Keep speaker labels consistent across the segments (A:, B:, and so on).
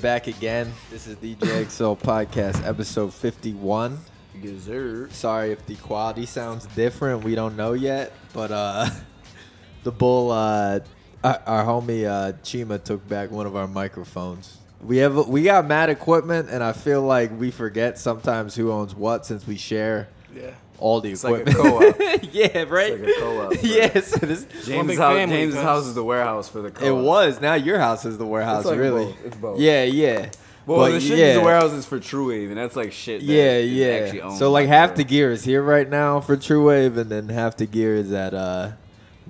A: back again. This is DJ XL Podcast, episode 51.
B: Deserve.
A: Sorry if the quality sounds different. We don't know yet. But uh, the bull, uh, our, our homie uh, Chima took back one of our microphones. We have we got mad equipment, and I feel like we forget sometimes who owns what since we share
C: Yeah.
A: All the
B: It's like a
A: equipment.
B: co-op.
A: yeah, right.
B: like a co-op, bro.
A: yes, it is.
C: One
B: James' house,
C: family,
B: James's
C: cuz.
B: house is the warehouse for the co op.
A: It was. Now your house is the warehouse,
B: like
A: really.
B: both. It's both.
A: Yeah, yeah.
B: Well,
A: But
B: the shit
A: yeah.
B: is the warehouse is for True Wave, and that's like shit. That
A: Yeah,
B: is actually
A: yeah.
B: owned
A: So like half
B: the-
A: the gear is here right now for True Wave, and then half the gear is at uh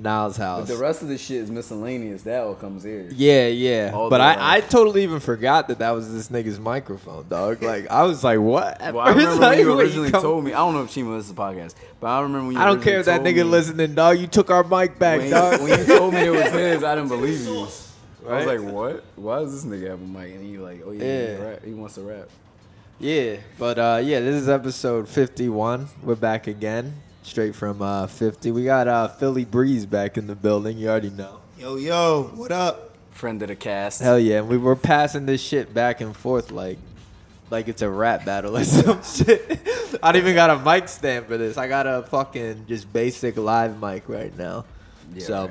A: Niles'
B: But
A: house.
B: the rest of the shit is miscellaneous. That all comes here.
A: yeah, yeah.
B: All
A: but I, I totally even forgot that that was this nigga's microphone, dog. Like I was like, what?
B: Well, I remember
A: like,
B: when you originally
A: come-
B: told me. I don't know if Chima listens to the podcast, but I remember when you.
A: I don't care if that nigga
B: me-
A: listening, dog. You took our mic back,
B: When,
A: dog.
B: when you told me it was his, I didn't believe you. I was like, what? Why does this nigga have a mic? And you like, oh yeah,
A: Yeah.
B: He, rap. he wants to rap.
A: Yeah, but uh, yeah, this is episode fifty-one. We're back again, straight from uh, fifty. We got uh, Philly Breeze back in the building. You already know.
D: Yo, yo, what up?
B: Friend of the cast.
A: Hell yeah, and we were passing this shit back and forth like, like it's a rap battle or some shit. I don't even got a mic stand for this. I got a fucking just basic live mic right now.
B: Yeah,
A: so
B: right.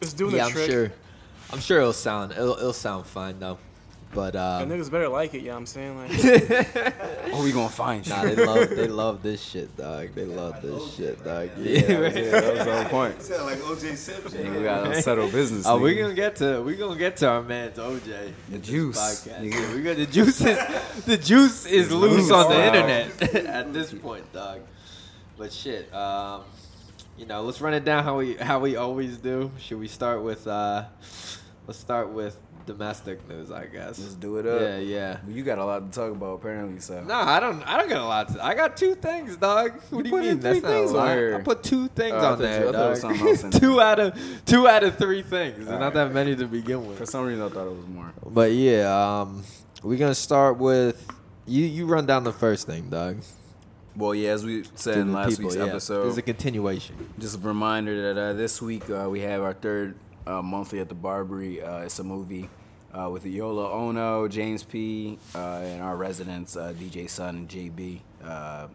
C: It's doing
A: yeah,
C: the
A: I'm
C: trick.
A: sure. I'm sure it'll sound it'll, it'll sound fine though. But
C: And
A: uh,
C: niggas better like it, yeah, I'm saying. Like,
B: Oh, we gonna find
A: nah, they love they love this shit, dog. They love this shit, dog.
B: Yeah,
A: Yeah,
B: that was it. That was the whole point.
D: sound like OJ Simpson.
B: We gotta settle business.
A: Oh, we gonna get to we gonna get to our man's OJ.
B: The juice,
A: podcast. we got the juice. Is, the juice is loose
B: loose,
A: on the
B: wow.
A: internet at this point, dog. But shit, um, you know, let's run it down how we how we always do. Should we start with uh, let's start with domestic news, I guess.
B: Let's do it up.
A: Yeah, yeah.
B: You got a lot to talk about, apparently. So
A: No, I don't. I don't got a lot. To, I got two things, dog. What do you mean? That's
B: three
A: not a
B: things.
A: I put two things
B: I
A: on
B: you-
A: there,
B: thought
A: dog.
B: something else in there.
A: two out of two out of three things. Not that many to begin with.
B: for some reason, I thought it was more.
A: But yeah, um, we're gonna start with you. You run down the first thing, dog.
B: Well, yeah, as we said in last
A: people,
B: week's
A: yeah.
B: episode,
A: it's a continuation.
B: just a reminder that uh, this week uh, we have our third uh, monthly at the Barbary. Uh, it's a movie uh, with Yola Ono, James P, uh, and our residents uh, DJ Sun and JB uh,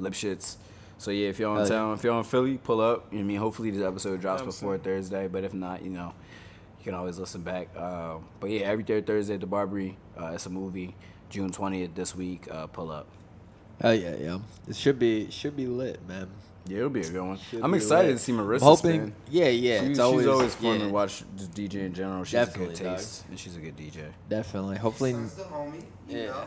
B: Lipschitz. So yeah, if you're
A: Hell
B: on
A: yeah.
B: town, if you're on Philly, pull up. I mean, hopefully this episode drops
C: 100%.
B: before Thursday, but if not, you know, you can always listen back. Um, but yeah, every third Thursday at the Barbary, uh, it's a movie. June twentieth this week. Uh, pull up.
A: Hell yeah, yeah. It should be should be lit, man.
B: Yeah, it'll be a good one.
A: Should
B: I'm excited
A: lit.
B: to see
A: I'm
B: Marissa
A: hoping.
B: spin.
A: Yeah, yeah.
B: She-
A: it's always,
B: she's always fun
A: yeah,
B: to watch just DJ in general. She's
A: Definitely,
B: a good
A: dog.
B: taste, and she's a good DJ.
A: Definitely. Hopefully.
D: The homie,
A: Yeah.
D: know.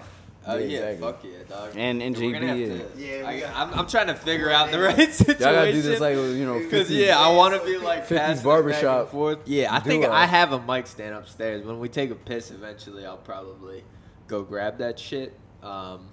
A: Oh
B: Yeah,
A: yeah,
B: exactly.
A: fuck yeah, dog.
B: And- and
A: we're gonna
B: JB,
A: have to-
D: yeah. Yeah,
A: I,
D: we got-
A: I'm, I'm trying to figure out the right situation.
B: Y'all gotta do this like you know,
A: Because
B: 50s.
A: yeah, I want to be like
B: 50s
A: passing it
B: barbershop
A: back and forth. Yeah, I think
B: duo.
A: I have a mic stand upstairs. When we take a piss, eventually I'll probably go grab that shit. Um,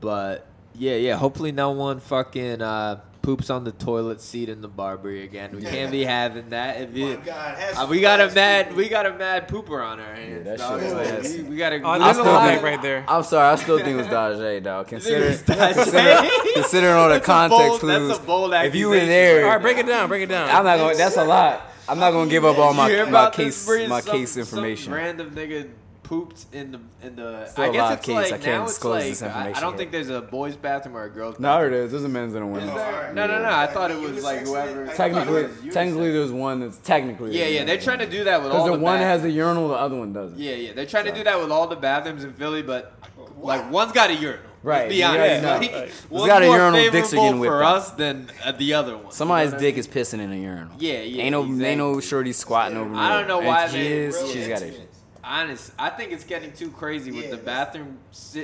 A: but yeah, yeah. Hopefully no one fucking uh, poops on the toilet seat in the Barbary again. We can't be having that. If you,
D: My God,
A: uh, we got a mad, we got a mad pooper on our hands.
B: that
A: dog.
B: shit is
A: Like, we, we gotta.
C: Oh,
A: there's
C: there's
A: a
C: a
A: lot
C: lag
A: of-
C: right there.
B: I'm sorry, I still think it was Dajay, dog. Consider, consider, considering all the
A: That's
B: context
A: bold-
B: clues.
A: that's a bold
B: if you were there,
C: All right, break it down, break it down.
B: I'm not going. That's a lot. I'm not gonna give up all my my case my
A: Some-
B: case
A: some
B: information.
A: random nigga pooped in the in the.
B: Still
A: I
B: a
A: guess
B: live
A: it's
B: case.
A: like
B: I can't
A: now it's
B: disclose
A: like
B: this
A: I, I
B: information
A: don't
B: here.
A: think there's a boys' bathroom or a girls' bathroom.
B: No,
A: bathroom.
B: it is. There's a men's and a
A: Is
B: women's.
A: there? No, no, no. I thought it was like whoever.
B: Technically,
A: Unisex.
B: technically, there's one that's technically.
A: Yeah, yeah. They're trying to do that with
B: Because
A: all
B: the
A: the
B: one
A: bath-
B: has a urinal, the other one doesn't.
A: Yeah, yeah. They're trying to do that with all the bathrooms in Philly, but like one's got a urinal.
B: Right,
A: Let's be
B: you
A: honest.
B: already know.
A: Like,
C: Right.
A: one's
B: got a
A: more
B: urinal, dicks are
A: favorable
B: getting whipped
A: for
B: out.
A: us than uh, the other one.
B: Somebody's
A: You know what I
B: dick
A: mean?
B: is pissing in a urinal.
A: Yeah, yeah.
B: Ain't no, ain't no
A: exactly.
B: shorty squatting over.
A: I don't know why
B: If she
A: they-
B: is. She's got it.
D: Intimate.
A: Honest, I think it's getting too crazy with
D: Yeah,
A: the bathroom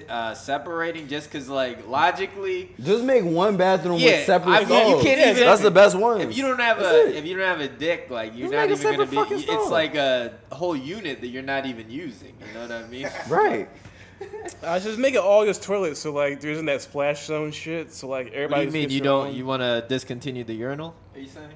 A: uh, separating, just because like logically,
B: Just make one bathroom
A: Yeah,
B: with separate
A: I mean, you can't even-
B: That's the best one.
A: if you don't have
B: That's
A: a
B: it.
A: if you don't have a dick, like you're
B: Just
A: not even gonna be.
B: fucking
A: It's
B: stall.
A: like a whole unit that you're not even using. You know what I mean?
B: right.
C: Uh, just make it all just toilets, so like there isn't that splash zone shit. So like
A: What do
C: everybody.
A: you mean you don't you want to discontinue the urinal? Are you saying?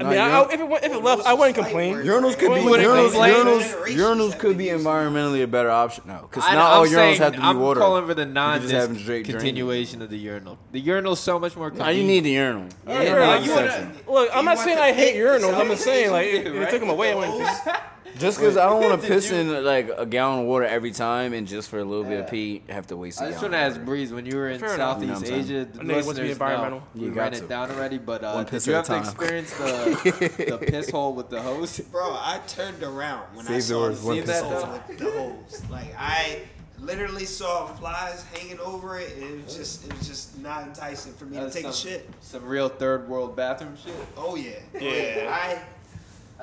C: I mean, I, I, if, it, if it left, I wouldn't complain.
B: Urinals could be urinals, urinals, urinals could be environmentally a better option. No, because
A: I,
B: not all
A: I'm
B: urinals
A: saying,
B: have to be
A: I'm
B: water.
A: calling for the
B: You can just have them straight drain.
A: non-continuation of the urinal. The urinal's so much more.
B: No,
A: convenient.
B: you need the urinal.
C: Yeah,
B: Yeah,
C: like,
B: no,
C: you
B: exception.
C: Look, I'm not saying I hate urinals. I'm
D: itself?
C: just saying, like, if, if took them away, I wouldn't. care.
B: Just because I don't want to piss in like a gallon of water every time, and just for a little bit of pee, have to waste a
A: I just
B: gallon.
A: want to ask. Breeze when you were in
C: Fair enough.
B: You know
A: Southeast
B: what I'm
A: Asia. The
C: I know you want to be
A: listeners
C: environmental.
A: know.
B: You
A: We
B: got
A: ran
B: to.
A: it down already, but uh,
B: One
A: did
B: piss
A: you
B: at
A: have
B: a
A: to
B: time.
A: experience the the piss hole with the hose?
D: Bro, I turned around when I
B: Save the
D: saw
B: words,
D: the
B: one
A: Seen
D: piss
A: that
D: hole
A: though?
D: with the hose. Like I literally saw flies hanging over it, and it was just it was just not enticing for me
A: That's
D: to take
A: some,
D: a shit.
A: Some real third world bathroom shit.
D: Oh yeah, Oh,
C: Yeah.
D: I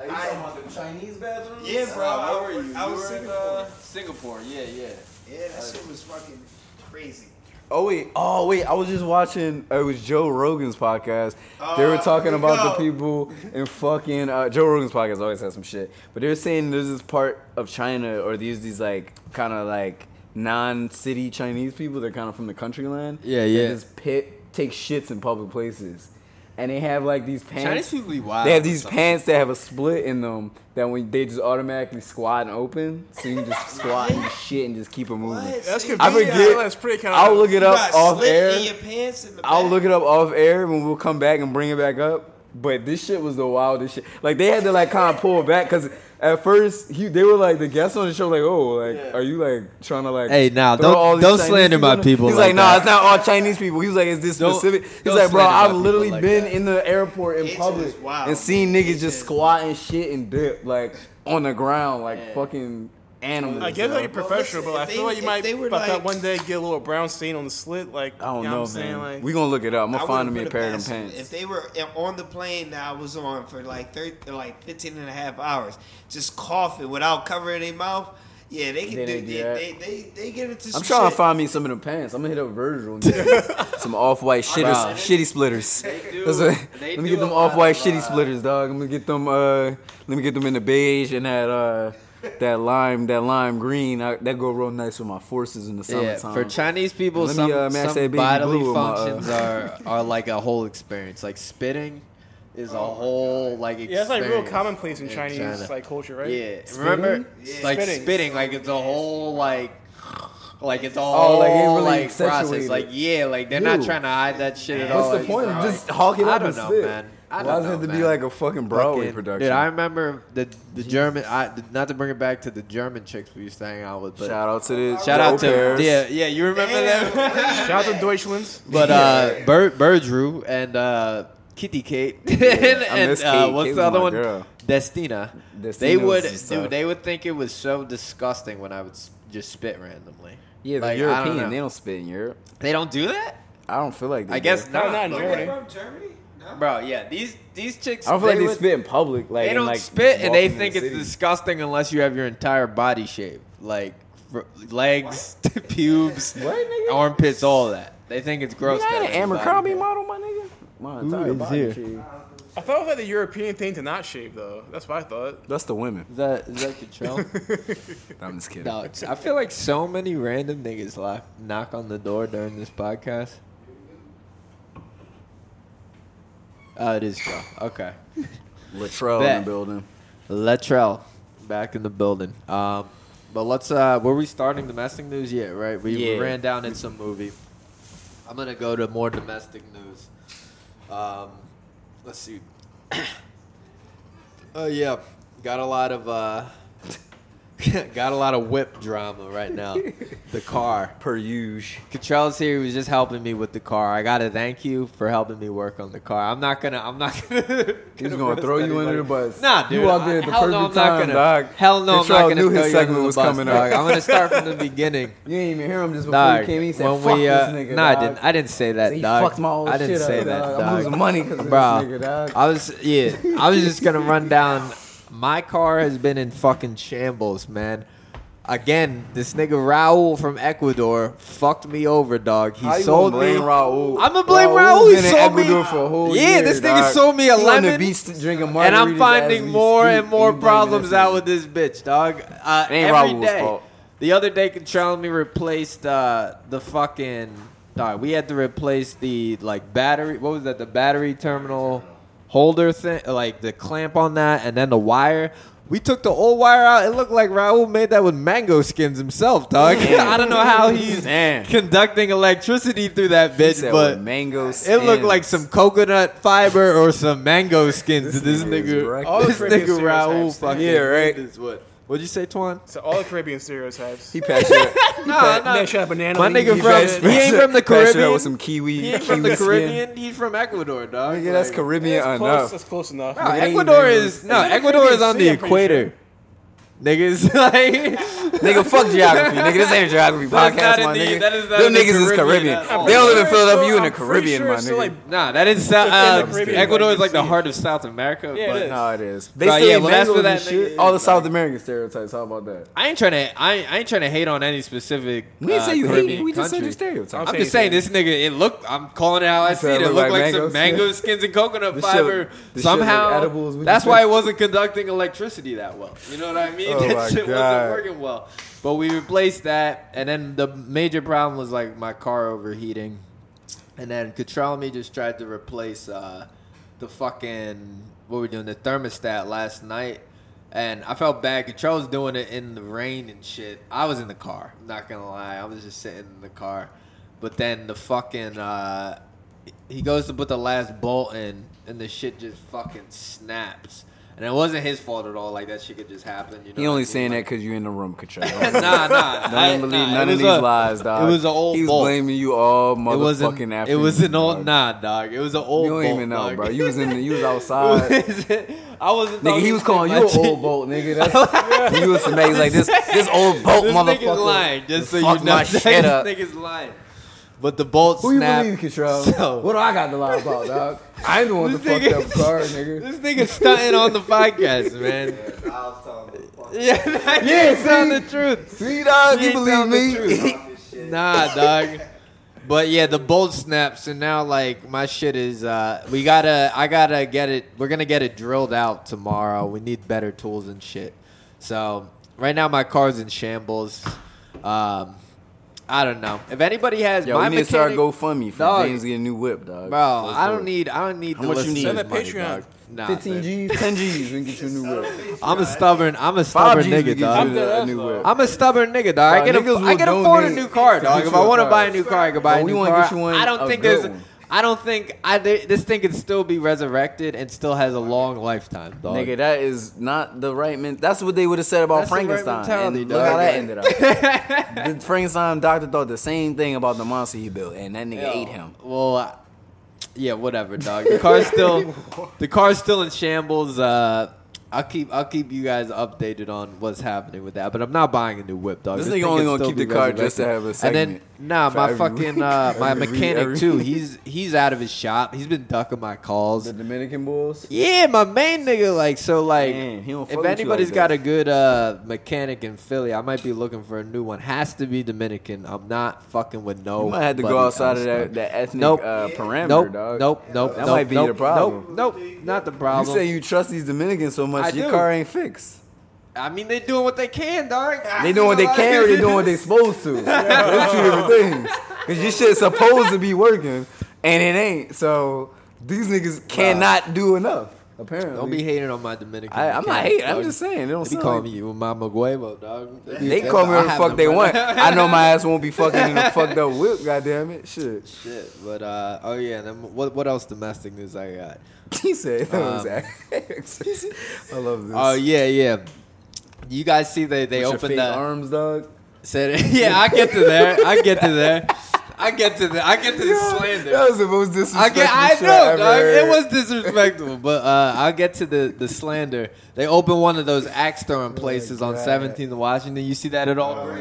B: Are
D: you talking
B: about the Chinese bathrooms?
D: yeah, bro.
A: Uh,
D: I,
A: where were you?
D: I was
A: in,
D: Singapore.
A: uh, Singapore. Yeah, yeah.
D: yeah, that shit was fucking crazy.
B: Oh wait, oh wait, I was just watching. uh, It was Joe Rogan's podcast. they were
D: Uh,
B: talking
D: here we
B: about the people in fucking uh, Joe Rogan's podcast. Always has some shit, but they were saying there's this part of China or these these like kind of like non-city Chinese people. They're kind of from the country land.
A: Yeah,
B: that
A: yeah.
B: Just pit take shits in public places, and they have like these pants.
A: Chinese people be wild.
B: They have these pants that have a split in them that when they just automatically squat and open, so you can just squat and shit and just keep it moving.
D: What?
C: That's convenient.
B: I forget-
C: That's pretty kind
B: I'll look it up
D: got
B: off air.
D: in your pants in the
B: I'll look it up off air when we'll come back and bring it back up. But this shit was the wildest shit. Like they had to like kind of pull back because at first he they were like the guests on the show like oh like are you like trying to like
A: Hey, now,
B: throw
A: don't-
B: all these
A: don't
B: Chinese
A: slander my people
B: He's
A: like
B: like, nah
A: that.
B: it's not all Chinese people. He was like is this
A: Don't-
B: specific? He's like bro I've literally
A: like
B: been
A: that.
B: in the airport in
D: Asian
B: public and seen niggas just
D: Asian.
B: squat and shit and dip like on the ground like fucking animals.
C: I guess
B: yo.
C: like you're professional,
D: listen,
C: but I
D: if
C: feel
D: they-
C: like you might
D: they were
C: fuck
D: like-
C: up one day, get a little brown stain on the slit. Like
B: I don't
C: you know,
B: know,
C: what I'm saying?
B: man.
C: Like,
B: we gonna look it up. I'm gonna
D: I
B: find
D: wouldn't
B: me a pair of them
D: them.
B: pants.
D: If they were on the plane that I was on for like 30, like 15 and a half hours, just coughing without covering their mouth, yeah, they can
B: They
D: do,
B: didn't do
D: they,
B: that.
D: they, they, they get into some
B: I'm trying
D: shit.
B: to find me some of them pants. I'm gonna hit up Virgil and get some off-white shitters,
A: Bro.
B: shitty splitters.
A: do-
B: what-
A: they
B: let me
A: do
B: get them off-white shitty
A: uh,
B: splitters, dog. I'm gonna get them. Uh, let me get them in the beige and that uh, that lime, that lime green. I, that go real nice with my forces in the summertime.
A: Yeah, for Chinese people,
B: Let me,
A: some,
B: uh, match
A: some
B: that
A: bodily
B: blue with my, uh,
A: functions are are like a whole experience. Like spitting is a whole like experience.
C: yeah, that's like real commonplace in, Chinese
A: China.
C: like culture, right?
A: Yeah, remember,
D: Yeah.
A: like
C: Spitting.
A: spitting. like it's a whole like, like it's all
B: Oh, like, it really
A: like process. Like yeah, like they're not trying to hide that shit at all.
B: What's the point?
A: like-
B: Just hawk it
A: I
B: up
A: don't
B: and
A: know,
B: spit.
A: man. I
B: Why
A: don't
B: does it have to be like a fucking Broadway
A: Fucking-
B: production?
A: Dude, I remember the the German. I not to bring it back to the German chicks we used to hang out with, but
B: Shout out to the
A: shout out to
B: pairs.
A: yeah, yeah. You remember them?
C: Shout out to Deutschlands.
A: But uh, Ber- Bergdrew and uh, Kitty Kate and,
B: I miss
A: uh, what's
B: Kate
A: the other one?
B: girl.
A: Destina.
B: Destina
A: They would,
B: some
A: dude. They would think it was so disgusting when I would just spit randomly.
B: Yeah,
A: Like,
B: they're
A: I don't
B: European.
A: know.
B: They don't spit in Europe.
A: They don't do that,
B: I don't feel like they
A: I guess
C: No,
A: not.
C: not in Germany.
D: from Germany? No.
A: Bro, yeah. These these chicks.
B: I don't feel like they
A: would-
B: spit in public. Like
A: They don't
B: like,
A: spit, and they think
B: the
A: it's disgusting unless you have your entire body shaved, like r- legs, pubes,
B: What,
A: armpits, all that. They think it's gross.
B: You
A: to
B: not
A: have
B: an
A: your body
B: Abercrombie model, my nigga. My entire
A: is
B: body
A: here?
B: shaved.
C: I thought it was like the European thing to not shave though. That's what I thought.
B: That's the women.
A: Is that is that the control?
B: I'm just kidding.
A: No, I feel like so many random niggas lock, knock on the door during this podcast. Oh, it is Joe. Okay.
B: Latrell in the building.
A: Latrell back in the building. Um, but let's. Uh, were we starting domestic news yet? Right. We
B: Yeah.
A: ran down in some movie. I'm gonna go to more domestic news. Um, let's see. Oh yeah, got a lot of uh, got a lot of whip drama right now. the car.
B: Per usual.
A: Cottrell's here. He was just helping me with the car. I gotta thank you for helping me work on the car. I'm not gonna. I'm not gonna.
B: He's gonna throw you under the bus.
A: Nah, dude.
B: You walked in at the
A: hell
B: perfect
A: no, I'm
B: time,
A: gonna,
B: dog.
A: Hell no, I'm not gonna
B: knew his segment was
A: bus,
B: coming up.
A: dog. I'm gonna start from the beginning.
B: You didn't even hear him just before
A: Dog,
B: he came in. He said,
A: when
B: "Fuck
A: we, uh,
B: this nigga."
A: no, I didn't. I didn't say that,
B: He
A: dog.
B: fucked my whole
A: I didn't
B: shit
A: say
B: up,
A: that,
B: dog.
A: dog.
B: I'm losing money because of
A: Bro,
B: this nigga, dog.
A: I was yeah. I was just gonna run down. My car has been in fucking shambles, man. Again, this nigga Raul from Ecuador fucked me over, dog. He
B: How you
A: sold
B: gonna
A: me.
B: blame Raul?
A: I'ma blame
B: Raul.
A: He
B: been in
A: sold me.
B: For a whole
A: yeah,
B: year,
A: this nigga
B: dog.
A: sold me a
B: He on the
A: lemon.
B: beach drinking
A: and I'm
B: as
A: finding
B: we
A: more
B: speak,
A: and more
B: you blaming
A: problems out with this bitch, dog. Uh,
B: It ain't
A: every
B: Raul's
A: day.
B: fault.
A: The other day, Control me replaced uh, the fucking. Dog, we had to replace the like battery. What was that? The battery terminal holder thing, like the clamp on that, and then the wire. We took the old wire out. It looked like Raul made that with mango skins himself, dog. I don't know how he's
B: Damn.
A: conducting electricity through that bitch,
B: said
A: but
B: with mango
A: it looked like some coconut fiber or some mango skins.
B: This
A: This,
B: nigga is
A: nigga.
C: All
A: this nigga Raul fucking
B: Yeah, right.
A: is what? What'd you say, Twan?
C: So all the Caribbean stereotypes.
B: He passed it.
A: Nah,
C: Then shot banana
A: My
C: leaves,
A: nigga
C: you
A: from he ain't from the
B: Passed it out
A: Caribbean.
B: with some kiwi.
A: He ain't from the
B: skin.
A: Caribbean. He's from Ecuador, dog.
B: Nigga, that's
A: Like-
B: Caribbean
C: That's close,
B: enough.
C: that's close enough.
A: No,
B: Nigga, they ain't
A: Ecuador is no
C: It's in the
A: Ecuador is on the
C: Sea, I'm
A: equator. Niggas like
B: Nigga, fuck geography. Nigga, this ain't a geography
A: That's
B: podcast,
A: not
B: my
A: in the-
B: nigga.
A: that is not
B: Them
A: in the
B: niggas is
A: Caribbean
B: Caribbean.
A: at all.
B: They don't live in Philadelphia, you in the
C: I'm pretty
B: Caribbean,
C: sure
B: my
C: it's still,
B: nigga.
C: like,
A: Nah, that is Sou-
C: Within the
A: uh,
C: Caribbean,
A: Ecuador
C: like
A: is like the
C: the
A: heart of South America.
C: Yeah, it
A: but
C: is.
B: No, it is. They
A: Right,
B: still
A: yeah,
B: eat
A: well, that's
B: mangoes
A: that
B: shit.
A: nigga
B: All the South American stereotypes. How about that?
A: I ain't trying to. I ain't, I ain't trying to hate on any specific.
B: We didn't
A: uh,
B: say you hate
A: Caribbean
B: it. We just said
A: country.
B: the stereotype.
C: I'm
A: I'm just saying this nigga. It looked. I'm calling it how I
B: You
A: see
B: said
A: it.
B: it
A: It
B: look
A: looked
B: like
A: like some
B: skin?
A: mango skins and coconut
B: This shit-
A: fiber.
B: this shit look
A: Somehow,
B: edibles, what you
A: that's
B: say?
A: why it wasn't conducting electricity that well. You know what I mean?
B: Oh
A: that shit
B: God.
A: wasn't working well. But we replaced that, and then the major problem was like my car overheating, and then Control Me just tried to replace uh, the fucking what were we doing the thermostat last night. And I felt bad. Control was doing it in the rain and shit. I was in the car. I'm not gonna lie. I was just sitting in the car. But then the fucking uh, he goes to put the last bolt in, and the shit just fucking snaps. And it wasn't his fault at all. Like that shit could just happen. You know
B: He only
A: mean?
B: saying that because you in the room, Control.
A: nah, nah.
B: I
A: I-
B: believe
A: nah,
B: none of these
A: a-
B: lies, dog.
A: It was an old
B: He was
A: bolt.
B: blaming you all
A: It
B: motherfucking after.
A: It was an old
B: dog.
A: nah, dog. It was an old.
B: You don't
A: bolt,
B: even know,
A: dog.
B: bro. You was in. The, you was outside.
A: I wasn't.
B: Nigga, he was calling you an old bolt, nigga. That's, you was amazing. Like this, this old bolt
A: This
B: motherfucker.
A: nigga's lying. Just so you know, this nigga's lying. But the bolt
B: Who you
A: snapped.
B: believe, Control?
A: So-
B: what do I got to lie about, dog? I ain't the one that
A: This
B: fucked
A: nigga-
B: up car, nigga.
A: This nigga stunting on the podcast, man.
E: I was telling the fuck
A: Yeah, that
B: Yeah,
A: ain't tell the truth.
B: See, dog, you believe me?
A: truth.
E: this shit.
A: Nah, dog. But yeah, the bolt snaps, and now like my shit is. uh We gotta. I gotta get it. We're gonna get it drilled out tomorrow. We need better tools and shit. So right now my car's in shambles. Um, I don't know if anybody has
B: Yo,
A: my
B: we need to start GoFundMe for
A: Dog.
B: James get a new whip, dog.
A: Bro,
B: Let's
A: I
B: do
A: don't
B: it.
A: need. I don't need.
B: How
A: the
B: much you need?
C: Send that
A: money,
C: Patreon.
A: dog. Nah,
B: 15
A: man.
B: G's, 10 G's, we can get you a new whip.
A: I'm a stubborn. I'm a
B: Five
A: stubborn
B: G's, we
A: nigga,
B: get
A: dog.
B: you a, a new whip.
A: I'm a stubborn nigga, dog. I
B: Dog,
A: can,
B: niggas
A: aff- I
B: will
A: can afford a
B: donate
A: new car,
B: to
A: dog.
B: get
A: If
B: you
A: I
B: a
A: want to
B: car.
A: buy a new car, I can buy
B: But
A: a
B: we
A: new
B: wanna
A: car.
B: get you one-
A: I don't
B: a
A: think
B: good
A: there's.
B: one.
A: I don't think I, th- this thing can still be resurrected and still has a long lifetime, dog.
B: Nigga, that is not the right man. That's what they would have said about
A: That's the right
B: Frankenstein. and look how that ended up. the Frankenstein doctor thought the same thing about the monster he built, and that nigga ate him.
A: Well, uh, yeah, whatever, dog. The car's still, the car's still in shambles. Uh, I'll keep, I'll keep you guys updated on what's happening with that. But I'm not buying a new whip, dog.
B: This
A: thing
B: nigga only gonna keep the car just to have a
A: And
B: segment
A: then, nah, my
B: every
A: fucking,
B: week.
A: uh, my
B: Every
A: mechanic too. He's, he's out of his shop. He's been ducking my calls.
B: The Dominican bulls.
A: Yeah, my main nigga. Like, so, like,
B: Man, he don't
A: if anybody's
B: like
A: got
B: that.
A: a good uh, mechanic in Philly, I might be looking for a new one. Has to be Dominican. I'm not fucking with no.
B: You might have to go outside of that, that ethnic
A: Nope.
B: uh, parameter,
A: Nope,
B: dog.
A: nope, nope.
B: That
A: nope,
B: might be
A: nope,
B: the problem.
A: Nope, nope, not the problem.
B: You say you trust these Dominicans so much,
A: I
B: your
A: do.
B: car ain't fixed.
A: I mean, they doing what they can, dog.
B: They doing what they can or they doing what they supposed to. Those two different things. Cause your shit's supposed to be working and it ain't. So these niggas cannot do enough. Apparently.
A: Don't be hating on my Dominican.
B: I, I'm not hating. I'm just saying. They don't
A: They be calling me you Mama Guevo, dog.
B: They call me whatever the fuck they want. I know my ass won't be fucking in a fucked up whip. Goddamn it, shit.
A: Shit, but uh, oh yeah. and what what else domestic news I got?
B: He said
A: Um.
B: I love this.
A: Oh yeah, yeah. You guys see they they
B: With your
A: opened
B: fake
A: the
B: arms, dog.
A: said yeah. I get to there. I get to there. I get to the I get to the slander.
B: That was the most
A: I get, I
B: shit
A: know,
B: I ever
A: dog. It was disrespectful, but uh, I'll get to the, the slander. They opened one of those axe throwing places on
B: God.
A: 17th Washington. You see that at all?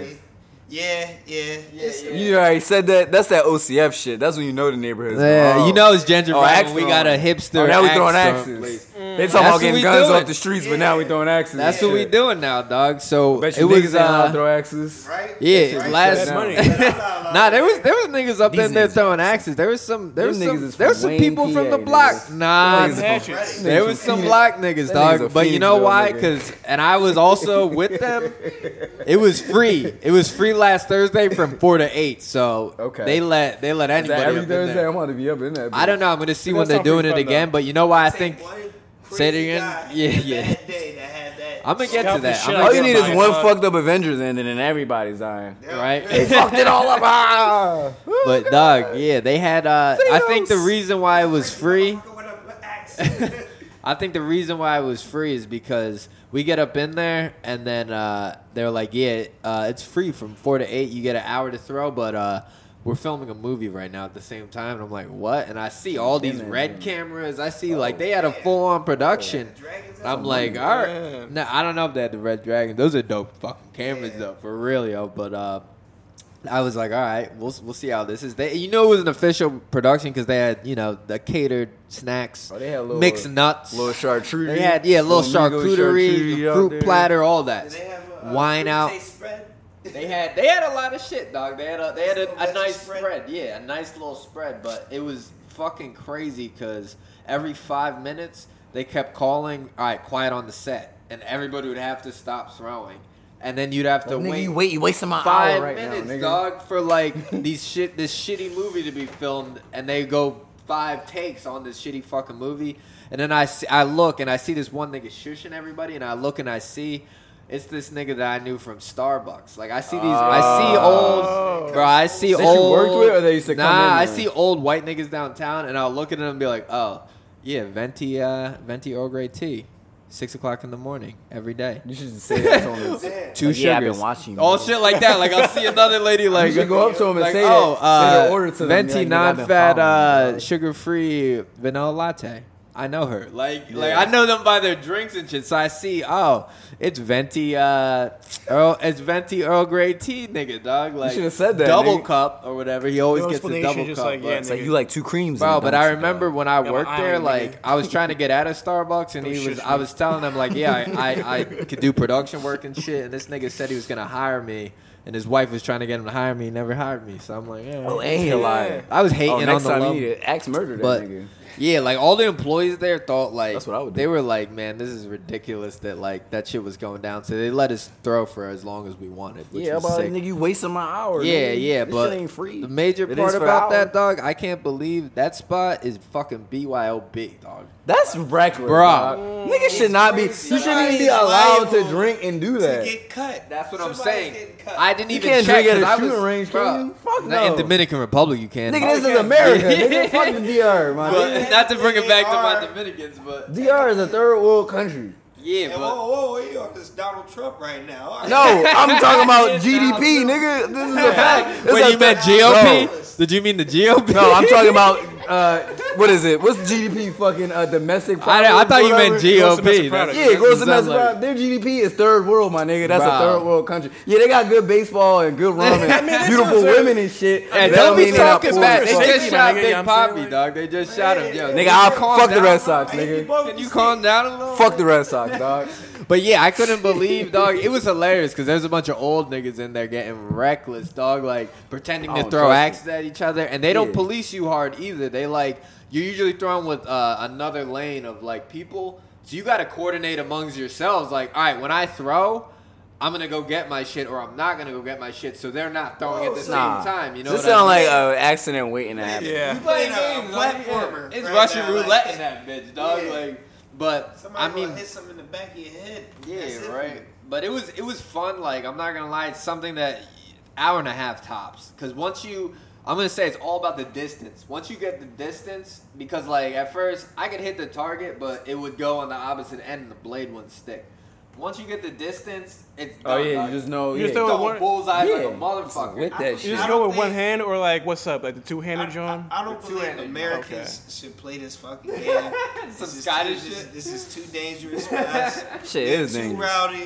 D: Yeah, yeah, yeah.
B: You already said that. That's that OCF shit. That's when you know the neighborhood.
A: Yeah, you know it's gentrified.
B: Oh, axe
A: when we got a hipster.
B: Oh, now we throwing
A: throwing
B: axes.
A: place.
B: They talking about getting guns
A: doing.
B: off the streets, but now we throwing axes.
A: That's
B: and
A: what we
B: shit.
A: doing now, dog. So
B: Bet
A: it
B: you
A: was
B: niggas ain't allowed to
A: uh,
B: throw axes.
D: Right?
A: yeah,
D: Right?
A: last
B: Shut
C: money.
B: down.
A: Nah, there was there was niggas up
B: These
A: in there
B: niggas-
A: throwing axes. There was some there was
B: Them niggas
A: some there was some
B: Wayne,
A: people from the
B: PA,
A: block.
B: niggas.
A: Nah,
B: Them niggas
C: Hatchets.
A: there was some black niggas,
B: That
A: dog. But you know why? Because and I was also with them. It was free. It was free last Thursday from four to eight. So
B: Okay.
A: they let they let anybody
B: that every
A: up in
B: Thursday? I'm about to be up in that.
A: I don't know. I'm gonna see when they're doing it again.
C: though.
A: But you know why I think Say it again? Yeah, yeah.
D: That day that had that.
A: I'm gonna get
C: Scalp
A: to
C: the
A: that.
C: shit
A: I'm
C: out
A: gonna
B: All you
A: get
B: need is one
C: dog.
B: fucked up Avengers ending and everybody's dying.
A: right?
B: They fucked it all up. Ah!
A: But dog, yeah, they had. uh I think the reason why it was free.
D: Motherfucker with a axe.
A: I think the reason why it was free is because we get up in there and then uh, they're like, yeah, uh, it's free from four to eight. You get an hour to throw, but uh, we're filming a movie right now at the same time. And I'm like, what? And I see all these red cameras. I see like they had a full on production. I'm like, all right. No, I don't know if they had the red dragon. Those are dope fucking cameras though, for real, yo. But uh, I was like, all right, we'll we'll see how this is. They, you know, it was an official production because they had you know the catered snacks,
B: Oh, they had little-
A: mixed nuts,
B: Little charcuterie.
A: they had yeah, a little
B: Migos
A: charcuterie, fruit
B: there.
A: platter, all that.
D: Did they have a, a
A: Wine
D: fruit
A: out.
D: spread?
A: They had they had a lot of shit, dog. They had a they had
D: Little
A: a, a nice
D: spread?
A: spread. yeah, a nice little spread. But it was fucking crazy because every five minutes they kept calling, all right, quiet on the set, and everybody would have to stop throwing, and then you'd have to
B: Nigga,
A: wait
B: you wait, you wasting my
A: five
B: hour right
A: minutes,
B: now, nigga.
A: dog, for like these shit, this shitty movie to be filmed, and they go five takes on this shitty fucking movie, and then I see, I look and I see this one nigga shushing everybody, and I look and I see. It's this nigga that I knew from Starbucks. Like I see these, I see old, bro. I see
B: That you
A: old.
B: worked with or they used to come
A: nah,
B: in
A: I
B: there?
A: see old white niggas downtown, and I'll look at them and be like, oh, yeah, venti, uh, venti Earl Grey tea, six o'clock in the morning every day.
B: You should just say that to him.
A: Two
B: Like,
A: sugars.
B: yeah, I've been watching you,
A: All
B: bro.
A: shit like that. Like I'll see another lady like
B: You go up to 'em and
A: like,
B: say
A: oh,
B: that. Say
A: uh,
B: their order to them.
A: venti
B: Like, nigga, I've been
A: non-fat, uh, sugar-free vanilla latte. I know her. Like, like I know them by their drinks and shit. So I see, oh, it's venti, uh, Earl, it's venti Earl Grey tea, nigga, dog. Like
B: should've said that,
A: double
B: nigga.
A: cup or whatever. He always
C: No
A: gets the
C: explanation,
A: double
C: just
A: cup.
C: like, yeah,
B: It's like you like two creams. in
A: Bro, but I remember
B: dog?
A: when I
C: my
A: worked there,
C: island,
A: like
C: nigga.
A: I was trying to get out of Starbucks, and
C: Don't
A: he was.
C: shush
A: I was telling him like, yeah, I, I, I could do production work and shit, and this nigga said he was gonna hire me, and his wife was trying to get him to hire me, he never hired me. So I'm like, yeah.
B: Oh, and he a liar.
A: I was hating
B: Oh,
A: on
B: next
A: the
B: time
A: low.
B: you need to axe murder that
A: But
B: nigga.
A: Yeah, like all the employees there thought like
B: That's what I would
A: they were like, man, this is ridiculous that like that shit was going down. So they let us throw for as long as we wanted, which
B: Yeah,
A: was
B: about
A: sick.
B: nigga, you wasting my hour.
A: Yeah,
B: nigga.
A: yeah,
B: this
A: but
B: shit ain't free.
A: the major
B: It
A: part
B: is for
A: about
B: hour.
A: that, dog, I can't believe that spot is fucking BYOB, big, dog.
B: That's reckless,
A: Bruh.
B: dog. Mm. Niggas should not be. You shouldn't even be allowed to drink and do that.
D: To
B: that.
D: get cut.
A: That's what I'm saying. I didn't
B: You
A: even
B: can't
A: check
B: drink at
A: 'cause
B: a
A: I
B: shooting
A: was,
B: range, can you? Fuck
A: not In. Dominican Republic, you can.
B: Nigga, this is
D: Okay.
B: America. nigga, fuck the DR, my nigga.
A: not to bring it back to my Dominicans, but
B: DR is a third world country.
A: yeah,
D: Hey,
A: but
D: whoa, whoa, whoa, you are this Donald Trump right now. All right.
B: No, I'm talking about GDP, nigga. This is a fact. This
A: Wait, you meant. GOP?
B: No.
A: Did you mean the GOP?
B: No, I'm talking about uh, what is it? What's GDP? Fucking uh, domestic.
A: I,
B: product,
A: I thought you meant
B: whatever?
C: Gross
A: GOP.
C: product.
B: Yeah, gross
A: what it
B: domestic
A: like.
B: product. Their GDP is third world, my nigga. That's
A: Bro.
B: a third world country. Yeah, they got good baseball and good rum and beautiful
C: I'm saying.
B: women and shit.
A: Hey,
B: That
A: don't be
B: they
A: talking
B: poor
A: bad.
B: as
A: They just shot
C: nigga,
A: Big
C: you know what I'm
A: Poppy,
C: saying?
A: dog. They just shot him. Yo,
B: Nigga, I'll
A: calm
B: fuck the? Red Sox, nigga.
A: Can you calm down a little?
B: Fuck the Red Sox, dog.
A: But yeah, I couldn't believe, dog. It was hilarious because there's a bunch of old niggas in there getting reckless, dog. Like pretending to throw axes at each other, and they don't
B: Yeah.
A: police you hard either. They like you're usually thrown with uh, another lane of like people, so you got to coordinate amongst yourselves. Like, all right, when I throw. I'm gonna go get my shit, or I'm not gonna go get my shit, so they're not throwing at the same
B: Nah.
A: time. You know,
B: This
A: what I
B: sound
A: mean?
B: like an accident waiting to happen.
C: Yeah.
A: You playing
D: Playing a
A: games, like,
D: platformer
A: yeah. It's
D: right
A: Russian
D: now,
A: roulette
D: like-
A: in that bitch, dog.
D: Yeah.
A: Like, but
D: Somebody
A: I mean,
D: hit something in the back of your head.
A: yeah,
D: That's
A: right. But it was it was fun. Like I'm not gonna lie, it's something that hour and a half tops. Because once you, I'm gonna say it's all about the distance. Once you get the distance, because like at first I could hit the target, but it would go on the opposite end and the blade wouldn't stick. Once you get the distance, it's
B: Oh
A: done,
B: yeah,
A: dog.
B: you just know.
C: You
B: yeah.
C: just throw
A: Throwing
C: one-
A: bullseye
B: Yeah.
A: like a motherfucker.
B: with
D: I-
B: that
C: You just go with one hand or like what's up, like the two handed John.
D: I, I don't
A: The
D: believe
A: two-handed,
D: Americans should play this fucking game.
A: Some
D: this is
A: Scottish
D: too,
A: shit.
D: This is too dangerous for us.
B: Shit
D: They're
B: is
D: too
B: dangerous.
D: rowdy,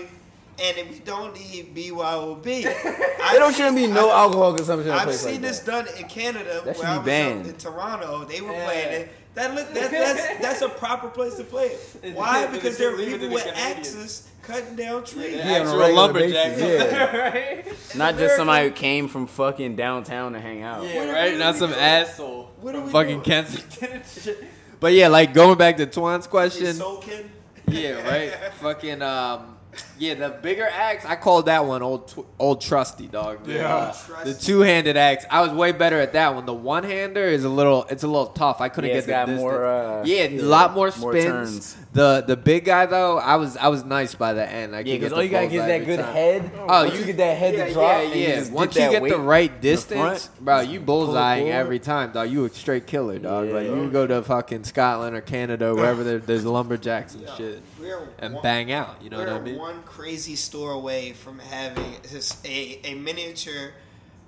D: and if we don't need BYOB.
B: There don't shouldn't be no alcohol consumption. in a
D: I've seen
B: like
D: this
B: that.
D: done in Canada.
B: That should
D: where
B: be
D: I was
B: banned.
D: in Toronto. They were
A: Yeah.
D: playing it. That look that, that's that's a proper place to play it. Why? Because there are people with axes cutting down trees.
E: Yeah, on a
A: Actual
E: regular
A: lumberjacks
E: basis, yeah.
A: right?
B: Not just somebody who came from fucking downtown to hang out.
A: Yeah, right. Not some asshole
D: What are
A: from
D: we
A: fucking
D: doing?
A: Kensington and shit. But yeah, like going back to Twan's question.
D: Soaking.
A: Yeah, right. Fucking um, yeah, the bigger axe. I called that one old tw- old trusty dog. The,
C: Yeah.
A: uh, the two handed axe. I was way better at that one. The one hander is a little. It's a little tough. I couldn't
B: Yeah,
A: get
B: it's
A: the
B: got
A: distance.
B: more, uh,
A: yeah,
B: yeah,
A: a lot more
B: more
A: spins.
B: turns.
A: The the big guy though, I was I was nice by the end. I could
B: Yeah,
A: get
B: because
A: the
B: all you gotta get is that good
A: time.
B: head.
A: Oh,
B: Once
A: you,
B: you get that head
A: yeah,
B: to drop,
A: Yeah,
B: and you
A: yeah. Once you get
B: weight
A: the right
B: in the
A: distance,
B: front,
A: bro, you bullseyeing every time, dog. You a straight killer, dog. Like you go to fucking Scotland or Canada, or wherever there, there's lumberjacks and shit, and
D: one-
A: bang out. You know what I mean?
D: one crazy store away from having just a, a miniature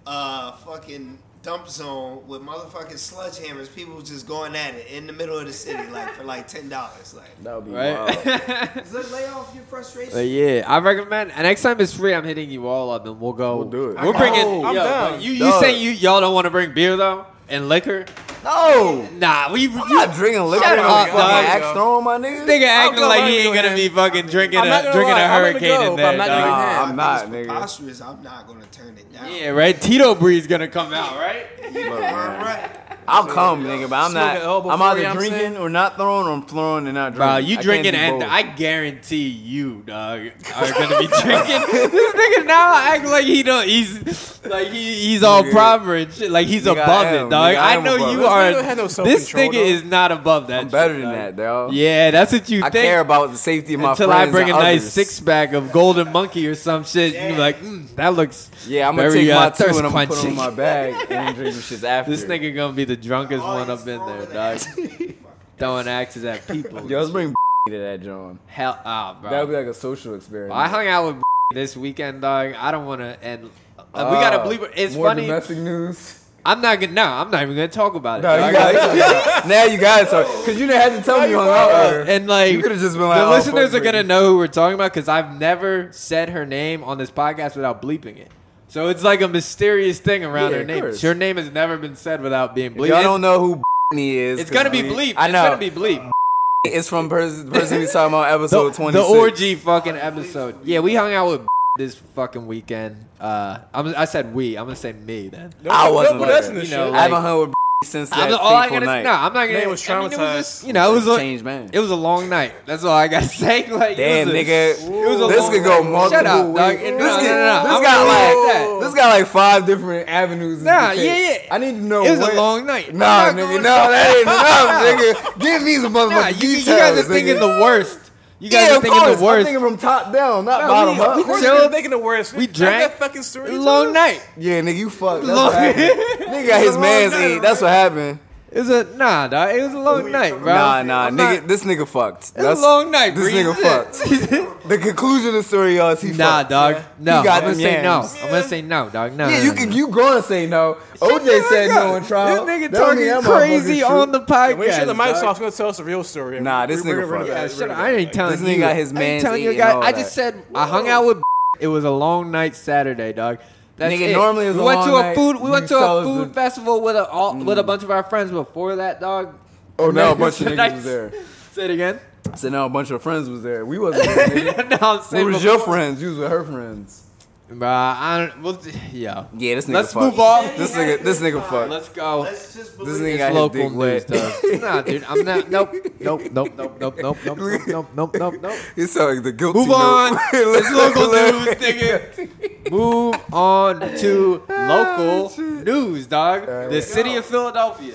D: uh fucking dump zone with motherfucking sledgehammers, people just going at it in the middle of the city, like for like ten dollars. Like
B: that would be
A: Right?
B: wild.
D: does lay off your frustration?
A: But yeah, I recommend. And next time it's free, I'm hitting you all up, and we'll go.
B: We'll do it.
A: We're bringing.
C: Oh, I'm
A: yo,
C: down.
A: You you
B: Dog.
A: saying you y'all don't want to bring beer though and liquor?
B: No,
A: Nah, we.
B: I'm
A: you,
B: not drinking liquor.
A: Shut
B: no
A: up,
B: fucking
A: dog.
B: axe throwing my nigga.
A: Nigga acting
C: go,
A: like
C: I'm
A: he ain't
C: gonna
A: gonna be fucking drinking a drinking
C: lie,
A: a
C: I'm gonna
A: hurricane
C: go,
A: in
C: but I'm
A: there.
C: not
A: dog.
C: gonna
B: Nah. I'm not, nigga.
D: preposterous. I'm not gonna turn it down.
A: Yeah, right. Tito Bree's gonna come out, right?
B: Look, man.
D: right.
B: I'll come, nigga, but I'm not.
C: elbow
B: I'm
C: for
B: either
C: you, I'm
B: drinking
C: saying?
B: or not throwing, or I'm throwing and not drinking.
A: Bro, you
B: I can't
A: drinking
B: do
A: and
B: both.
A: I guarantee you, dog, are gonna be drinking. this nigga now act like he don't. He's like he, he's all
B: Nigga.
A: proper and shit. Like he's
B: Nigga, I
A: above
B: am.
A: it, dog.
B: Nigga, I
A: I
B: am
A: know
B: above
A: you
B: it.
C: This
A: are.
C: nigga had no
A: this
C: self-control,
A: nigga
C: though.
A: is not above that.
B: I'm better
A: shit,
B: than
A: dog.
B: that, dog.
A: Yeah, that's what you
B: I
A: think.
B: care about the safety of my
A: Until
B: friends
A: I bring a
B: and
A: nice
B: others.
A: six pack of Golden Monkey or some shit, you're like, mm, that looks.
B: Yeah, I'm gonna
A: very,
B: take
A: uh,
B: my two
A: thirst
B: and I'm gonna put them in
A: quenching.
B: my bag and drink them shits after.
A: This nigga gonna be the drunkest
D: All
A: one
D: he's
A: up in there,
D: the
A: dog.
D: axe.
A: Throwing axes at people.
B: Yo, let's bring to that, John.
A: Hell, ah, bro.
B: That would be like a social experiment.
A: I hung out with this weekend, dog. I don't want to, and uh, we gotta
B: Ah,
A: believe. It's
B: more
A: funny.
B: domestic news.
A: I'm not gonna. No, I'm not even gonna talk about it.
B: No, you got now you got it. So, cause you didn't have to tell me you hung out with her.
A: and like
B: You could've just been like,
A: the
B: oh,
A: listeners
B: fuck
A: are gonna know who we're talking about because I've never said her name on this podcast without bleeping it. So it's like a mysterious thing around
B: Yeah,
A: her
B: of
A: name.
B: course.
A: Her name has never been said without being bleeped.
B: y'all don't know who Britney is,
A: it's gonna be bleeped.
B: I know.
A: It's gonna be bleeped.
B: It's from person, person we talking about
A: The,
B: episode
A: the
B: 26.
A: orgy fucking episode. Yeah, we hung out with this fucking weekend. Uh, I'm, I said we. I'm gonna say me then.
B: I wasn't
C: Put
B: like
C: us in
B: that.
C: this
A: You know,
C: shit.
B: I haven't hung with since
A: I'm
B: that
A: all I gotta,
B: night.
A: no, I'm not gonna.
C: Man was
A: I mean, it
C: traumatized.
A: just- you know, it was a
B: Changed man.
A: It was a long night. That's all I gotta say. Like,
B: Damn,
A: it was a,
B: nigga.
A: It was a
B: this
A: long
B: could go
A: night.
B: multiple
A: Shut up,
B: ways.
A: dog.
B: This,
A: No, no,
B: get-
A: no, no.
B: this
A: I'm
B: got
A: gonna
B: like
A: leave it at that.
B: this got like five different avenues. this
A: Nah, yeah, yeah.
B: I need to know.
A: It was
B: what,
A: a long night.
B: Nah, nigga, no, that ain't enough, nigga. Give me some motherfucking
A: Nah, you,
B: details.
A: you guys are
B: nigga.
A: thinking the worst. You guys
B: yeah,
A: are
B: of
A: thinking
B: course.
A: the worst.
B: I'm thinking from top down, not
A: No,
B: bottom
A: we-
B: up.
A: we
C: Of course
A: chilled.
C: you're thinking the worst.
A: We
C: Tell
A: drank.
C: that fucking story.
A: It was a
C: to
A: long night.
B: Yeah, nigga, you fucked. That's
A: Long-
B: what happened. nigga got his man's eat. That's what happened.
A: It was a nah, dog. It was a long night, bro.
B: Nah, nah,
A: I'm
B: nigga,
A: not-
B: this nigga fucked.
A: It was a long night. Bro.
B: This
A: Breeze.
B: nigga fucked. the conclusion of the story, y'all, is he
A: Nah,
B: fucked.
A: dog. No,
B: He got
A: I'm gonna
B: them
A: say no.
B: yams.
A: I'm gonna say no, dog. No.
B: Yeah,
A: no,
B: you
A: no,
B: can.
A: no.
B: You gonna say no? OJ said no
A: fuck
B: on
A: up.
B: trial.
A: This nigga
B: That don't mean
A: talking
B: that
A: crazy
B: motherfucker's
A: on the podcast.
C: When you shut the mics
A: dog.
C: off, gonna tell us the real story.
B: Nah, this nigga fucked.
A: Yeah, shut up. I ain't telling
B: This
A: you.
B: nigga got his
A: I ain't
B: mans
A: telling you
B: eating
A: guys.
B: all
A: I
B: that.
A: just said I hung out with. It was a long night Saturday, dog. That's
B: Nigga,
A: it.
B: normally
A: we
B: a
A: went to a food. We went to a food festival with a all, mm. with a bunch of our friends before that, dog.
B: Oh, now a bunch of niggas was there.
A: Say it again.
B: So now a bunch of friends was there. We wasn't there,
A: no, I'm
B: Who
A: saying
B: was your friends? You was with her friends.
A: Bruh, I don't. Well, yeah.
B: Yeah, this nigga
A: Let's
B: fucked.
A: move on.
B: This nigga, this nigga fucked.
A: Let's go.
D: Let's just
B: This nigga
A: It's
B: got his
A: local
B: dick
A: news,
B: wet.
A: dog. nah, dude, I'm not. Nope, nope, nope, nope, nope, nope, nope, nope, nope, nope, nope, nope.
B: It sound like the guilty
A: Move
B: note.
A: on. It's local
B: Look.
A: news, nigga. Move on to local news, dog.
B: Alright,
A: The
B: let's
A: city of Philadelphia.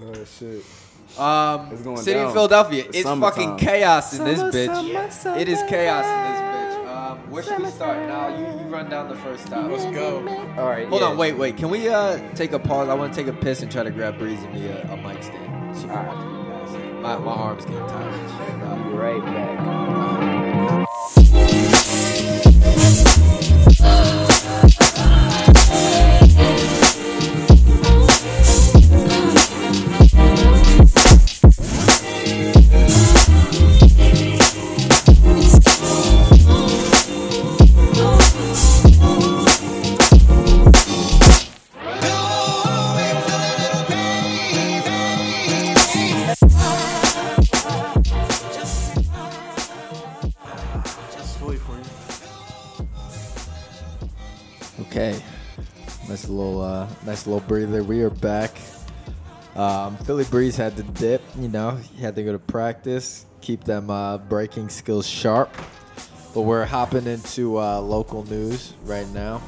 B: Oh shit.
A: Um,
B: It's going
A: city
B: down.
A: of Philadelphia.
B: It's
A: It's
B: summertime.
A: fucking chaos in this
B: Summer,
A: bitch.
B: summer, summer,
A: It is chaos in this bitch. Um, where should we start? Now you, you run down the first stop.
C: Let's go.
A: All right. Hold
B: yeah.
A: on. Wait. Wait. Can we uh take a pause? I want to take a piss and try to grab Breeze and me a, a mic stand. So my my arms getting tired. and shit, dog.
B: Be right back.
C: Philly
A: Okay, nice little, uh, nice little breather. We are back. Um, Philly Breeze had to dip. You know, he had to go to practice, keep them uh, breaking skills sharp. But we're hopping into uh, local news right now.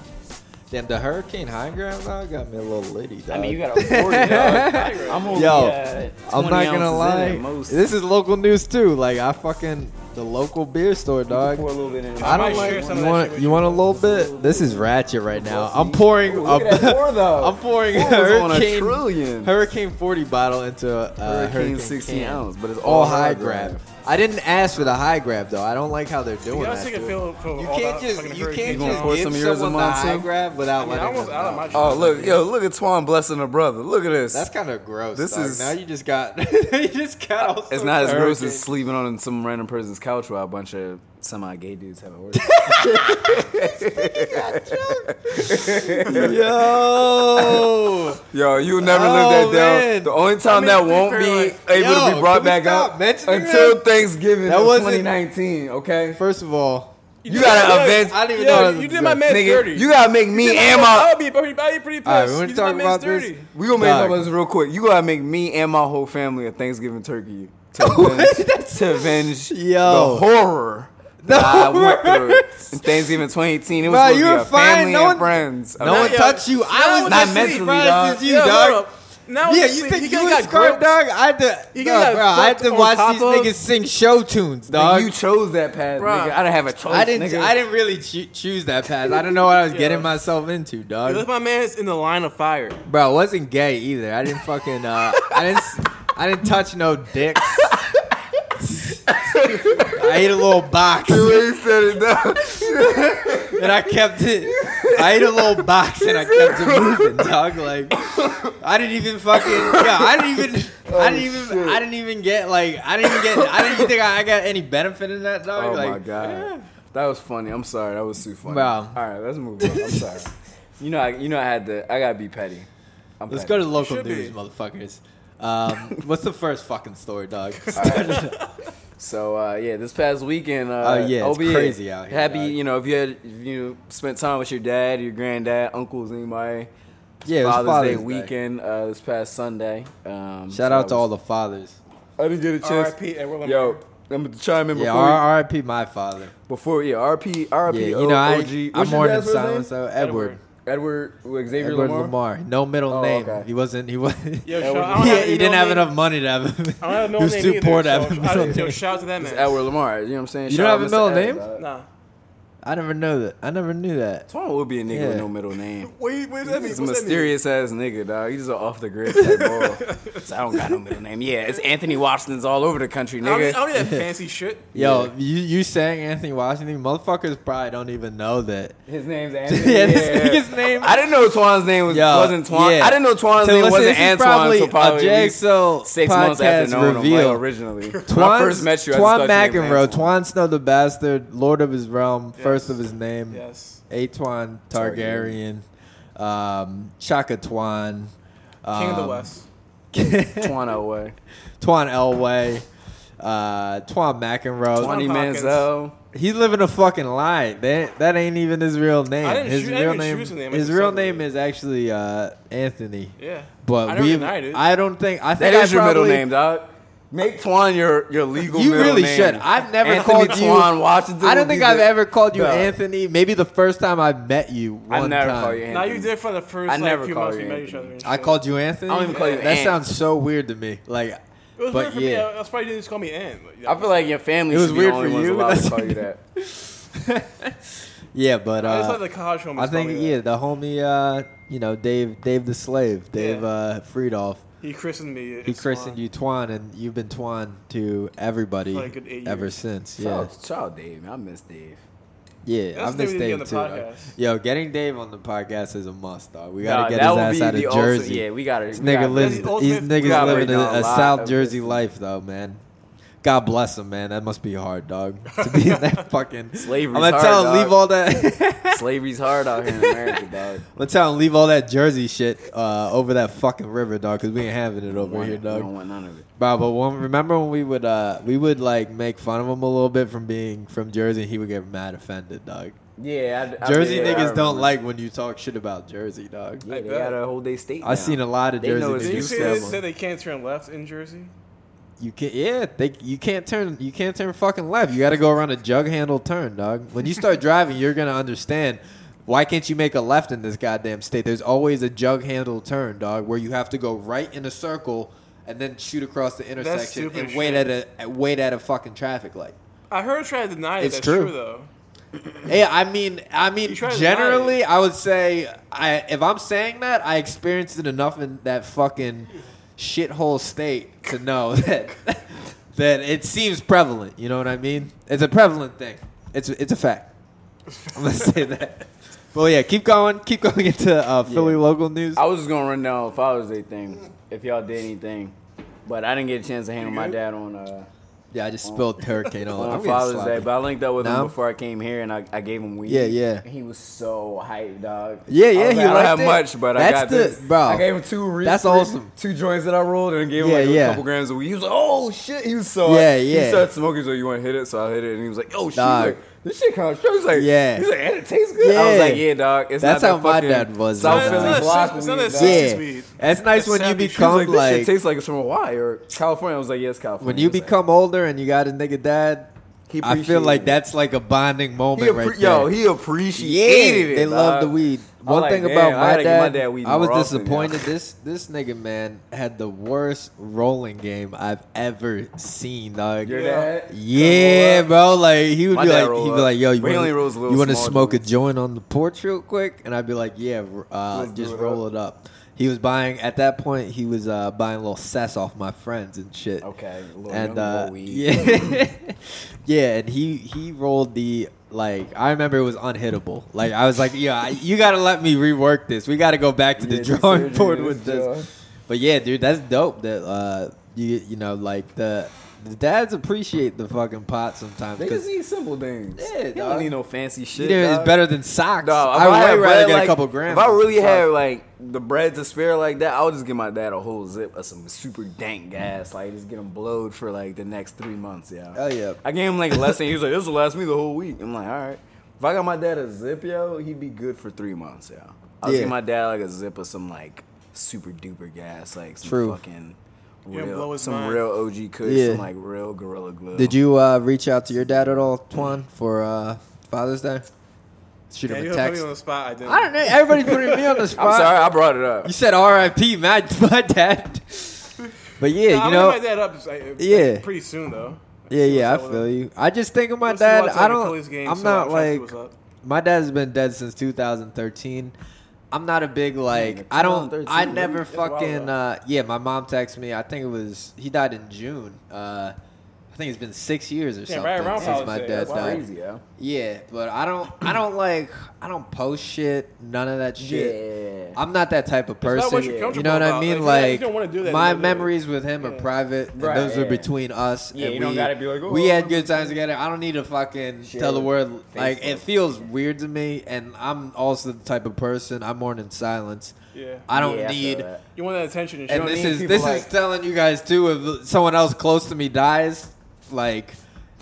A: Damn, the hurricane high ground dog got me a little litty. Dog.
B: I mean, you got a 40, dog. I'm only,
A: Yo,
B: uh,
A: I'm not gonna lie. This is local news too. Like I fucking the local beer store, dog.
B: Pour a little bit in.
A: I don't like. You want you
C: you.
A: want a little bit? This is ratchet right now. I'm pouring.
B: Ooh, look
A: a-
B: at that pour, though.
A: I'm pouring a
B: Pour was on a
A: hurricane
B: trillion.
A: Hurricane 40 bottle into a uh,
B: Hurricane 16
A: can.
B: ounce, but it's
A: all
B: all
A: high
B: high
A: grab.
B: Grab.
A: I didn't ask for the high grab though. I don't like how they're doing
C: You
A: that.
C: take a
A: dude.
C: feel for
A: You can't just
C: fucking
A: you can't
B: You
A: just give
B: some of yours
A: someone
B: in
A: the high grab without
C: I mean,
A: letting
C: almost
A: them
C: out
A: know.
B: Oh, look, yo, look at Twan blessing a brother. Look at this.
A: That's kind of gross.
B: This
A: dog.
B: is-
A: now you just got you just got. all
B: it's not as gross as sleeping on some random person's couch while a bunch of semi-gay dudes have a orgy.
A: Yo.
B: Yo, you'll never
A: Oh,
B: live that down. The only time
C: I mean,
B: that won't be
C: like-
B: able to be brought back up
A: mentioning
B: until
A: that?
B: Thanksgiving
A: That
B: of
A: wasn't-
B: 2019. Okay,
A: First of all,
B: you gotta
C: Yeah,
B: avenge.
A: I didn't even
C: Yo,
A: know. that
C: you did my man dirty.
B: you gotta make me and
C: I
B: my.
C: be pretty, I'd be pretty pissed.
A: All right, we
C: you
A: want
C: did
A: to
C: my
A: talk about this.
C: dirty.
B: We gonna make
A: Dog.
B: up this real quick. You gotta make me and my whole family a Thanksgiving turkey to avenge, to avenge
A: Yo.
B: the horror that I went through in Thanksgiving 2018. It was
A: Bro,
B: supposed
A: you
B: to be
A: were
B: a
A: fine.
B: family
A: No
B: and
A: one-
B: friends.
A: No one touched you. I was not
B: not
A: mentally
B: mentally, dog.
A: you,
C: Yeah,
A: dog.
C: Now
A: Yeah, you think you
C: got
A: was smart,
C: groped.
A: dog? I had to,
C: He
A: dog, bro, I had to watch these
C: of-
A: niggas sing show tunes, dog.
B: you chose that path,
C: Bruh.
B: nigga. I didn't have a choice.
A: I didn't.
B: Nigga.
A: I didn't really choo- choose that path. I don't know what I was
C: Yeah.
A: getting myself into,
C: You
A: dog.
C: left my man's in the line of fire.
A: Bro, I wasn't gay either. I didn't fucking. Uh, I didn't. s- I didn't touch no dicks. I ate a little box
B: The way he said it, dog.
A: and I kept it. I ate a little box and I kept it moving, dog. Like I didn't even fucking. Yeah, I didn't even. I didn't even.
B: shit.
A: I didn't even get like. I didn't even get. I didn't even think I, I got any benefit in that, dog.
B: Oh
A: like,
B: my god, that was funny. I'm sorry, that was too funny.
A: Wow.
B: All right, let's move on. I'm sorry. You know, I, you know, I had to. I gotta be petty. I'm
A: Let's
B: petty.
A: go to the local
C: should
A: news,
C: be.
A: motherfuckers. Um, what's the first fucking story, dog?
B: So uh, yeah, this past weekend. Uh,
A: Oh, yeah, it's
B: OBA,
A: crazy out here,
B: Happy,
A: dog.
B: you know, if you had, if you spent time with your dad, your granddad, uncles, anybody.
A: yeah, it was
B: Father's,
A: Father's
B: Day
A: Day.
B: weekend uh, this past Sunday. Um,
A: Shout
B: so
A: out
B: I
A: to all the fathers.
B: I didn't get a chance.
C: R.I.P. Edward Lamar.
B: Yo, I'm gonna chime in
A: Yeah,
B: before.
A: R- R.I.P. my father.
B: before yeah, RP, RP.
A: Yeah, you know, I,
B: OG.
A: I'm
B: What's your
A: more than
B: dad's first
A: silence
B: name?
A: though. Edward.
B: Edward Xavier
A: Edward
B: Lamar.
A: Lamar. No middle
B: Oh,
A: name.
B: okay.
A: He wasn't. He wasn't.
C: Yo,
B: Edward-
C: shout, I
A: Yeah,
C: have
A: he didn't have
C: middle
A: enough money to have him.
C: I don't have no
A: he was
C: name
A: too
C: either,
A: poor to
C: so
A: have a
C: I
A: middle
C: yo,
A: name.
C: shout out to that
B: It's
C: man.
B: Edward Lamar. You know what I'm saying?
A: You
B: Shout
A: don't
B: out
A: have a
B: Mr.
A: middle
B: Ed,
A: name?
C: Nah.
A: I never know that. I never knew that.
B: Twan would be a nigga
A: Yeah.
B: with no middle name.
C: Wait, what does that mean?
B: He's a
C: What's that mean?
B: mysterious ass nigga, dog. He's just an off the grid type boy. So I don't got no middle name. Yeah, it's Anthony Washington's all over the country,
C: I don't,
B: nigga.
C: I don't need that fancy shit.
A: Yo,
B: Yeah.
A: you you saying Anthony Washington? Motherfuckers probably don't even know that.
B: His name's Anthony.
A: yeah, this nigga's name.
B: I didn't know Twan's name was,
A: Yo,
B: wasn't Twan.
A: yeah.
B: I didn't know Twan's
A: So
B: name
A: listen,
B: wasn't
A: this is
B: Antoine
A: probably
B: until probably
A: a
B: at least
A: JXL
B: six months after
A: podcast
B: knowing him like,
A: reveal.
B: originally. when I
A: Twan's-
B: first met you, I just
A: Twan
B: thought your name was
A: McEnroe,
B: Antoine.
A: Twan Snow the Bastard, Lord of his realm, first
C: Yes.
A: of his name,
C: Yes.
A: Atwan Targaryen, um, Chaka Twan, um,
C: King of the West.
B: Twan Elway.
A: Twan Elway, uh, Twan McEnroe.
B: Twenty
C: Hawkins.
B: Manziel.
A: He's living a fucking lie. That that ain't even his real name.
C: I didn't
A: his
C: choo- I
A: real
C: didn't
A: name,
C: choose his name,
A: his real name
C: it.
A: is actually uh, Anthony.
C: Yeah.
A: But
C: I
A: we,
C: denied it.
A: I don't think I think
B: That
A: I
B: is your middle name, dog. Make Twan your your legal
A: You
B: middle
A: really
B: name.
A: should. I've never
B: Anthony
A: called you.
B: Twan Washington.
A: I don't think I've
B: the-
A: ever called you
B: No.
A: Anthony. Maybe the first time I met you. One
B: I never
A: time.
B: call you Anthony.
C: Now you did for the first
B: I
C: like,
B: never
C: few
B: call
C: months
B: you
C: we met
B: Anthony.
C: each other. and
A: I
C: shit.
A: called you Anthony.
B: I don't even call you
A: That
B: Ant.
A: sounds so weird to me. Like,
C: It was
A: but
C: weird for me.
A: yeah.
C: That's why you didn't just call me Ant.
B: I feel like your family
A: It was
B: should be
A: weird
B: the only
A: for
B: ones
A: you,
B: allowed to call you that.
A: yeah, but
C: I just
A: uh,
C: like the college homie.
A: I think yeah, the homie, uh, you know, Dave, Dave the slave, Dave
C: Yeah.
A: uh, Friedolf.
C: He christened me.
A: He christened you Twan, and you've been Twan to everybody
C: like a good
A: ever
C: years.
A: since. Yeah,
B: out, shout out Dave. I miss Dave.
A: yeah.
C: That's
A: I
C: the
A: miss
C: thing
A: Dave
C: on
A: too.
C: the
A: dog.
C: podcast.
A: Yo, getting Dave on the podcast is a must, dog. We gotta
B: Nah,
A: get
B: that
A: his ass out
B: the
A: of
B: ultimate-
A: Jersey.
B: Yeah, we got to.
A: This nigga lives. These niggas living a, a
B: a
A: South Jersey life, though, man. God bless him, man. That must be hard, dog. To be in that fucking
B: slavery.
A: I'm gonna
B: hard,
A: tell him
B: dog.
A: leave all that.
B: Slavery's hard out here in America, dog.
A: I'm gonna tell him leave all that Jersey shit uh, over that fucking river, dog. Cause we ain't having it over here,
B: it. We
A: dog.
B: don't want none of it.
A: Bro, but when, remember when we would uh, we would like make fun of him a little bit from being from Jersey, and he would get mad offended, dog.
B: Yeah, I, I-
A: Jersey
B: yeah, I
A: niggas don't like when you talk shit about Jersey, dog.
B: Yeah,
C: I
B: they got a whole day state.
A: I
B: now.
A: seen a lot of
B: They
A: Jersey
B: know it's
C: Did you
A: niggas.
B: used
C: see they said they can't turn left in Jersey?
A: You can't. Yeah, they. You can't turn. You can't turn fucking left. You got to go around a jug handle turn, dog. When you start driving, you're gonna understand. Why can't you make a left in this goddamn state? There's always a jug handle turn, dog, where you have to go right in a circle and then shoot across the intersection and wait
C: shit.
A: at a wait at a fucking traffic light.
C: I heard try to deny it.
A: It's
C: That's
A: true.
C: true, though.
A: Yeah, I mean, I mean,
C: You try to
A: generally, I would say, I if I'm saying that, I experienced it enough in that fucking shithole state to know that that it seems prevalent. You know what I mean? It's a prevalent thing. It's it's a fact. I'm gonna say that. But yeah, keep going. Keep going into uh, Philly
B: Yeah.
A: local news.
B: I was just gonna run down Father's Day thing if y'all did anything, but I didn't get a chance to hang with my dad on uh,
A: yeah, I just um, spilled hurricane on.
B: on
A: I'm
B: Father's Day, but I linked up with him before I came here and I, I gave him weed.
A: Yeah, yeah.
B: He was so hyped, dog.
A: Yeah, yeah,
B: I was
A: he
B: like, I don't have
A: it.
B: much, but I
A: That's
B: got
A: the-
B: this,
A: bro,
B: I gave him two. Re-
A: that's awesome.
B: Two joints that I rolled and gave him
A: Yeah,
B: like
A: yeah.
B: a couple grams of weed. He was like, "Oh shit!" He was so
A: Yeah.
B: He started smoking, so you want to hit it? So I hit it, and he was like, "Oh shit!"
A: Dog.
B: like, this shit kind of strong. He's like,
A: Yeah.
B: He's like, and it tastes good. I was like, "Yeah, dog." It's
A: That's
B: not
A: how
B: that
A: my dad was,
B: South
A: man.
B: Philly
C: It's
B: block weed,
C: that
B: dog.
A: Yeah,
C: weed.
A: that's nice
C: That's
A: when you
C: savvy. She was
B: He was
A: become
B: like, this shit tastes like it's from Hawaii or California. I was like, yes, California.
A: when you
B: He was like-
A: become older and you got a nigga dad.
B: He
A: I feel like
B: it.
A: that's like a bonding moment
B: appre-
A: right there.
B: yo, he
A: Yeah,
B: appreciated it.
A: they love the weed.
B: I
A: One
B: like,
A: thing about my dad,
B: give my dad
A: I was
B: often,
A: disappointed.
B: yo.
A: This this nigga man had the worst rolling game I've ever seen, dog.
B: Your
C: Yeah.
B: dad?
A: Yeah, bro. Like he would
B: My
A: be like, he'd be like, "Yo, you want
B: only rolls a little
A: you want to
B: small
A: smoke a joint on the porch real quick?" And I'd be like, "Yeah, uh, just
B: it
A: roll
B: up.
A: it up." He was buying at that point. He was uh, buying a little cess off my friends and shit
B: Okay, a little
A: and
B: young
A: uh,
B: weed.
A: yeah, yeah, and he he rolled the like I remember it was unhittable. Like I was like, yeah, you got to let me rework this. We got to go back to the
B: Yeah,
A: drawing board with
B: this.
A: But yeah, dude, that's dope. That uh, you you know like the dads appreciate the fucking pot sometimes.
B: They just need simple things.
A: Yeah,
B: they don't need no fancy shit.
A: know, it's
B: dog.
A: better than socks.
B: If
A: I would rather
B: bread
A: get
B: like-
A: a couple grams.
B: If I really had like the bread to spare like that, I would just give my dad a whole zip of some super dank gas, like just get him blowed for like the next three months. Yeah.
A: Oh, Hell yeah.
B: I gave him like less, and he was like, "This will last me the whole week." I'm like, "All right." If I got my dad a zip, yo, he'd be good for three months, yo. I'll
A: Yeah.
B: give my dad like a zip of some like super duper gas, like some
A: True.
B: fucking
C: You gonna blow
B: real,
C: his
B: some
C: mind.
B: real OG Kush,
A: Yeah.
B: some like real Gorilla Glue.
A: Did you uh, reach out to your dad at all, Twan, for uh, Father's Day? Shoot
C: Yeah,
A: him
C: you
A: a
C: gonna put
A: text.
C: me on the spot. I didn't.
A: I don't know. Everybody's putting me on the spot.
B: I'm sorry, I brought it up.
A: You said R.I.P. My my dad. But yeah,
C: Nah,
A: you
C: I'm
A: know,
C: gonna hit my dad up like,
A: Yeah.
C: pretty soon though.
A: yeah, yeah, I
C: What's up
A: feel you. I just think of my
C: We'll
A: dad. I don't.
C: Phillies game,
A: I'm
C: so
A: not
C: I'm trying to see
A: like my dad's been dead since 2013. I'm not a big like. I don't.
B: 2013,
A: I never fucking. Uh, yeah, my mom texted me. I think it was he died in June. Uh, think it's been six years or
C: Yeah,
A: something
C: right around
A: since my dad died.
B: Crazy, yo.
A: Yeah, but I don't. I don't like. I don't post shit. None of that shit.
B: Yeah.
A: I'm not that type of person. you know what I mean?
C: Like,
A: Like,
C: you don't wanna do that,
A: my
C: you don't do it.
A: memories with him are
C: Yeah.
A: private, and
B: Right,
A: those are between us.
B: Yeah,
A: and
B: you don't
A: we-
B: gotta be like, oh,
A: we had good times together. I don't need to fucking
B: Share
A: tell the world. Like, it feels weird to me, and I'm also the type of person I mourn in silence.
C: Yeah.
A: I don't
B: Yeah,
A: need.
B: that.
C: You want that attention and
A: and this is this is telling you guys too. If someone else close to me dies, like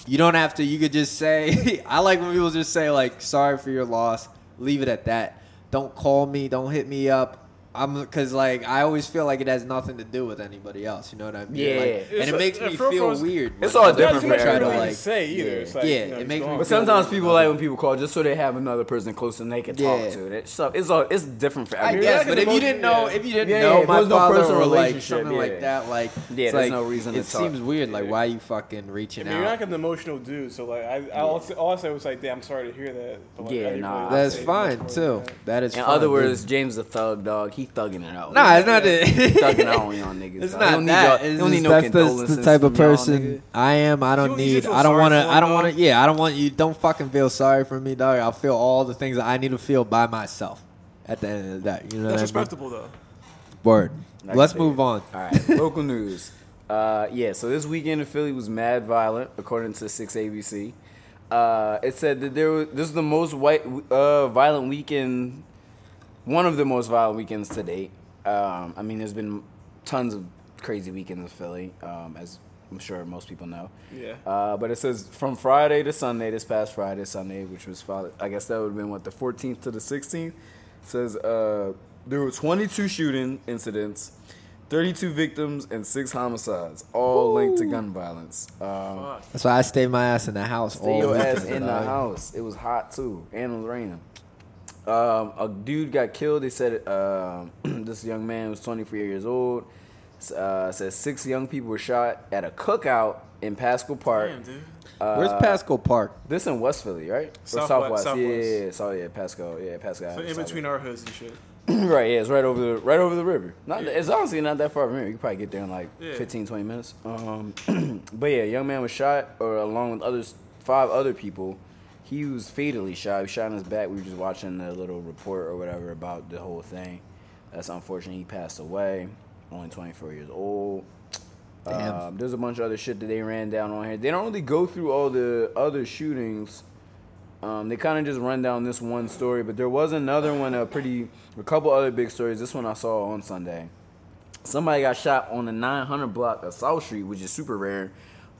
A: you don't have to. You could just say. I like when people just say like, "Sorry for your loss." Leave it at that. Don't call me. Don't hit me up. I'm because like I always feel like it has nothing to do with anybody else. You know what I mean?
B: Yeah.
A: Like, and it
C: a-
A: makes
C: yeah,
A: me feel
C: for-
A: weird.
B: It's all
A: other
C: There's
B: different
A: people
C: not
B: for
A: try to
B: everybody.
C: to
A: like.
C: say either.
B: Yeah.
C: It's like,
A: Yeah,
C: you know,
A: it makes me.
B: But sometimes people like when people call just so they have another person close and they can talk to. It so it's all it's different for
A: I
B: everybody.
A: guess, but if you didn't know, if you didn't know
B: yeah,
A: my
B: no
A: father
B: personal
A: or like
B: relationship,
A: something like that, like
B: Yeah, there's no reason
A: It seems weird. Like,
C: Yeah.
A: why you fucking reaching
C: I mean, you're not like an emotional dude, so like I, I all, all I said was like, "Damn, I'm sorry to hear that." But, like, I
B: Yeah, nah.
A: That's fine too.
C: that.
A: That is.
B: In
A: fine,
B: other words, James the thug dog. He thugging it out.
A: Nah, it's not
B: He
A: it.
B: thugging out on y'all niggas.
A: It's
B: dog.
A: not
B: He don't need
A: that.
B: y'all-
A: It's
B: he don't need
A: just
B: no
A: that's the, the type of person. I am. I don't
C: You- you
A: need.
C: feel
A: I don't want to. I don't want to. Yeah, I don't want you. Don't fucking feel sorry for me, dog. I'll feel all the things that I need to feel by myself. At the end of that, you know
C: That's
A: what I mean?
C: respectable though.
A: Word.
B: I
A: Let's move on.
B: All right, local news. Uh, yeah, so this weekend in Philly was mad violent, according to 6ABC. Uh, it said that there was this is the most white, uh, violent weekend, one of the most violent weekends to date. Um, I mean, there's been tons of crazy weekends in Philly, um, as I'm sure most people know.
C: Yeah.
B: Uh, but it says from Friday to Sunday, this past Friday, Sunday, which was Friday, I guess that would have been what the 14th to the 16th. Says uh, there were 22 shooting incidents, 32 victims, and six homicides, all linked to gun violence. Um,
A: That's why I stayed my ass in the house.
B: Stay
A: all
B: your ass in the house. It was hot too, and it was raining. Um, a dude got killed. They said um this young man was 24 years old. Uh, says six young people were shot at a cookout in Pasco Park.
C: Damn, dude.
B: Uh,
A: Where's Pasco Park?
B: This in West Philly, right? Or
C: Southwest-
B: Southwest.
C: Southwest.
B: Yeah, yeah, yeah. So yeah, Pascal. Yeah, Pascal.
C: So in
B: Southwest.
C: between our hoods and shit.
B: right, yeah, it's right over the right over the river. Not it's honestly not that far from here. You could probably get there in like
C: Yeah.
B: 15, 20 minutes. Um, but yeah, young man was shot, or along with others, five other people. He was fatally shot. He was shot in his back. We were just watching the little report or whatever about the whole thing. That's unfortunate. He passed away, only 24 years old. Um, there's a bunch of other shit that they ran down on here. They don't really go through all the other shootings. Um, they kind of just run down this one story, but there was another one, a pretty, a couple other big stories. This one I saw on Sunday. Somebody got shot on the 900 block of South Street, which is super rare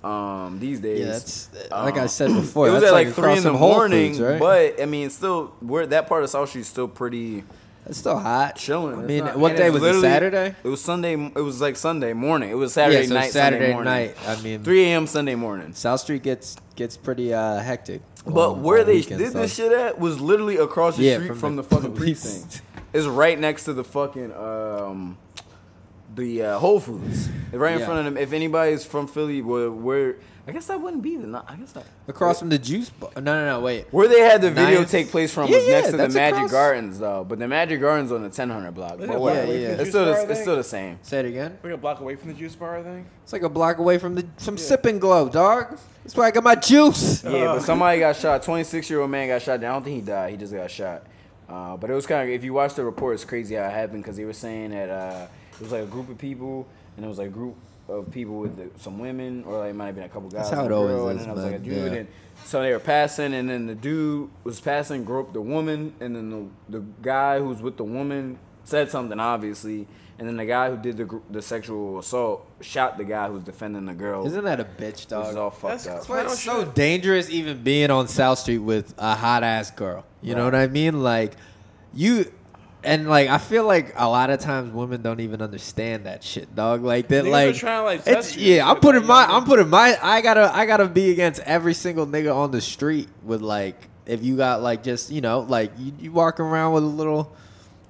B: um, these days.
A: Yeah, that's like I
B: Um,
A: said before.
B: it was
A: that's
B: at like, three in the morning,
A: Foods, right?
B: but I mean, still, where that part of South Street is still pretty
A: it's still hot.
B: chilling.
A: I mean,
B: not-
A: what day was it? Saturday.
B: It was Sunday. It was like Sunday morning. It was Saturday
A: yeah, so
B: night.
A: Saturday
B: Sunday morning.
A: night. I mean,
B: 3 a.m. Sunday morning.
A: South Street gets gets pretty uh, hectic.
B: But
A: on-
B: where
A: on
B: they
A: weekends,
B: did this shit at was literally across the
A: Yeah,
B: street
A: from
B: from,
A: the
B: the, fucking precinct. It's right next to the fucking um, the uh, Whole Foods. Right in
A: Yeah.
B: front of them. If anybody's from Philly, where, where I guess that wouldn't be the. no- I guess that
A: across from the juice bar. No, no, no. Wait.
B: where they had the video take place from
A: Yeah,
B: was
A: yeah,
B: next to the Magic
A: across-
B: Gardens though. But the Magic Gardens on the 1000 block.
C: Isn't
B: But
C: it
B: whatever.
A: block
B: it's still
C: bar,
B: the, it's still the same.
A: Say it again.
C: We're like a block away from the juice bar, I think.
A: It's like a block away from the from Sip and Glow, dog. That's where I got my juice.
B: Yeah, but somebody got shot. Twenty six year old man got shot. I don't think he died. He just got shot. Uh, but it was kind of if you watch the report, it's crazy how it happened because they were saying that uh, it was like a group of people and it was like a group of people with the, some women or like it might have been a couple guys.
A: That's how it
B: a
A: always
B: girl, and then it was like a dude
A: Yeah.
B: and so they were passing and then the dude was passing, groped the woman, and then the the guy who's with the woman said something obviously. And then the guy who did the the sexual assault shot the guy who's defending the girl.
A: Isn't that a bitch,
B: This is all fucked
C: That's
B: up.
A: That's why it's so
C: shit.
A: dangerous even being on South Street with a hot ass girl. You know what I mean? Like you and like I feel like a lot of times women don't even understand that shit, dog. Like that like
C: trying to, like,
A: it's yeah, I'm putting my? I'm putting my I gotta I gotta be against every single nigga on the street with like if you got like just, you know, like you, you walking around with a little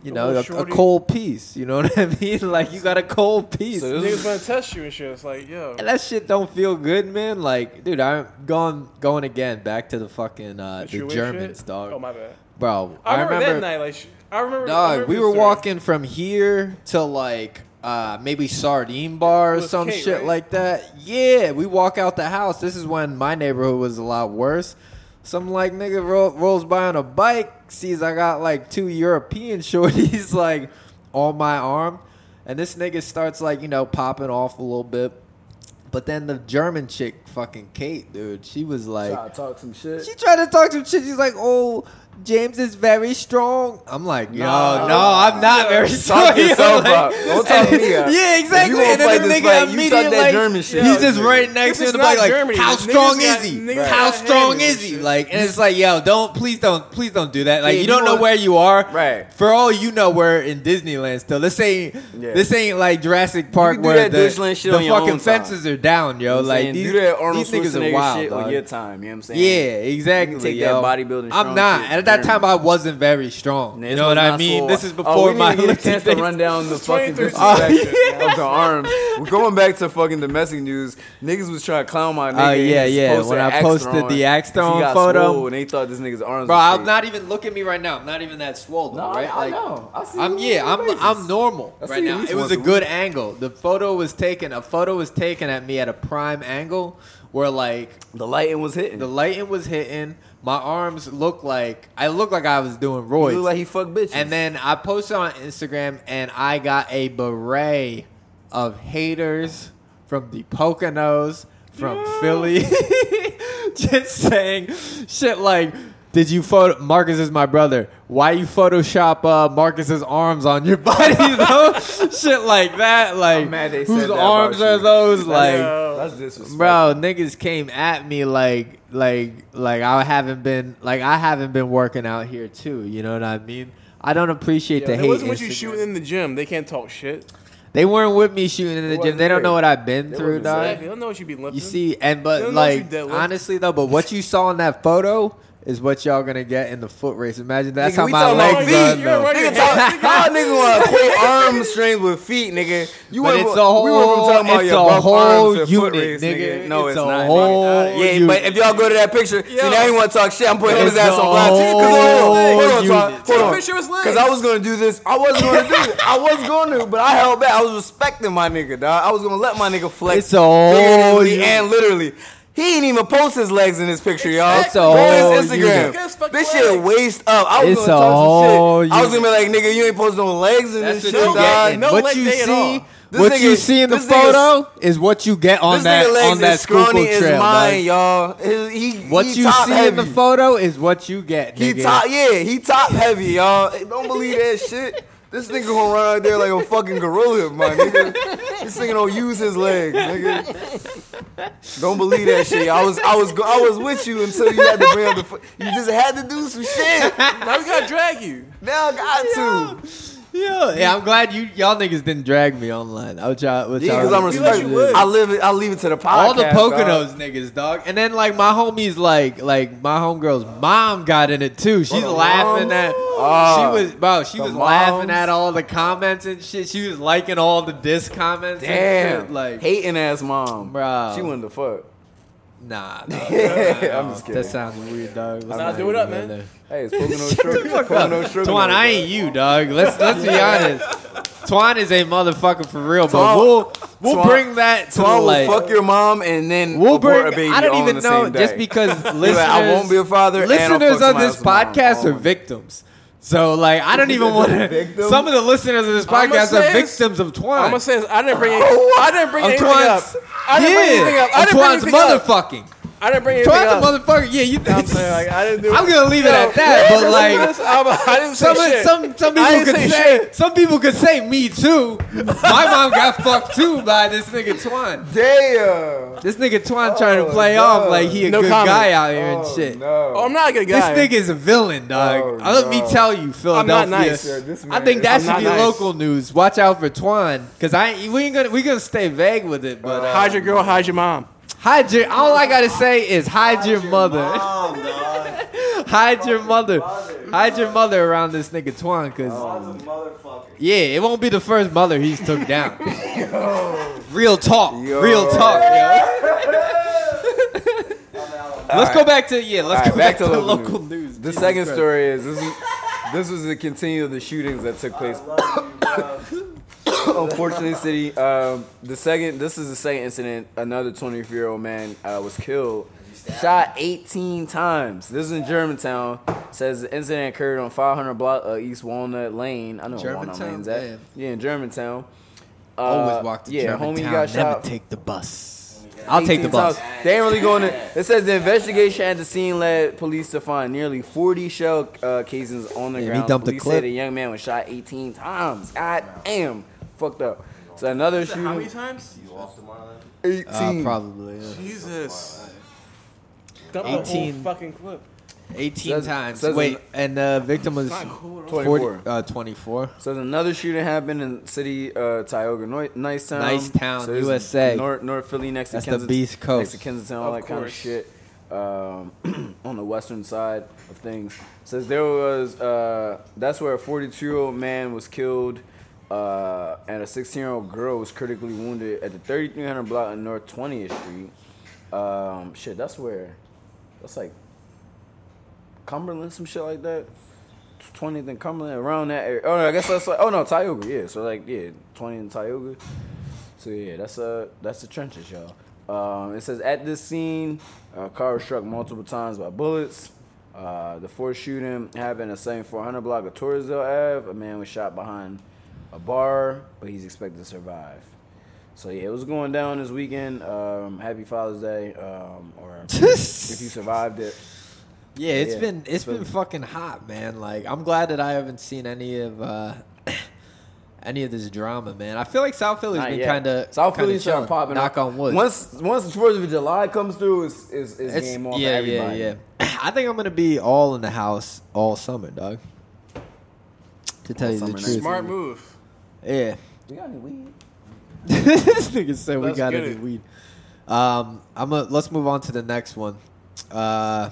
A: you know, a, a cold piece. You know what I mean? Like you got a cold piece.
B: So
C: Niggas gonna test you and shit. It's like, yo.
A: And that shit don't feel good, man. Like, dude, I'm going going again back to the fucking uh, the Germans,
C: shit?
A: dog.
C: Oh my bad.
A: Bro,
C: I remember, that night. Like, I remember. I remember
A: We were
C: story.
A: walking from here to like uh, maybe sardine bar or
C: was
A: some
C: Kate,
A: shit
C: right?
A: like that. Yeah, we walk out the house. This is when my neighborhood was a lot worse. Some like nigga ro- rolls by on a bike, sees I got like two European shorties like on my arm, and this nigga starts like you know popping off a little bit. But then the German chick, fucking Kate, dude, she was like,
B: Try to talk some shit.
A: she tried to talk some shit. She's like, "Oh, James is very strong." I'm like, "Yo,
B: Nah.
A: no, I'm not very strong."
B: Talk yourself
A: like-
B: up. Don't talk me up.
A: Yeah,
B: If
A: exactly.
B: you
A: and then the nigga
B: fight, you talk that
A: like,
B: German shit.
A: he's just right next to the bike, like,
C: Germany.
A: "How strong is he? How strong is he?" Like, and it's like, "Yo, don't, please don't, please don't do that." Like,
B: Yeah,
A: you
B: you
A: don't know where you are.
B: Right.
A: For all you know, we're in Disneyland still. This ain't,
B: Yeah.
A: this ain't like Jurassic Park where the, the fucking
B: time.
A: fences are down, yo.
B: You know
A: like these,
B: do that Arnold
A: these niggas are wild,
B: shit on your time. You know what I'm saying?
A: Yeah, exactly.
B: Take that bodybuilding
A: I'm not.
B: Shit
A: And at that time. I wasn't very strong.
B: This
A: You know what I mean?
B: so-
A: This is
B: Oh,
A: before
B: we
A: my
B: didn't get a chance to run down the fucking
C: 2013
B: disrespect
C: shit.
B: of the arms. We're going back to fucking domestic news. Niggas was trying to clown my oh, nigga.
A: Oh,
B: and
A: yeah, yeah. When I posted the axe
B: 'cause
A: throwing photo.
B: and they thought this nigga's arms.
A: Bro, I'm not even look at me right now. I'm not even that swollen.
B: No,
A: right?
B: I- I know. I see
A: I'm
B: you
A: yeah.
B: on a
A: I'm
B: basis.
A: I'm normal right now. It was a
B: a
A: good angle. The photo was taken. A photo was taken at me at a prime angle, where like
B: The lighting was hitting.
A: the lighting was hitting. My arms look like I look like I was doing roids.
B: looked like he fucked bitches.
A: And then I posted on Instagram and I got a beret of haters from the Poconos, from Philly, just saying shit like. Did you photo? Marcus is my brother. Why you Photoshop uh, Marcus's arms on your body though? Shit like that. Like whose arms are those? Like
B: That's.
A: Bro, niggas came at me like like like I haven't been like I haven't been working out here too. You know what I mean? I don't appreciate
C: Yeah,
A: the
C: it
A: hate.
C: wasn't what you shooting in the gym. They can't talk shit.
A: They weren't with me shooting in the gym. They don't know what I've been
B: They
A: through, dog.
C: Exactly. They don't know what you be lifting.
A: You see, and but
C: don't know if you
A: like honestly though, but what you saw in that photo is what y'all gonna get in the foot race. Imagine that's
B: Nigga,
A: how my
B: talking about
A: legs
B: feet.
A: are. Though.
C: right.
B: Nigga, talk, y'all nigga want to equate arm strength with feet, nigga. You
A: But
B: went
A: it's
B: from,
A: a
B: we went from talking about
A: it's
B: your
A: a whole
B: arms to foot
A: unit,
B: race,
A: nigga.
B: No,
A: It's
B: it's,
A: a
B: not.
A: whole
B: nigga. yeah,
A: unit.
B: but if y'all go to that picture, see now you want to talk shit. I'm putting his ass on blast. 'Cause
A: whole
B: Hold on, hold on,
A: unit.
B: Twan,
C: Take
B: hold on.
C: picture of his.
B: Because I was gonna do this. I wasn't gonna do it. I was gonna, but I held back. I was respecting my nigga, dog. I was gonna let my nigga flex.
A: It's a whole
B: and literally. He ain't even post his legs in this picture, y'all.
A: It's a
B: Go on
A: whole
B: his Instagram.
A: unit.
B: This shit
C: legs.
B: waist up. I was
A: It's
B: gonna
A: a
B: talk
A: whole
B: some shit. I was gonna be like, nigga, you ain't posting no legs in
A: That's
B: this
A: what
B: shit,
A: you
B: dog.
A: get.
C: No
A: what
C: leg
A: you
C: day at
A: see,
C: all.
B: This
A: what
B: nigga-
A: you see in the photo is what you get on
B: This
A: that
B: legs
A: on that
B: is scrawny
A: Schuylkill
B: as
A: trail.
B: mine,
A: dog.
B: y'all. His- He,
A: What
B: he
A: you
B: top
A: see
B: heavy.
A: in the photo is what you get.
B: He top, yeah, he top heavy, y'all. Don't believe that shit. This nigga gonna run out there like a fucking gorilla, my nigga. This nigga don't use his legs, nigga. Don't believe that shit. I was, I was, I was with you until you had to bring up the. You just had to do some shit.
C: Now we gotta drag you.
B: Now I got to.
A: Yeah, yeah. I'm glad you y'all niggas didn't drag me online. I would try. Which
B: Yeah, because I'm respectful. I live it. I leave it to the podcast.
A: all the
B: dog.
A: Poconos niggas, dog. And then like my homies, like like my homegirl's mom got in it too. She's
B: the
A: laughing
B: moms?
A: at.
B: Ah,
A: she was bro. She
B: the
A: was laughing at all the comments and shit. She was liking all the diss comments. And
B: Damn,
A: shit. like
B: hating ass mom,
A: Bro.
B: She wanted to fuck.
A: Nah. dog.
B: I'm just kidding.
A: That sounds weird, dog. Let's
C: Nah,
A: not
C: do it up, man.
B: Hey, it's Pocono sugar. Pocono sugar.
A: Twan, I ain't you, dog. Let's let's be honest. Twan is a motherfucker for real, but
B: Twan-
A: we'll we'll
B: Twan-
A: bring that to
B: Twan
A: the
B: will
A: like.
B: fuck your mom and then
A: We'll
B: abort
A: bring.
B: a baby
A: I don't even know just because listeners.
B: like, I won't be a father. and I'll
A: listeners
B: fuck
A: of this podcast
B: mom.
A: are victims. So like, I don't even want to. Some of the listeners of this podcast are victims of
C: Twine.
A: I'm
C: gonna say this. I didn't bring. Any, I didn't bring anything up. I didn't bring anything up. I didn't bring anything up.
A: motherfucking.
C: I didn't bring anything
A: Twan's a
C: up.
A: motherfucker. Yeah, you.
C: I'm saying like I didn't do.
A: I'm gonna leave it
C: Yo,
A: at that. But like.
C: I'm- I didn't say
A: Some,
C: shit.
A: some some people could
C: say
A: say
C: shit.
A: some people could say me too. My mom got fucked too by this nigga Twan.
B: Damn.
A: This nigga Twan trying to
B: Oh,
A: play
B: no.
A: off like he a
C: No
A: good
C: comment.
A: guy out here and
B: Oh,
A: shit.
B: No.
C: Oh, I'm not a good
A: This nigga is a villain, dog.
B: Oh,
A: Uh, Let me tell you, Philadelphia.
C: nice.
B: Yeah,
A: I think that
C: I'm
A: should be
C: nice.
A: local news. Watch out for Twan, cause I we ain't gonna we gonna stay vague with it. But uh,
C: hide your girl, hide your mom.
A: Hide your. All I gotta say is hide your mother.
D: Mom,
A: hide your mother. Hide your mother around this nigga Twan, cause
D: oh, Mom's
A: yeah, it won't be the first mother he's took down. Real talk.
B: Yo.
A: Real talk, yo. Let's go back to yeah. Let's
B: right,
A: go back, to,
B: local
A: local
B: news.
A: news.
B: The
A: Jesus
B: second
A: Christ.
B: story is this. Is, this was the continue of the shootings that took place. Unfortunately, city. Um, the second. This is the second incident. Another 24 year old man uh, was killed. Shot 18 times. This is in Germantown. Says the incident occurred on 500 block uh, East Walnut Lane. I know where Walnut Lane's at.
A: Damn.
B: Yeah, in Germantown. Uh,
A: Always walk to
B: yeah,
A: Germantown.
B: homie got
A: Never
B: shot.
A: take the bus. I'll take the bus.
B: times. They ain't really going to. It says the investigation at the scene led police to find nearly 40 shell uh, casings on the
A: ground. he dumped a clip.
B: said the young man was shot 18 times. God damn, fucked up. So another shooting.
C: How many
B: shooting.
C: times?
B: 18.
A: Uh, probably. Yeah.
C: Jesus. Dump the
A: 18.
C: whole fucking clip.
A: 18
B: Says-
A: times.
B: says
A: Wait,
B: in-
A: and the victim was
C: cool.
B: 24.
A: 40, uh, 24.
B: So another shooting happened in city uh, Tioga, Noi- Nice Town,
A: Nice Town,
B: so
A: USA.
B: North, North Philly, next
A: That's
B: to
A: the
B: Kensington,
A: Beast Coast.
B: next to Kensington, all
C: Of
B: that kind of shit. Um, on the western side of things, says there was uh, that's where a 42 year old man was killed, uh, and a 16 year old girl was critically wounded at the 3300 block of North 20th Street. Um, shit, that's where, that's like Cumberland, some shit like that. 20th and Cumberland, around that area. Oh, no, I guess that's like, oh no, Tioga, yeah. So like, yeah, 20 and Tioga. So yeah, that's uh, that's the trenches, y'all. Um, it says at this scene, a car was struck multiple times by bullets. Uh, the fourth shooting happened at the same 400 block of Torresdale Ave. A man was shot behind a bar, but he's expected to survive. So yeah, it was going down this weekend. Um, happy Father's Day, um, or if you survived it.
A: Yeah, it's
B: Yeah,
A: been it's
B: so-
A: been fucking hot, man. Like I'm glad that I haven't seen any of uh any of this drama, man. I feel like South Philly's
B: Not
A: been kind of
B: South Philly started popping.
A: Knock
B: up.
A: on wood.
B: Once once the Fourth of July comes through, it's it's, it's,
A: It's-
B: game on
A: yeah,
B: for
A: yeah,
B: everybody.
A: yeah. I think I'm gonna be all in the house all summer, dog. To tell
B: All
A: you the truth,
C: Smart move.
A: Yeah.
B: We got any weed?
A: this nigga said we
C: Let's
A: got
C: get
A: any
C: it.
A: weed. Um, I'm a, let's move on to the next one. Uh,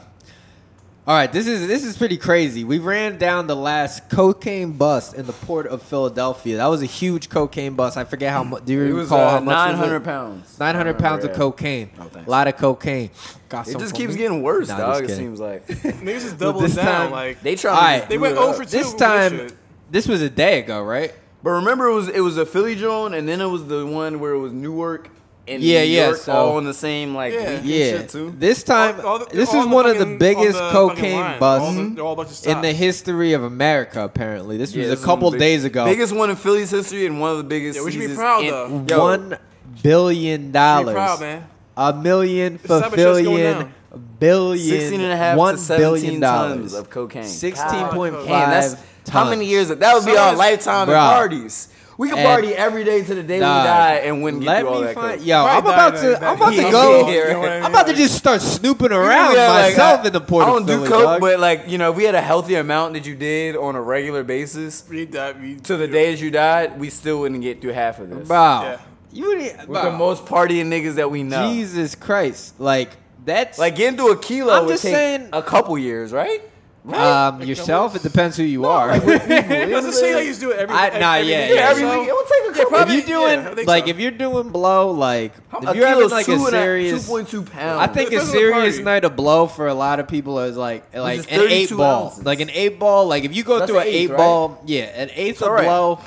A: all right, this is this is pretty crazy. We ran down the last cocaine bust in the port of Philadelphia. That was a huge cocaine bust. I forget how much. Do you
B: It was
A: recall how
B: uh,
A: much?
B: nine
A: was it?
B: hundred pounds.
A: 900 pounds of cocaine.
B: Oh, thanks.
A: a lot of cocaine. Got
B: It
A: some
B: just
A: for
B: keeps
A: me?
B: getting worse,
A: Nah,
B: dog. It
A: kidding.
B: seems like
C: Niggas just
A: But
C: doubling
A: this
C: down.
A: time-
C: like
B: they try.
A: Alright.
C: they went
B: over
C: over two.
A: This
C: with
A: time,
C: shit.
A: this was a day ago, right?
B: But remember, it was it was a Philly drone, and then it was the one where it was Newark and
A: Yeah,
B: New
A: yeah,
B: York
A: so-
B: all in the same like
C: Yeah.
A: Yeah.
B: shit too.
A: This time,
C: All- all the-
A: this is
C: the
A: one of the biggest
C: the
A: cocaine busts
C: the- all a bunch of
A: in the history of America. Apparently, this
B: Yeah,
A: was
B: this
A: a couple
B: big-
A: days ago.
B: Biggest one in Philly's history and one of the biggest.
C: Yeah, we should be proud,
B: in-
C: though.
B: Yo,
A: One billion dollars.
C: proud, man.
A: A million
C: It's
A: for
C: it's just going
A: billion, billion,
B: 16 and a half
A: one
B: to 17
A: billion
B: tons of cocaine.
A: Sixteen point
B: Man,
A: five.
B: That's how many years? That would be
C: Some
B: our
C: is-
B: lifetime of parties. We could
A: And-
B: party every day to the day
A: Dog,
B: we die and wouldn't get
A: Let
B: through all
A: me
B: that
A: find.
B: coke.
A: Yo, I'm about
C: die
A: to.
C: like
A: I'm about to go.
C: You know what I mean?
A: I'm about to just start snooping around
B: could be like,
A: myself
B: I-
A: in the port
B: I don't do
A: Philly,
B: coke,
A: dog.
B: but like you know, if we had a healthy amount that you did on a regular basis
C: Read that. Read,
B: to the day that you died, we still wouldn't get through half of this.
A: Bro,
C: Yeah.
A: you need,
B: With
A: bro,
B: the most partying niggas that we know.
A: Jesus Christ, like that's
B: Like getting to a kilo
A: I'm
B: would
A: just
B: take
A: saying-
B: a couple years, right?
A: Um yourself. It depends who you are.
C: Let's just say I used to do it every.
A: I-
C: every,
A: nah,
C: every
A: yeah,
C: week
A: yeah,
C: or
B: every It would take a couple.
C: probably-
A: if you're doing
C: yeah, I think
A: like
C: so.
A: if you're doing blow like
B: a
A: if you're having like a serious
B: two point two pounds.
A: I think a
C: Depends on the
A: serious
C: party.
A: night of blow for a lot of people is like like
B: is
A: an eight ball.
B: ounces.
A: Like an eight ball, like if you go
B: That's
A: through
B: an
A: an
B: eighth,
A: eight
B: right?
A: ball, yeah, an eighth of
B: alright.
A: blow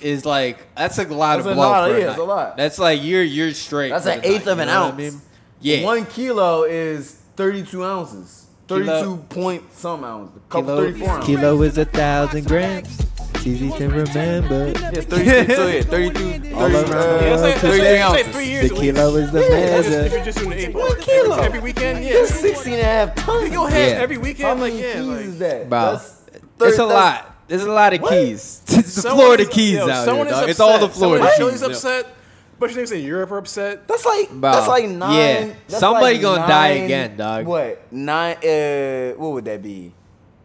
A: is like that's a lot
B: That's
A: of
B: a
A: blow
B: lot,
A: for a
B: yeah, it's
A: night.
B: a lot.
A: That's like you're you're straight.
B: That's
A: for
B: an
A: the
B: eighth
A: night,
B: of an
A: know what
B: ounce.
A: Mean? Yeah.
B: One kilo is thirty-two ounces.
A: Kilo-
B: Thirty-two point some ounces. Couple
A: Kilo,
B: thirty-four ounces.
A: kilo is a thousand grams. It's easy to remember.
B: Yeah, 32, so yeah, 32,
A: All
B: 30,
A: around the
C: Yeah, let's say, let's
B: 33
C: say, let's say
B: ounces.
C: three years.
A: The kilo is the
C: If you're just-
A: measure.
C: You're just doing eight
B: One kilo.
C: every weekend, yeah.
B: That's 16 and a half tons.
C: You go ahead
A: Yeah.
C: every
B: How
C: weekend, like
B: many
C: yeah,
B: keys
C: like
B: is that?
A: Bro,
B: That's
A: It's a lot. There's a lot of
B: What?
A: keys. It's the Florida
C: is-
A: keys
C: yo,
A: out
C: someone
A: here,
C: is
A: dog. It's all the
C: upset. Someone
A: Florida
C: in
A: keys.
C: Chili's
A: yo.
C: upset. Bunch of niggas in Europe are upset.
B: That's like
A: Bro,
B: that's like nine.
A: yeah.
B: that's
A: Somebody
B: like
A: gonna die again, dog.
B: What nine? Uh, what would that be?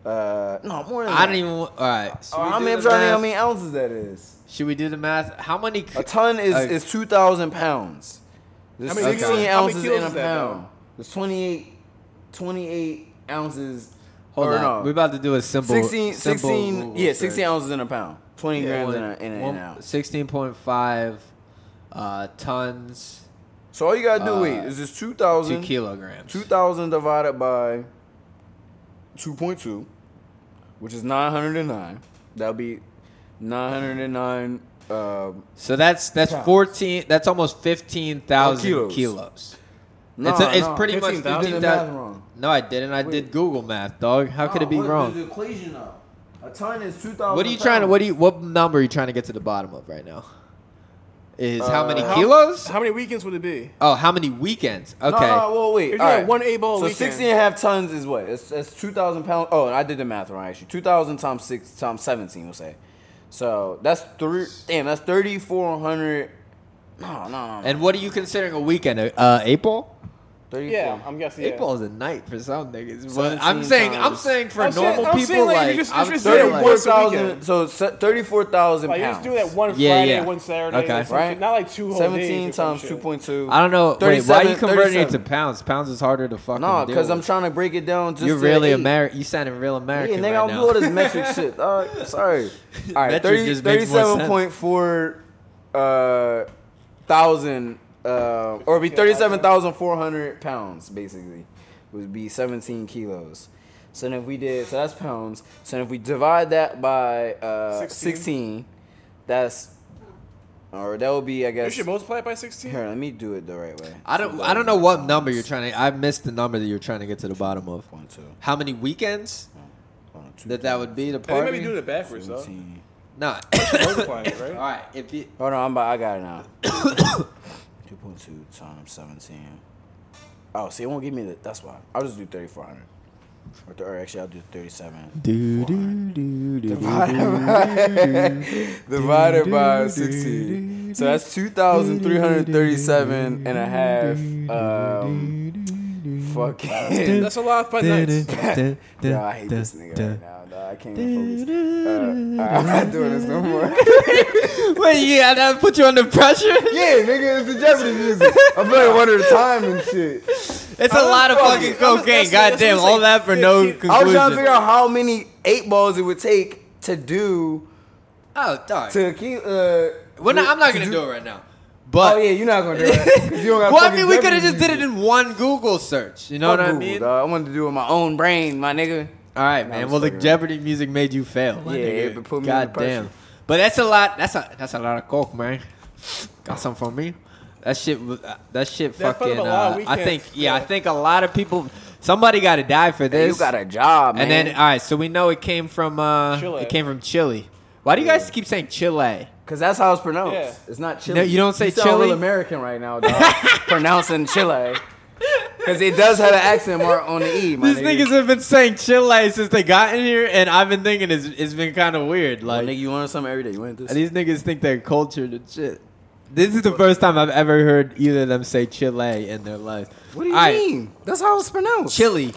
B: Uh, no more than
A: I
B: that.
A: don't even. All right. should we
B: how
A: do
B: many? I'm
A: the
B: trying to think how
A: math?
B: many ounces that is.
A: Should we do the math? How many?
B: A ton is
A: Uh,
B: is two thousand pounds. There's
C: How many
B: sixteen
C: kilos- how many
B: ounces
C: kilos
B: in a
C: is that,
B: pound. There's 28, 28 ounces.
A: Hold
B: or
A: on.
B: no,
A: We're about to do a simple.
B: 16,
A: simple
B: 16
A: Google
B: yeah,
A: search.
B: 16 ounces in a pound. 20 grams in, a, in, a, in
A: One-
B: an ounce.
A: 16.5 uh, tons,
B: So all you gotta do,
A: uh,
B: wait, is this
A: 2
B: 2,000.
A: kilograms.
B: 2,000 divided by 2.2, which is 909. That'll be 909. Um,
A: So that's that's
B: Pounds.
A: 14. That's almost 15,000
B: Kilos.
A: kilos.
B: nah,
A: it's a, it's pretty much
C: 15,000.
B: You did the math wrong.
A: No, I didn't. I did Google math, dog. How could it be wrong?
B: the equation. A ton is 2,000.
A: What are you trying to? What do you? What number are you trying to get to the bottom of right now? Is how many
B: Uh,
C: How-
A: kilos?
C: How many weekends would it be?
A: oh, how many weekends? Okay.
B: No, no, well, wait.
C: If you
B: right.
C: one eight ball
B: So
C: weekend.
B: 16 and a half tons is what? It's, it's 2,000 pounds. Oh, I did the math wrong, actually. 2,000 times 6 times 17, we'll say. So that's three. Damn, that's 3,400. No, no, no. no.
A: And what are you considering a weekend? Uh, April?
B: 34.
C: Yeah, I'm guessing. Yeah.
A: April is a night for some niggas. But I'm saying, I'm saying for
C: I'm saying-
A: normal
C: I'm
A: people,
C: like,
A: like,
C: you just-
A: I'm
C: you just
A: saying,
C: do it
A: like,
C: once
B: 34,000.
C: weekend.
B: So 34,000
C: Like you just do that one Friday,
A: yeah.
C: one Saturday,
A: Okay.
C: or.
B: Right?
C: Not like two whole
B: 17
C: days or some
B: times 2.2.
A: I don't know. Wait, why are you
B: 37,
A: converting it to pounds? Pounds is harder to fucking.
B: No, because I'm trying to break it down just
A: You're really. American. You sounding real American.
B: Yeah,
A: American
B: nigga,
A: right
B: I'm
A: now.
B: doing all this metric shit. Dog. Sorry. All right,
A: Metric
B: 30,
A: just makes more sense.
B: 37.4 uh, thousand, uh, or it'd be 37,400 pounds, basically. Would be 17 kilos. So then if we did, so that's pounds. So then if we divide that by uh,
C: 16.
B: 16, that's, or that would be, I guess.
C: You should multiply it by 16.
B: Here, let me do it the right way.
A: I don't. I don't know what number you're trying to. I missed the number that you're trying to get to the bottom of.
B: One, two,
A: How many weekends
B: one, two,
A: that that would be the
C: I think maybe
A: party?
C: doing it backwards though.
B: 17.
A: Nah.
C: Multiplying it,
A: All
C: right?
A: right. If you
B: Hold on, I'm about, I got it now. 3.2 times 17. Oh, see, it won't give me the. That's why. I'll just do 3,400. Or, th- or actually, I'll do 37.
A: Do, do, do, do,
B: Divided by, divided by 16. So that's 2,337 and a half. Um, fucking.
C: That's a lot of fun nights.
B: Yeah, I hate this nigga right now. Dog. I can't even focus. Uh, I'm not doing this no more.
A: Wait, yeah, that put you under pressure?
B: yeah, nigga, it's the Jeopardy music. I'm playing one at a time and shit.
A: It's a lot of fucking cocaine. Goddamn, all that for no conclusion.
B: I was trying to figure out how many eight balls it would take to do
A: Oh, dog.
B: to keep. Uh,
A: Well, no, I'm not
B: to
A: gonna
B: do-
A: do it right now. But
B: oh yeah, you're not gonna do it. 'cause you don't
A: well, I mean, we could have just did it in one Google search. You know
B: Fuck
A: what I
B: Google,
A: mean?
B: dog. I wanted to do it with my own brain, my nigga.
A: All right,
B: No,
A: man. Well, the
B: fucking-
A: Jeopardy music made you fail. my
B: Yeah,
A: nigga.
B: it put me under
A: God
B: pressure.
A: damn. But that's a lot. That's a that's a lot of coke, man. Got some for me. That shit. uh, That shit.
C: That's part of
A: fucking.
C: a lot of
A: Uh, I think. Yeah, I think a lot of people. Somebody got to die for
B: Hey,
A: this.
B: you got a job, man.
A: and then, all right. So we know it came from. uh
C: Chile.
A: It came from Chile. Why do you guys keep saying Chile?
B: Cause that's how it's pronounced.
C: Yeah.
B: It's not Chile.
A: No, you don't say
B: you sound
A: Chile?
B: real American right now, dog. Pronouncing Chile. Cause it does have an accent mark on the e.
A: These
B: nigga.
A: niggas have been saying Chile since they got in here, and I've been thinking it's, it's been kind of weird.
B: Like,
A: Like
B: nigga, you learn something every day. You went this.
A: these niggas think they're cultured and shit. This is the first time I've ever heard either of them say Chile in their life.
B: What do you
A: All right,
B: mean? That's how it's pronounced.
A: Chile.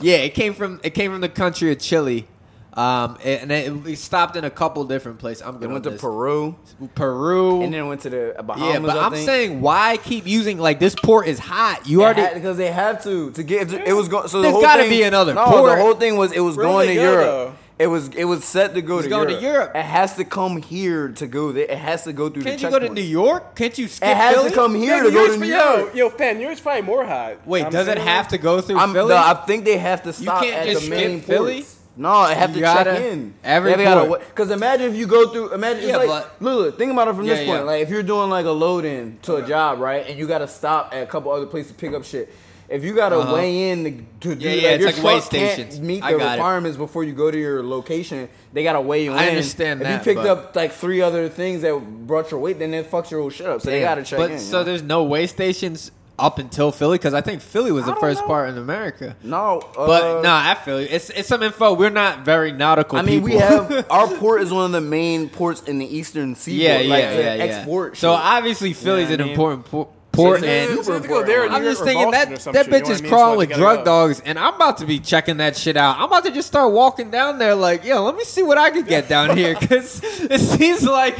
A: Yeah, it came from it came from the country of Chile. Um, and it, it stopped in a couple different places. I'm going
B: went
A: to
B: to Peru
A: Peru.
B: and then went to the Bahamas.
A: yeah, but
B: I
A: I'm
B: think.
A: saying why keep using like this port is hot. You already
B: because they have to to get it was going. So the
A: There's
B: whole
A: gotta be another
B: No,
A: port.
B: the whole thing was it was
C: Where
B: going to
C: they
B: Europe.
C: though?
B: It was it was set to go
A: It's
B: to
A: going to
B: Europe.
A: Europe.
B: It has to come here to go there. It has to go through
A: can't
B: the
A: you go to. New York? Can't you skip
B: It has
A: Philly?
B: to come here
C: Yeah,
B: to
C: New
B: go
C: York's
B: to New York.
C: yo, yo, fan, New York's probably more hot.
A: Wait,
C: I'm
A: does it have to go through
B: I'm,
A: Philly?
B: no, I think they have to stop
A: can't
B: at
A: just
B: the main
A: skip Philly?
B: No, I have
A: You
B: to
A: gotta-
B: check in.
A: every
B: gotta Cause imagine if you go through. Imagine
A: Yeah,
B: it's like look, think about it from
A: Yeah,
B: this point.
A: yeah.
B: Like if you're doing like a load in to a job, right, and you gotta stop at a couple other places to pick up shit. If you gotta
A: Uh-huh.
B: weigh in to, to do
A: Yeah,
B: like,
A: yeah, it's
B: your
A: like
B: truck can't
A: stations.
B: meet
A: I
B: the
A: got it.
B: requirements before you go to your location. They gotta weigh you
A: I
B: in.
A: understand
B: if
A: that,
B: you picked up like three other things that brought your weight, then it fucks your whole shit up. So they gotta check
A: but
B: in.
A: so
B: know?
A: there's no weigh stations up until Philly because I think Philly was the first
B: know.
A: part in America.
B: no,
A: But
B: uh,
A: nah, I feel you. It's it's some info. We're not very nautical.
B: I mean,
A: people.
B: we have our port is one of the main ports in the eastern seaboard.
A: yeah, yeah,
B: like,
A: yeah,
B: to
A: yeah.
B: export.
A: So
B: shit.
A: obviously Philly's
B: what
A: an
B: I mean?
A: important por- port,
C: So
A: and
C: it's- it's go there or
A: I'm just
C: York
A: thinking that that
C: shit, you
A: bitch
C: know
A: is
C: what I mean?
A: Crawling with drug
C: go.
A: dogs, and I'm about to be checking that shit out. I'm about to just start walking down there, like, yo, let me see what I could get down here, because it seems like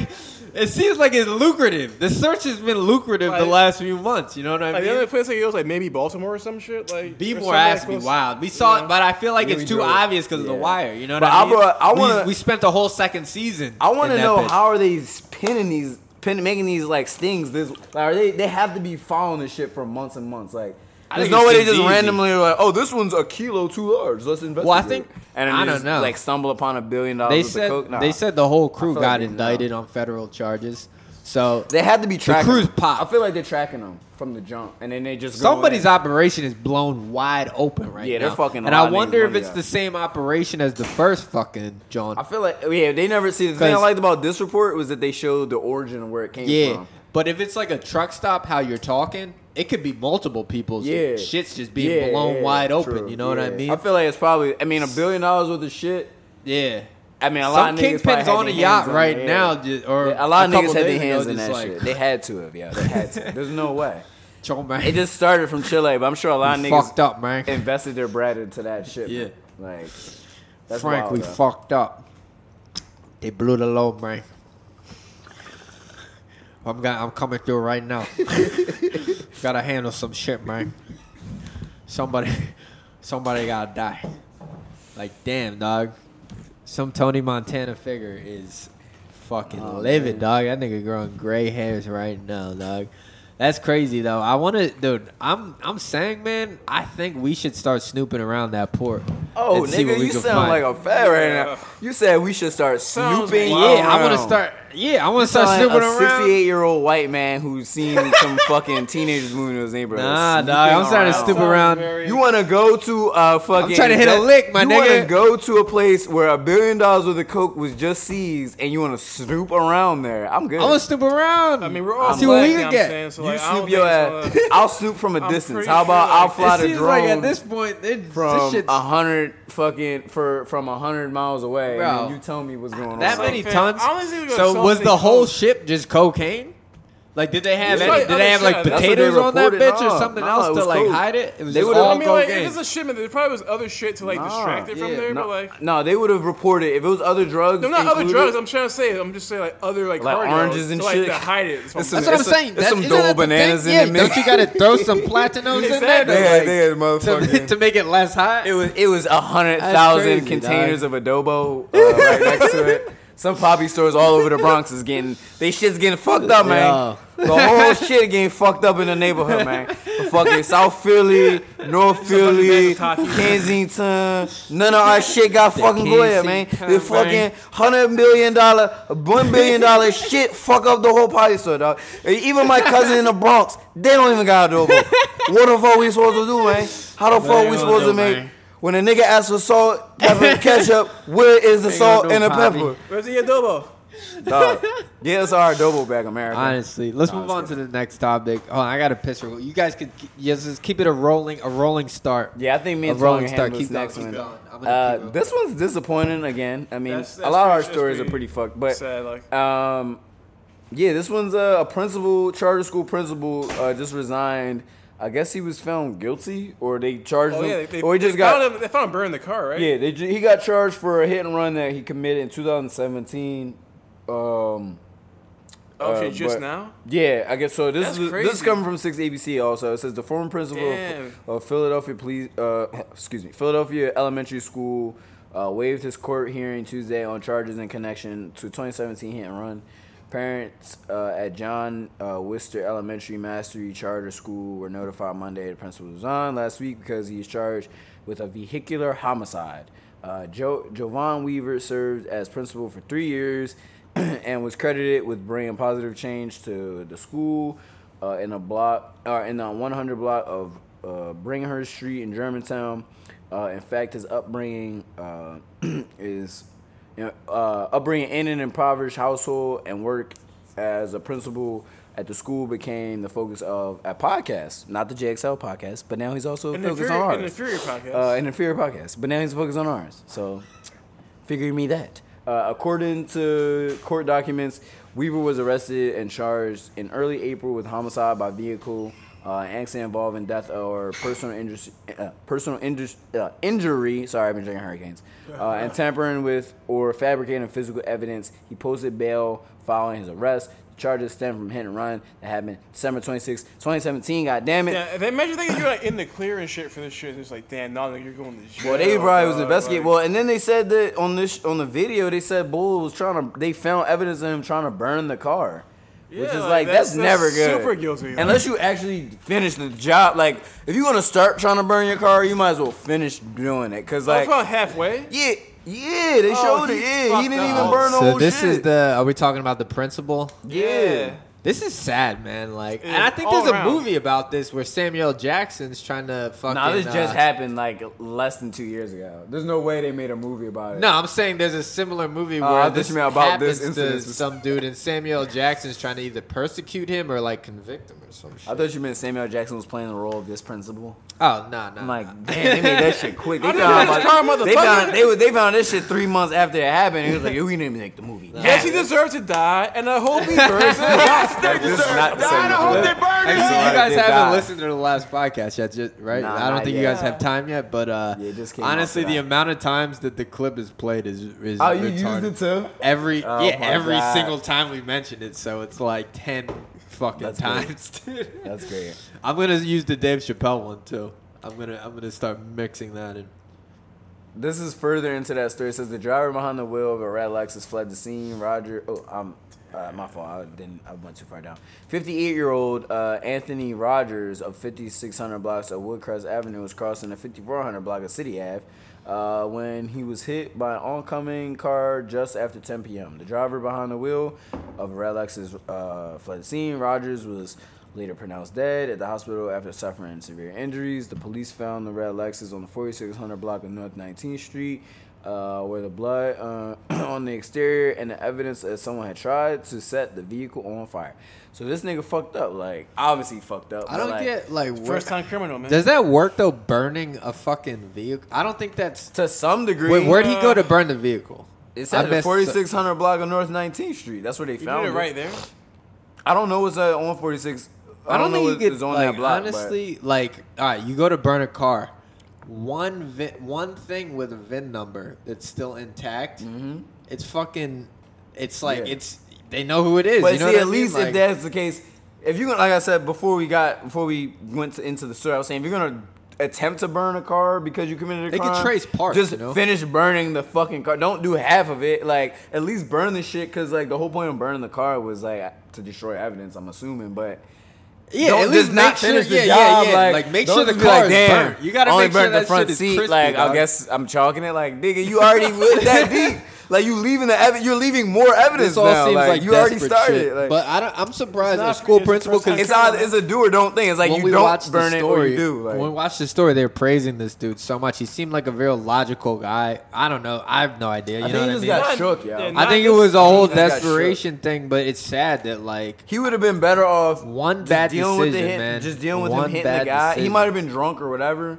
A: it seems like it's lucrative. The search has been lucrative the last few months. You know what I
C: Like, the
A: mean?
C: other place I go is like maybe Baltimore or some shit. Like
A: Be
C: or
A: more
C: somewhere
A: ass wild. We saw
C: Yeah.
A: it, but I feel like
B: Yeah,
A: it's too obvious because of the wire. You know what
B: But
A: I
B: I
A: mean?
B: brought- I
A: we,
B: wanna-
A: we spent the whole second season.
B: I want to know
A: bitch.
B: how are they pinning these, pin, making these like stings? This like, are they? They have to be following this shit for months and months. Like,
A: I
B: there's
A: think
B: no
A: it
B: way they just
A: easy.
B: randomly like, oh, this one's a kilo too large. Let's invest.
A: Well, I think-
B: and then
A: I don't
B: just,
A: know.
B: Like stumble upon a billion dollars.
A: They said
B: coke. Nah.
A: they said the whole crew got
B: like they know.
A: indicted on federal charges. So
B: they had to be tracking.
A: The
B: crew's
A: pop.
B: I feel like they're tracking them from the jump, and then they just
A: somebody's
B: in.
A: operation is blown wide open right
B: Yeah,
A: now.
B: they're fucking
A: And I wonder if it's
B: up.
A: the same operation as the first fucking John.
B: I feel like oh, yeah, they never see the thing I liked about this report was that they showed the origin of where it came
A: Yeah,
B: from.
A: Yeah, but if it's like a truck stop, how you're talking, it could be multiple people's
B: Yeah,
A: shit's just being
B: Yeah,
A: blown
B: yeah,
A: wide open.
B: true,
A: You know what I mean?
B: I feel like it's probably. I mean, a billion dollars worth of shit.
A: yeah.
B: I mean, a
A: Some
B: lot of niggas
A: kingpins on a yacht
B: on
A: right now,
B: yeah.
A: ju- or
B: Yeah, a lot of
A: couple
B: niggas had their
A: days ago,
B: hands in that
A: like,
B: shit. They had to have, yeah. They had to. There's no way.
A: Chong, man.
B: It just started from Chile, but I'm sure a lot of niggas
A: fucked up, man.
B: invested their bread into that shit.
A: Yeah.
B: man. like that's
A: Frank,
B: wild,
A: we fucked up. They blew the load, man. I'm got, I'm coming through right now. gotta handle some shit, man. Somebody, somebody gotta die. Like, damn, dog. Some Tony Montana figure is fucking
B: Oh,
A: livid,
B: man.
A: dog. That nigga growing gray hairs right now, dog. That's crazy though. I want to, dude. I'm, I'm saying, man. I think we should start snooping around that port.
B: Oh,
A: and see what
B: nigga,
A: we
B: you sound
A: find.
B: like a fat right now. You said we should start
C: Sounds
B: snooping.
C: wild.
A: yeah, I want to start. Yeah, I want to start snooping
B: like a
A: around.
B: 68 year old white man who's seen some fucking teenagers moving in his neighborhood.
A: Nah, dog, I'm starting to
B: around.
A: snoop around.
C: very-
B: You want to go to a fucking?
A: I'm trying to hit a lick, my
B: you want to
A: nigga.
B: go to a place where a billion dollars worth of coke was just seized, and you want to snoop around there. I'm good.
A: I want to snoop around.
C: I mean, we're all
A: see
C: black,
A: what we can
C: what
A: get.
C: I'm saying? So,
B: you
C: like, I don't
B: snoop
C: think
B: your
C: it's
B: ass.
C: gonna-
B: I'll snoop from a
C: I'm
B: distance. How about
C: sure,
B: I'll fly
A: it
B: the
A: seems
B: drone
A: like at this point, it,
B: from
A: shit's
B: a hundred fucking for from a hundred miles away,
A: Bro.
B: and you tell me what's going on.
A: that many
C: fam,
A: tons.
C: I don't think we
A: So was the whole
C: close.
A: ship just cocaine? Like, did they have
C: It's
A: any?
C: like
A: Did they have
C: other
A: like
C: shit. That's
B: what they
A: potatoes on that
B: reported.
A: bitch
B: Nah,
A: or something
B: nah,
A: else
B: it
A: to
B: was
A: like
B: coke.
A: hide it? It was
B: They
A: just
B: would've-
A: all
C: I mean, like,
A: cocaine.
C: if it's a shipment, there probably was other shit to like
B: Nah,
C: distract it from
B: yeah,
C: there.
B: no,
C: But like,
B: no, they would have reported if it was other drugs.
C: no, not other
B: included-
C: drugs. I'm trying to say. I'm just saying like other like,
B: Like
C: cargo
B: oranges and
C: to, like,
B: shit.
C: to hide it. That's what
B: It's
C: I'm
A: That's what I'm
B: It's a-
A: saying.
B: it's some
A: isn't that the
B: bananas
A: thing?
B: in
A: yeah,
B: the mix.
A: Don't you got to throw some platinos in there
C: Exactly.
A: to,
B: Yeah,
A: like,
B: yeah,
A: to, to make it less hot?
B: It was it was a hundred
A: That's
B: thousand
A: crazy,
B: containers of adobo uh, right next to it. Some poppy stores all over the Bronx is getting they shit's getting fucked up, man. The whole shit getting fucked up in the neighborhood, man. The fucking South Philly, North Philly, Kensington, none of our shit got fucking good, man.
A: Kensington,
B: The fucking hundred million dollar, one billion dollar shit fuck up the whole party store, dog. Even my cousin in the Bronx, they don't even got a adobo. What the fuck we supposed to do, man? How the fuck we supposed to make? When a nigga asks for salt, pepper, and ketchup, where is the
A: Ain't
B: salt
A: no
B: and the
A: Poppy.
B: pepper?
C: Where's the adobo?
B: Dog, get us our adobo back, America.
A: Honestly, let's move on to the next topic. Oh, I got a piss. roll. You guys could yes, just keep it a rolling, a rolling start.
B: Yeah, I think me
A: A
B: and
A: rolling
B: Tony
A: start.
B: handle
A: Keep
B: this
A: going.
B: next
A: Keep
B: one.
A: going. I'm gonna
B: Uh,
A: keep it
B: this one's disappointing again. I mean,
C: That's-
B: a
C: that's
B: lot of our
C: pretty- that's
B: stories are
C: pretty
B: pretty fucked, but
C: Sad, like.
B: um, yeah, this one's uh, a principal, charter school principal, uh, just resigned. I guess he was found guilty, or they charged
C: Oh
B: him,
C: yeah, they, they,
B: or he just got
C: found him, they found him burning the car, right?
B: yeah. They, he got charged for a hit and run that he committed in 2017. Um,
C: Oh
B: uh,
C: just
B: but-
C: now.
B: Yeah, I guess so. This
C: That's
B: is this is coming from Six ABC. Also, it says the former principal of, of Philadelphia Police, uh, excuse me, Philadelphia Elementary School, uh, waived his court hearing Tuesday on charges in connection to 2017 hit and run. Parents uh, at John uh, Wister Elementary Mastery Charter School were notified Monday the principal was on last week because he is charged with a vehicular homicide. Uh, Joe Jovan Weaver served as principal for three years and was credited with bringing positive change to the school uh, in a block uh, in the 100 block of uh, Bringhurst Street in Germantown. Uh, in fact, his upbringing uh, is uh, upbringing in an impoverished household and work as a principal at the school became the focus of a podcast, not the JXL podcast, but now he's also
C: An
B: focused
C: inferior,
B: on
C: an
B: ours.
C: inferior podcast.
B: Uh, an inferior podcast, but now he's focused on ours. So, figure me that. Uh, according to court documents, Weaver was arrested and charged in early April with homicide by vehicle, uh, accident involving death or personal injury, uh, personal inju- uh, injury. Sorry, I've been drinking hurricanes, uh, and tampering with or fabricating physical evidence. He posted bail following his arrest. The charges stem from hit and run that happened December 26, 2017. God damn it!
C: yeah, they imagine thinking you're like in the clear and shit for this shit. It's like, damn, now you're going to jail.
B: Well, they probably was investigating.
C: like-
B: Well, and then they said that on this on the video, they said Bull was trying to. They found evidence of him trying to burn the car, which is
C: like,
B: like that's,
C: that's-
B: never good.
C: super guilty, like.
B: Unless you actually finish the job. Like if you're gonna start trying to burn your car, you might as well finish doing it. Cause oh,
C: I was
B: like
C: about halfway.
B: yeah, yeah, they
C: Oh,
B: showed it. Yeah, he didn't
C: up.
B: even burn the
A: So
B: whole
A: this
B: shit.
A: is the. Are we talking about the principal?
B: yeah.
A: This is sad, man. Like, and I think
C: all
A: there's a
C: around.
A: movie about this where Samuel Jackson's trying to fucking.
B: Nah, this just
A: uh,
B: happened like less than two years ago. There's no way they made a movie about it.
A: No, I'm saying there's a similar movie
B: Oh, I
A: where
B: thought
A: this
B: you meant about
A: happens
B: this incident.
A: to some dude, and Samuel Jackson's trying to either persecute him or like convict him or some shit.
B: I thought you meant Samuel Jackson was playing the role of this principal.
A: oh no, no.
B: I'm like, damn, they made that shit quick. They
C: I
B: found,
C: didn't
B: out
C: know
B: about-
C: this car,
B: they found
C: motherfucker.
B: they, was- they found this shit three months after it happened. He was like, yo, we didn't even make the movie.
C: Yes, he deserved to die, and I hope he burns it.
B: Like, this is not the same. movie.
A: Hey, you,
B: So
A: you
B: I
A: guys
B: did
A: haven't
B: die.
A: listened to the last podcast yet, just, right?
B: Nah,
A: I don't
B: not
A: think you
B: yet.
A: guys have time yet, but uh,
B: Yeah, it just came out
A: honestly, the
B: today.
A: amount of times that the clip is played is is
B: Oh, you
A: retarded.
B: used it too?
A: every
B: Oh
A: yeah
B: my
A: every
B: God.
A: single time we mentioned it, so it's like ten fucking
B: That's great.
A: times, dude.
B: That's great.
A: I'm gonna use the Dave Chappelle one too. I'm gonna I'm gonna start mixing that in.
B: This is further into that story. It says the driver behind the wheel of a red Lexus fled the scene. Roger, oh, I'm uh, my fault. I didn't. I went too far down. 58 year old uh, Anthony Rogers of 5600 blocks of Woodcrest Avenue was crossing the 5400 block of City Ave. uh, when he was hit by an oncoming car just after 10 p.m. The driver behind the wheel of a red Lexus uh, fled the scene. Rogers was later pronounced dead at the hospital after suffering severe injuries. The police found the red Lexus on the 4600 block of North 19th Street, uh, where the blood uh, on the exterior and the evidence that someone had tried to set the vehicle on fire. So this nigga fucked up, like obviously fucked up.
A: I don't
B: like,
A: get like
C: First time criminal, man.
A: Does that work though? Burning a fucking vehicle? I don't think that's.
B: to some degree.
A: Wait, where'd he go to burn the vehicle?
B: It's at the
A: missed-
B: 4600 block of North 19th Street. That's where they
C: you
B: found
C: did it
B: it.
C: right there.
B: I don't know what's uh, on 46. I,
A: I don't,
B: know
A: think
B: what
A: you get
B: on
A: like
B: that block. but-
A: honestly like all right. You go to burn a car, one vi- one thing with a VIN number that's still intact. It's fucking. It's like
B: Mm-hmm. Yeah.
A: it's. They know who it is.
B: But
A: you know
B: see, at
A: I mean?
B: least
A: Like,
B: if that's the case, if you're gonna, like I said before we got before we went to, into the store, I was saying if you're gonna attempt to burn a car because you committed a
A: They can trace parts,
B: Just
A: you know?
B: finish burning the fucking car. Don't do half of it. Like at least burn the shit because like the whole point of burning the car was like to destroy evidence. I'm assuming, but.
A: Yeah,
B: don't
A: at least
B: not
A: make sure,
B: finish the
A: yeah,
B: job.
A: yeah, yeah.
B: Like,
A: Like, make sure the
B: be like,
A: is
B: "Damn,
A: burnt. You gotta
B: only
A: make sure
B: burnt
A: that
B: the front seat.
A: crispy,
B: like I guess I'm chalking it. Like nigga, you already went that deep. Like you leaving the ev- you're leaving more evidence
A: This all
B: now.
A: seems
B: like,
A: like
B: you already started.
A: shit.
B: Like,
A: but I don't, I'm surprised
C: It's
A: a school principal
C: first time
B: it's either it's a do or don't thing. It's like
A: when
B: you
A: we
B: don't
A: watched
B: burn
A: the
B: it
A: story,
B: or you do. Like,
A: when we watched the story, they were praising this dude so much. He seemed like a very logical guy. I don't know. I have no idea. You
B: I
A: know
B: think
A: what
B: he
A: I
B: just
A: mean?
B: got
C: Not-
B: shook,
C: yeah,
A: I
C: not
A: think it was a whole
B: He just got
A: desperation thing, but it's sad that like
B: he would have been better off
A: One
B: just
A: bad
B: dealing with the
A: decision,
B: hit,
A: man.
B: Just dealing with
A: One
B: him hitting the guy. He might have been drunk or whatever.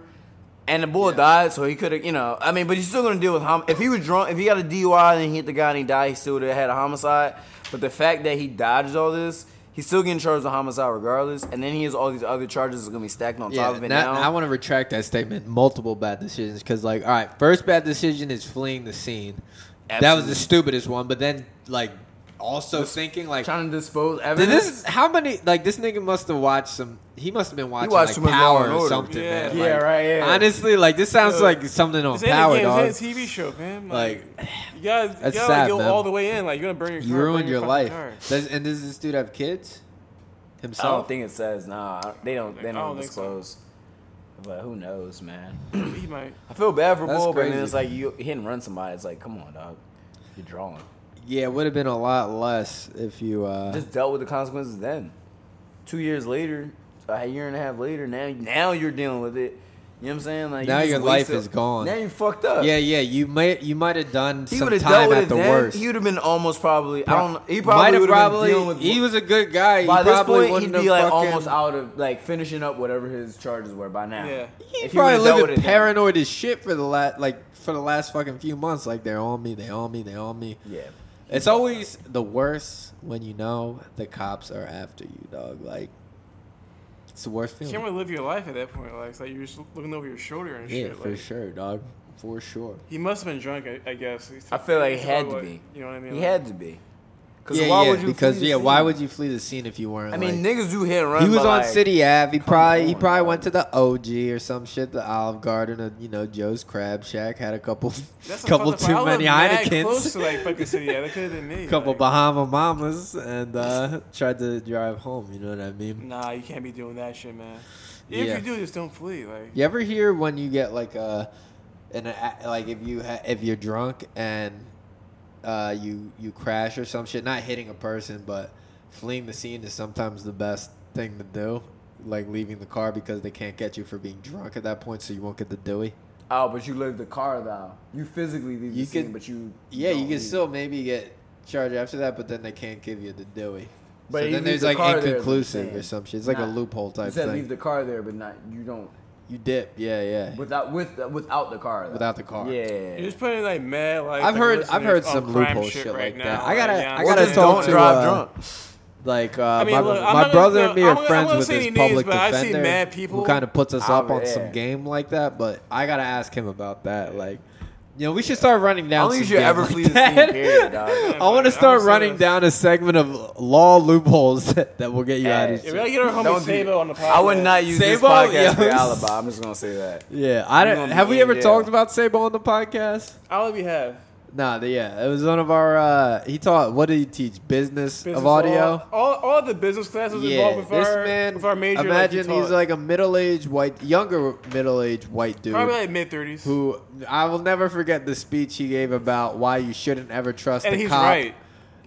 B: And the bullet died, so he could have, you know. I mean, but he's still gonna deal with hom- if he was drunk. If he got a DUI and he hit the guy and he died, he still would have had a homicide. But the fact that he dodged all this, he's still getting charged with homicide regardless. And then he has all these other charges that's gonna be stacked on
A: yeah.
B: top of it
A: now-. I want to retract that statement. Multiple bad decisions because like all right, first bad decision is fleeing the scene. That was the stupidest one. But then like also thinking like.
B: trying to dispose evidence.
A: this? How many? Like this nigga must have watched some. He must have been watching
B: watched
A: like
B: too much Law
A: Power or something,
C: Yeah.
A: man.
B: Yeah,
A: Like,
B: right, yeah.
A: Honestly, like this sounds like something on
C: It's in
A: Power,
C: a game.
A: dog.
C: It's in a TV show, man. Like,
A: Like
C: you gotta, you gotta
A: sad,
C: go
A: man.
C: all the way in. Like you're gonna burn your car.
A: you
C: burn
A: ruined your
C: fucking
A: life.
C: car.
A: Does, and does this dude have kids?
B: I
A: Himself?
B: don't think it says nah. They don't. They
C: I
B: don't,
C: don't think so.
B: disclose. But who knows, man?
C: He might.
B: I feel bad for
A: That's
B: Bull, but then
A: crazy.
B: it's like you hit and run somebody. It's like, come on, dog. You're drawing.
A: Yeah, it would have been a lot less if you. uh
B: Just dealt with the consequences then. Two years later, a year and a half later, now now you're dealing with it. You know what I'm saying? Like
A: Now
B: just
A: your life
B: wasted-
A: is gone.
B: Now you fucked up.
A: Yeah, yeah. You might you might have done
B: He
A: some
B: would have
A: time
B: dealt with
A: at the
B: then.
A: worst.
B: He would have been almost probably. I don't. He probably would have been
A: probably.
B: dealing with.
A: He was a good guy.
B: by
A: he
B: this
A: probably
B: point, he'd be
A: have
B: like
A: fucking,
B: almost out of like finishing up whatever his charges were by now.
C: Yeah.
A: He
B: If
A: probably
B: would've dealt
A: living
B: it then.
A: paranoid as shit for the last like for the last fucking few months. Like they're on me, they on me, they on me.
B: Yeah.
A: It's always the worst when you know the cops are after you, dog. Like it's the worst
C: You can't really live your life at that point. Like, it's like you're just looking over your shoulder and
A: yeah,
C: shit.
A: for
C: like,
A: sure, dog. For sure.
C: He must have been drunk, I, I guess.
B: I feel like he had to
C: probably,
B: be.
C: You know what I mean?
B: He
C: Like,
B: had to be. Because
A: Yeah,
B: why
A: yeah.
B: would you?
A: because
B: flee the
A: yeah, why
B: scene?
A: would you flee the scene if you weren't?
B: I mean,
A: like,
B: niggas do hit and run.
A: he was on
B: like,
A: City Ave. He probably he probably went to the OG or some shit, the Olive Garden, or you know Joe's Crab Shack. Had a couple, couple too
C: live
A: many
C: mad Close
A: Heinekens,
C: to like fucking city. Yeah, that could have been me.
A: couple
C: like,
A: Bahama Mamas, and uh, tried to drive home. You know what I mean?
C: Nah, you can't be doing that shit, man.
A: Yeah.
C: If you do, just don't flee. Like,
A: You ever hear when you get like a, an a- like if you ha- if you're drunk and uh, you you crash or some shit, not hitting a person, but fleeing the scene is sometimes the best thing to do. Like leaving the car because they can't get you for being drunk at that point, so you won't get the Dewey.
B: Oh, but you leave the car though. You physically leave
A: You
B: the scene,
A: could-
B: but you.
A: Yeah, you can still maybe get charged after that, but then they can't give you the Dewey.
B: But
A: so then there's
B: the
A: like
B: car there,
A: inconclusive or some shit. It's like a loophole
B: You
A: type
B: said
A: thing.
B: leave the car there, but not you don't
A: you dip, yeah, yeah.
B: without with without the car. Though.
A: Without the car.
B: Yeah.
C: you're just putting like mad. Like,
A: I've
C: like,
A: heard- I've heard
C: listeners on
A: some loophole shit
C: right
A: like
C: now.
A: that. I gotta-
C: yeah,
A: I gotta
B: Or
A: talk
B: don't
A: to,
B: drive
A: uh,
B: drunk.
A: Like uh,
C: mean,
A: my,
C: look, I'm
A: my brother
C: gonna-
A: and me
C: I'm
A: are
C: not- I'm
A: friends
C: not
A: with
C: saying
A: this
C: names,
A: public
C: I see
A: defender
C: mad people-
A: who kind of puts us
B: Oh,
A: up on some game like that. But I gotta ask him about that. Like, you know, we should start running
B: I
A: down.
B: don't think
A: some
B: you should ever
A: like
B: flee the scene. Period, dog.
A: I want to start running
C: this.
A: down a segment of law loopholes that, that will get you out of
B: Hey,
C: Yeah, we
A: shit.
C: gotta get our homie
B: Don't do-
C: Sabo on the podcast.
B: I would not use this
A: Sabo?
B: podcast for
A: Yes.
B: alibi. I'm just gonna say that.
A: Yeah, I don't.
B: gonna
A: Have
B: be
A: we
B: in
A: ever
B: jail.
A: talked about Sabo on the podcast?
C: I'll let we have.
A: Nah, the, yeah, it was one of our. Uh, he taught. What did he teach? Business,
C: Business
A: of audio.
C: law. All, all the business classes
A: Yeah,
C: involved with
A: this
C: our
A: man.
C: with our major.
A: imagine
C: like he
A: he's like a middle-aged white, younger middle-aged white dude.
C: probably like mid thirties.
A: who I will never forget the speech he gave about why you shouldn't ever trust
C: And
A: a
C: he's
A: cop.
C: right.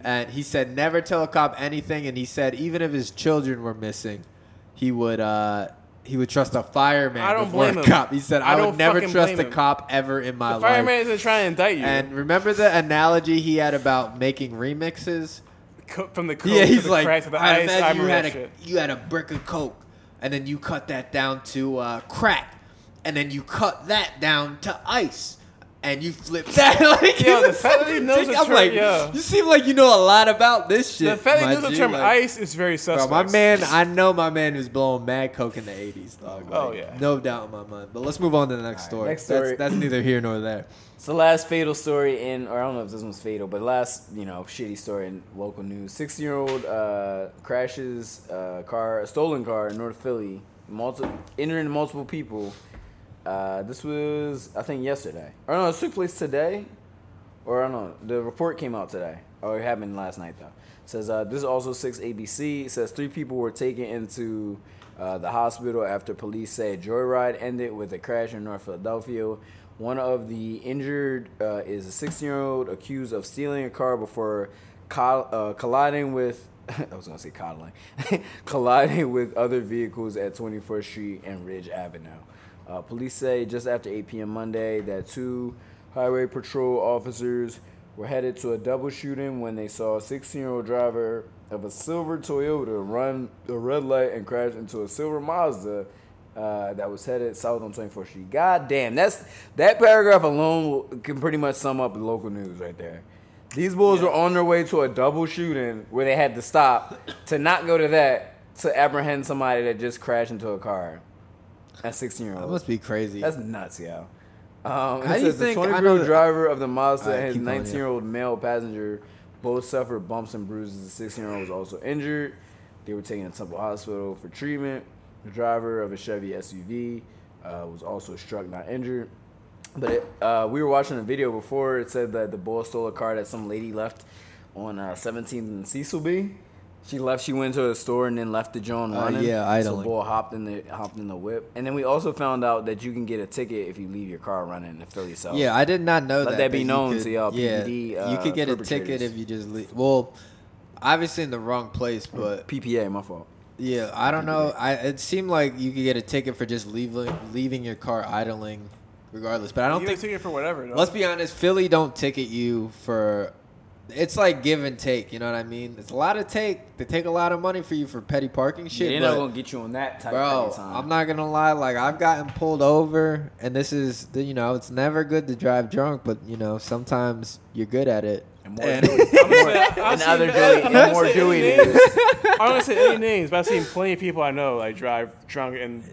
A: And he said never tell a cop anything. And he said even if his children were missing, he would uh, he would trust a fireman
C: I don't
A: before
C: blame
A: a
C: him.
A: cop. He said
C: I
A: I, would
C: don't
A: never
C: fucking
A: trust
C: blame
A: a
C: him.
A: cop ever in my
C: The
A: life.
C: fireman isn't trying to indict you.
A: And remember the analogy he had about making remixes?
C: Co- from the coke
A: Yeah,
C: to
A: he's
C: the
A: like,
C: crack to the
A: I
C: ice. I
A: imagine you
C: remember
A: had
C: that
A: a
C: shit.
A: you had a brick of coke, and then you cut that down to uh, crack, and then you cut that down to ice, and you flip that. like,
C: Yo, the
A: was
C: fact
A: such
C: that he knows the
A: I'm
C: term-
A: like,
C: yeah.
A: you seem like you know a lot about this shit.
C: The fact that he knows the term
A: like-
C: ice is very suspect.
A: Bro, my man, I know my man was blowing mad coke in the '80s, dog.
C: Oh, yeah.
A: no doubt in my mind. But let's move on to the next
B: right,
A: story.
B: next story.
A: That's, that's neither here nor there.
B: It's the last fatal story in, or I don't know if this one's fatal, but last you know shitty story in local news. Sixteen-year-old uh, crashes a car, a stolen car in North Philly, multi- injuring multiple people. Uh, this was, I think, yesterday. Or no, it took place today. Or I don't know. The report came out today. Or it happened last night though. It says uh, this is also six ABC. It says three people were taken into uh, the hospital after police say joyride ended with a crash in North Philadelphia. One of the injured uh, is a 16 year old accused of stealing a car before uh, colliding with. I was gonna say coddling, colliding with other vehicles at 24th Street and Ridge Avenue. Uh, police say just after 8 p.m. Monday that two highway patrol officers were headed to a double shooting when they saw a 16 year old driver of a silver Toyota run a red light and crash into a silver Mazda uh, that was headed south on 24th Street. God damn, that's that paragraph alone can pretty much sum up the local news right there. These bulls were on their way to a double shooting where they had to stop to not go to that to apprehend somebody that just crashed into a car. At 16 year
A: That
B: old.
A: must be crazy.
B: That's nuts, yo. Um,
A: How do you
B: the
A: think- I
B: 20
A: know
B: year old driver of the Mazda
A: Alright,
B: and his 19 year old male passenger both suffered bumps and bruises. The 16 year old was also injured. They were taken to Temple Hospital for treatment. The driver of a Chevy SUV uh, was also struck, not injured. But it, uh, we were watching a video before. It said that the boy stole a car that some lady left on uh, 17th and Cecil B. She left. She went to a store and then left the John
A: Uh,
B: running.
A: yeah,
B: So
A: idling.
B: bull hopped in the hopped in the whip. And then we also found out that you can get a ticket if you leave your car running in the Philly South.
A: Yeah, I did not know that.
B: Let
A: that.
B: that be known
A: could-
B: to y'all
A: Yeah,
B: PPD,
A: you
B: uh,
A: could get a ticket if you just leave. Well, obviously in the wrong place, but
B: PPA, my fault.
A: yeah, I don't know. I it seemed like you could get a ticket for just leaving leaving your car idling, regardless. But I don't
C: you
A: think.
C: get a ticket for whatever. Though.
A: Let's be honest, Philly don't ticket you for. It's like give and take. You know what I mean? It's a lot of take. They take a lot of money for you for petty parking
B: Yeah,
A: shit.
B: they're
A: but-
B: not gonna get you on that type
A: Bro,
B: of time.
A: I'm not gonna lie. Like I've gotten pulled over, and this is the- you know it's never good to drive drunk, but you know sometimes you're good at it.
B: And more
A: And-
B: Dewey.
C: I'm gonna say- I've
B: and other
C: I'm
B: Dewey, and
C: gonna
B: more
C: say
B: Dewey
C: names. I don't want say any names, but I've seen plenty of people I know like drive drunk and.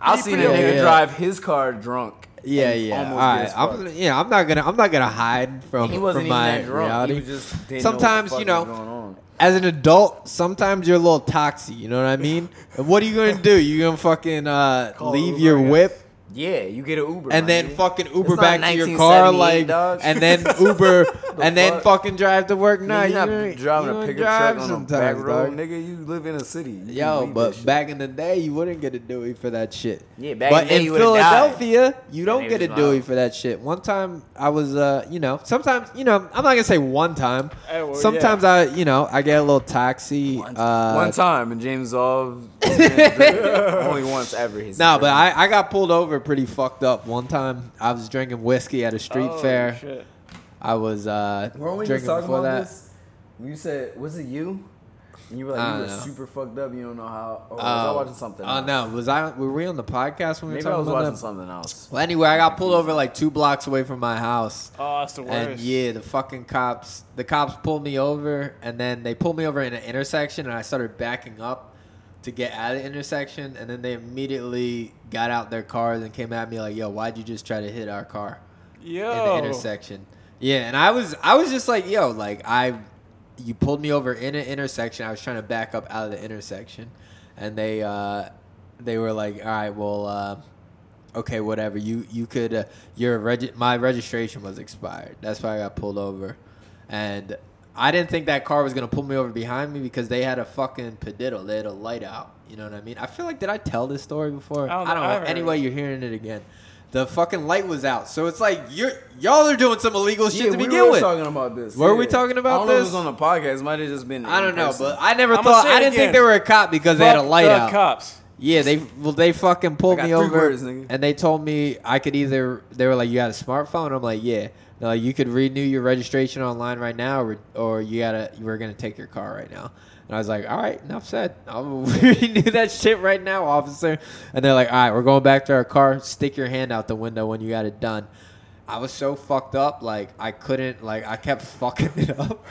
B: I've seen a nigga
A: yeah.
B: drive his car drunk.
A: Yeah, yeah. All
B: almost
A: right,
B: get as
A: I'm yeah. I'm not gonna I'm not gonna hide from
B: He wasn't
A: from
B: even
A: my
B: that drunk.
A: reality.
B: He was just didn't
A: Sometimes,
B: know what the
A: you know,
B: was going on.
A: As an adult, sometimes you're a little toxic. You know what I mean? and what are you gonna do? You gonna fucking uh, leave
C: Uber,
A: your whip
B: Yeah, you get an Uber,
A: and then
B: nigga.
A: fucking Uber back to your car, like,
B: dog.
A: and then Uber, and then
B: fuck?
A: fucking drive to work. Nah, you
B: you're not
A: ain't-
B: driving
A: you
B: a
A: don't
B: pickup
A: drive
B: truck on a back road,
A: dog.
B: nigga. You live in a city. You
A: Yo, but back in the day, you wouldn't get a Dewey for that shit.
B: Yeah, back
A: but
B: in the day,
A: in
B: you would've died.
A: Philadelphia, you don't get a
B: was
A: Dewey
B: wild.
A: for that shit. One time, I was, uh, you know, sometimes, you know, I'm not gonna say one time.
C: Hey, well,
A: sometimes I, you know, I get a little taxi.
B: One,
A: uh,
B: one time, and James Ov only once ever. His
A: No, but I, I got pulled over pretty fucked up one time. I was drinking whiskey at a street
C: Oh,
A: fair.
C: Shit.
A: I was uh,
B: Weren't we just
A: drinking
B: talking
A: before
B: about
A: that.
B: this? You said, was it you? And you were like,
A: I
B: you
A: don't
B: were
A: know.
B: super fucked up. You don't know how. Or was I
A: Uh,
B: watching something?
A: Oh
B: else?
A: no, was I? Were we on the podcast when we
B: Maybe
A: were
B: I
A: talking
B: was
A: about
B: watching
A: that?
B: something else.
A: Well, anyway, I got pulled over like two blocks away from my house.
C: Oh, that's the worst.
A: And yeah, the fucking cops, the cops pulled me over, and then they pulled me over in an intersection, and I started backing up to get out of the intersection, and then they immediately got out their cars and came at me like, "Yo, why'd you just try to hit our car
C: Yo.
A: in the intersection?" Yeah, and I was, I was just like, "Yo, like I, you pulled me over in an intersection. I was trying to back up out of the intersection, and they, uh, they were like, "All right, well." Uh, okay, whatever. You you could uh, your regi- my registration was expired. That's why I got pulled over, and I didn't think that car was gonna pull me over behind me because they had a fucking pediddle. They had a light out. You know what I mean? I feel like did I tell this story before?
C: I don't know.
A: I don't know. Anyway,
C: it.
A: you're hearing it again. The fucking light was out, so it's like you're y'all are doing some illegal shit
B: Yeah,
A: to
B: we
A: begin
B: were
A: with.
B: talking about this.
A: Were we talking about
B: I don't know if
A: this?
B: it was on the podcast. Might have just been.
A: I don't know,
B: person.
A: but I never
C: I'ma
A: thought I didn't think they were a cop because they had a light
C: the
A: out.
C: cops.
A: Yeah, they well they fucking pulled me over
B: words,
A: and they told me I could either they were like you got a smartphone. I'm like yeah. They're you could renew your registration online right now or, or you gotta we're gonna take your car right now. And I was like, all right, enough said. I'll renew that shit right now, officer. And they're like, all right, we're going back to our car. Stick your hand out the window when you got it done. I was so fucked up, like I couldn't, like I kept fucking it up.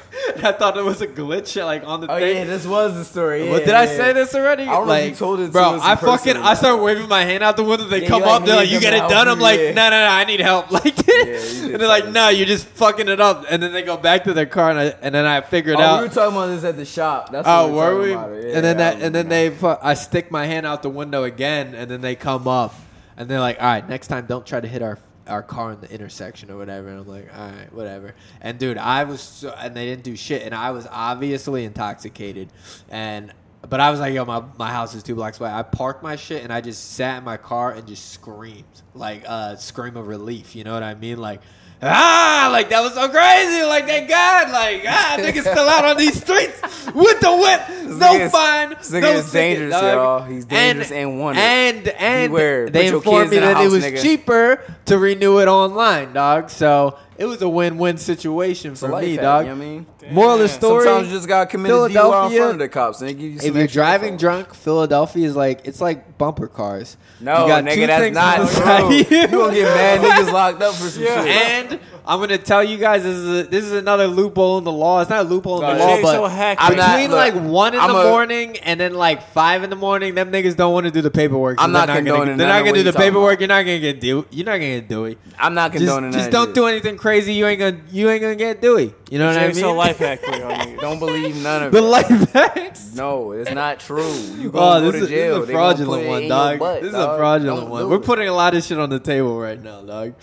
A: I thought it was a glitch, like on the
B: Oh
A: thing.
B: yeah, this was the story. Yeah,
A: did I
B: yeah.
A: say this already?
B: I don't know if you
A: like,
B: told it to
A: bro. I fucking I start waving my hand out the window. They
B: Yeah,
A: come
B: like
A: up. They're like, "You get it done." I'm like, "No, no, no, I need help." Like, and they're like. "No, you're just fucking it up." And then they go back to their car, and I and then I figured
B: Oh,
A: out.
B: we were talking about this at the shop. That's
A: Oh,
B: what
A: were
B: we?
A: we?
B: Were. Yeah,
A: and then that, and then they, I stick my hand out the window again, and then they come up, and they're like, "All right, next time, don't try to hit our our car in the intersection or whatever." And I'm like, "All right, whatever." And dude, I was, so, and they didn't do shit, and I was obviously intoxicated, and. But I was like, yo, my, my house is two blocks away. I parked my shit and I just sat in my car and just screamed. Like a scream of relief. You know what I mean? Like, ah, like that was so crazy. Like, thank God. Like, ah, niggas still out on these streets with the whip. No
B: is-
A: fine.
B: this nigga
A: no
B: is
A: ticket,
B: dangerous,
A: dog.
B: y'all. He's dangerous and wanted.
A: And, and
B: Beware.
A: they informed me that it was
B: nigga.
A: cheaper to renew it online, dog. So it was a win-win situation for me,
B: hack,
A: dog.
B: You know what I mean?
A: Moral of the story.
B: Sometimes you just gotta commit a DUI in
A: Philadelphia-
B: front of the cops, and they give you some
A: if you're
B: extra
A: driving
B: info.
A: drunk, Philadelphia is like it's like bumper cars.
B: No,
A: you got
B: nigga,
A: two
B: that's
A: things
B: not
A: the
B: true.
A: side
B: You gonna get mad niggas locked up for some
C: Yeah.
B: shit.
A: And I'm gonna tell you guys this is a, this is another loophole in the law. It's not a loophole in the law, but
C: so
B: I'm not-
A: between
B: look,
A: like one in
B: I'm
A: the
B: a-
A: morning and then like five in the morning, them niggas don't want to do the paperwork. so
B: I'm
A: they're
B: not
A: gonna,
B: condoning
A: They're not gonna do the paperwork. You're not gonna get do. You're not gonna get Dewey.
B: I'm not
A: Just,
B: condoning
A: just
B: that
A: don't do anything crazy. You ain't gonna you ain't gonna get Dewey. You know what I mean?
C: so life hack for y'all.
B: Don't believe none of
A: the
B: it.
A: life hacks.
B: No, it's not true. You
A: Oh,
B: gonna
A: this
B: go
A: is,
B: to jail.
A: this is a
B: gonna
A: fraudulent one, dog.
B: butt,
A: this is
B: dog.
A: a fraudulent one. We're putting a lot of shit on the table right now, dog.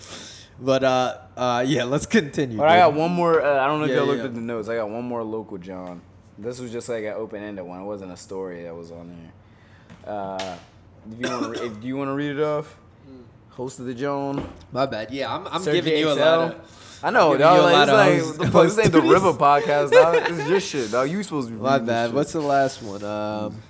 A: But uh, uh, yeah, let's continue.
B: But I got one more. Uh, I don't know if
A: Yeah,
B: y'all looked
A: yeah.
B: at the notes. I got one more local John. This was just like an open ended one. It wasn't a story that was on there. Uh, if you want to, if you want to read it off, host of the Joan.
A: My bad. Yeah, I'm, I'm giving you a
B: XL.
A: lot of.
B: I know,
A: giving you a
B: dog. Like, it's like
A: host-
B: the fuck, this ain't the River podcast, dog. This is your shit, dog. You supposed to be.
A: My
B: reading this
A: bad.
B: shit.
A: What's the last one? Um,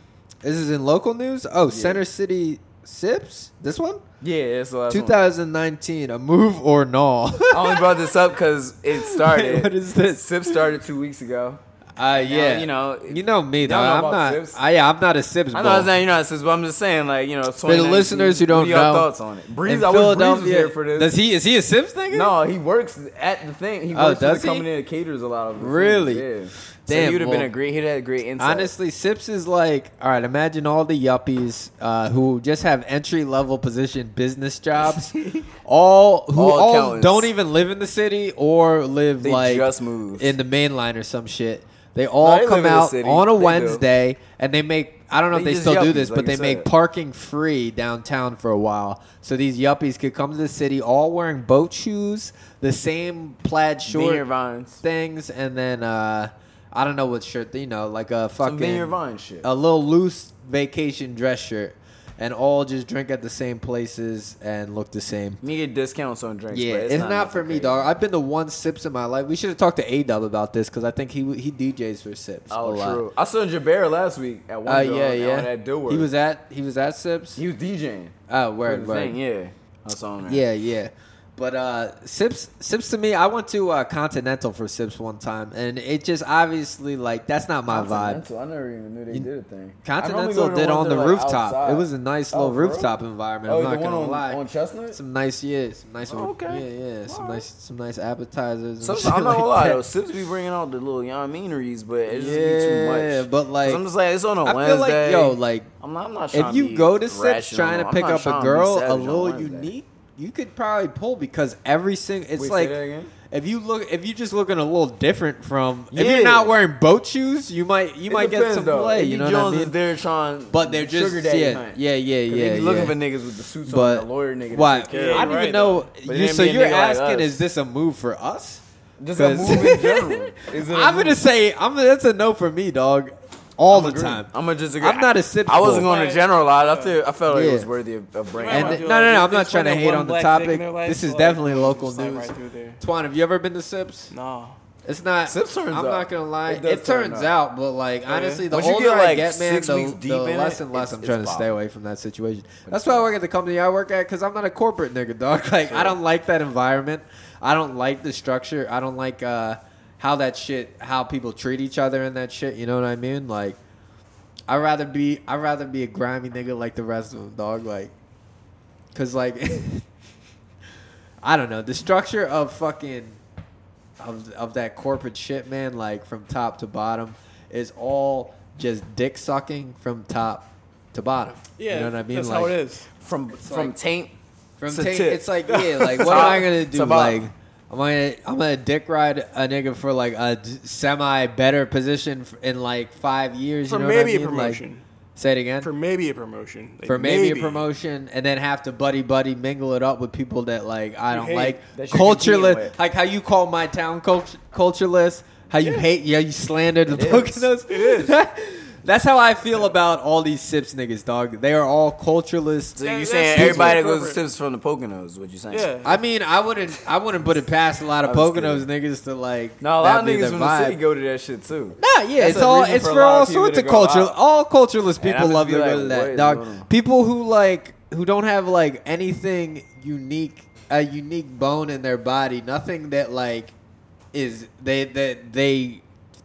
A: this is in local news. Oh, Center City Sips. This one,
B: Yeah, it's the last one.
A: 2019. A move or no?
B: I only brought this up because it started.
A: Wait, what is this?
B: Sip started two weeks ago.
A: Uh, yeah.
B: you know,
A: you know me, though. I'm not.
B: Sips?
A: I, yeah, I'm not a Sips.
B: I know it's not you're not sis, but I'm just saying, like you know,
A: For the listeners who don't
B: are y'all
A: know,
B: thoughts on it? Breeze, I wish Breeze
A: Philadelphia,
B: here for this.
A: does he? Is he a Sips nigga?
B: No, he works at the thing. He
A: Oh,
B: works for
A: does
B: the
A: he?
B: company that caters a lot of.
A: Really?
B: Yeah.
A: Damn,
B: so would have been
A: well,
B: a great. He'd had a great insight.
A: Honestly, Sips is like, all right. Imagine all the yuppies uh, who just have entry level position business jobs, all who
B: All
A: all, don't even live in the city or live
B: they
A: like
B: just moved.
A: in the main line or some shit. They all
B: they
A: come out on a
B: They do.
A: Wednesday and they make. I don't know
B: They
A: if they still do this,
B: like
A: but they make parking free downtown for a while. So these yuppies could come to the city all wearing boat shoes, the same plaid short things, and then uh, I don't know what shirt. You know, like a
B: Vineyard
A: fucking
B: Vine shit.
A: a little loose vacation dress shirt, and all just drink at the same places and look the same.
B: Me get discounts on drinks.
A: Yeah,
B: but
A: it's,
B: it's,
A: not,
B: nothing
A: for me,
B: crazy.
A: dog. I've been to one sips in my life. We should have talked to A Dub about this because I think he he DJs for sips.
B: Oh,
A: a lot.
B: true. I saw Jabber last week at one.
A: Uh, yeah,
B: on
A: yeah.
B: that Dilworth.
A: He was at he was at sips.
B: he was DJing.
A: Oh,
B: for
A: word,
B: the
A: word.
B: thing, yeah. I saw him. there.
A: Yeah, yeah. But uh, sips, sips to me, I went to uh, Continental for sips one time, and it just obviously like that's not my vibe.
B: I never even knew they
A: You-
B: did a thing.
A: Continental
B: normally go to
A: did on the
B: like,
A: rooftop.
B: outside.
A: It was a nice
B: Oh,
A: little
B: for real?
A: rooftop environment.
B: Oh,
A: I'm
B: the
A: not
B: one
A: gonna
B: on,
A: lie.
B: on Chestnut.
A: some nice, yeah, some nice,
B: Oh, okay.
A: yeah, yeah, some
B: Alright.
A: nice, some nice appetizers. And
B: Sometimes
A: shit
B: I'm not gonna
A: like
B: lie though, Sips be bringing out the little young meaneries, but it just be too
A: Yeah,
B: much.
A: but
B: 'Cause
A: like,
B: I'm just like it's on a
A: I
B: Wednesday.
A: feel like yo, like
B: I'm not, I'm not
A: if you go to Sips trying to pick up a
B: trying to be
A: girl a little unique, you could probably pull because every single it's
B: Wait,
A: like if you look, if you just looking a little different from, if you're not wearing boat shoes, you might you
B: It
A: might get
B: depends,
A: some
B: though.
A: play.
B: Andy
A: You know
B: Jones
A: what I
B: is there trying,
A: But they're just
B: sugar daddy
A: yeah,
B: hunt.
A: yeah, yeah, yeah,
B: they looking for niggas with the suits
A: But
B: on, the lawyer nigga.
A: why?
C: Yeah,
A: I don't
C: right,
A: even know. You, so you're
B: nigga like
A: asking, is this a move for us?
B: Just a move in general. Is it a
A: I'm gonna say I'm. That's a no for me, dog. All
B: I'm
A: the
B: agreeing.
A: time.
B: I'm gonna disagree.
A: I'm not a sip
B: I wasn't going to generalize. I feel I felt like it was worthy of, of bringing.
A: And
C: Might
A: no, no, no, I'm not
C: just
A: trying to
C: find
A: hate
C: one
A: on the
C: black dick in
A: topic.
C: their life,
A: This is
C: like,
A: definitely local
C: slide
A: news.
C: Right through there.
A: Twan, have you ever been to Sips?
C: No.
A: It's not.
B: Sips turns
A: I'm
B: out.
A: not gonna lie.
B: It
A: It,
B: does turn
A: turns
B: out.
A: out, but like honestly, the
B: Once you
A: older
B: get,
A: I
B: like,
A: get, man,
B: six
A: the,
B: weeks
A: the
B: deep in
A: less and less
B: it's-
A: I'm trying to stay away from that situation. That's why I work at the company I work at because I'm not a corporate nigga, dog. Like I don't like that environment. I don't like the structure. I don't like uh, how that shit, how people treat each other and that shit. You know what I mean? Like, I'd rather be, I'd rather be a grimy nigga like the rest of them, dog. Like, cause like, I don't know the structure of fucking of of that corporate shit, man. Like from top to bottom, is all just dick sucking from top to bottom.
C: Yeah,
A: you know what I mean?
C: That's
A: like,
C: how it is.
B: from from
A: like-
B: taint.
A: From taint,
B: tip.
A: it's like yeah, like what am I gonna do?
B: to bottom.
A: Like, I'm gonna I'm gonna dick ride a nigga for like a semi better position in like five years.
C: For
A: you know
C: maybe
A: what I
C: a
A: mean? Like,
C: promotion.
A: say it again.
C: for maybe a promotion. Like,
A: for maybe, a promotion, and then have to buddy buddy mingle it up with people that like I don't like
B: That you're competing
A: cultureless, like how you call my town cult- cultureless, how you hate, yeah, you slandered the
B: It is.
A: Poconos.
C: It is.
A: That's how I feel about all these sips niggas, dog. They are all cultureless.
B: So you saying
C: super
B: everybody that goes to sips from the Poconos? What you saying?
C: Yeah.
A: I mean, I wouldn't, I wouldn't put it past a lot of
B: I was
A: Poconos niggas to like.
B: No, a lot of niggas
A: their
B: from the city go to that shit too.
A: Nah, yeah,
B: That's
A: it's all it's
B: for
A: for all sorts of
B: go
A: culture.
B: out.
A: All cultureless people love
B: be
A: to
B: like,
A: go to
B: what
A: that
B: is
A: dog. People who like who don't have like anything unique, a unique bone in their body, nothing that like is they that they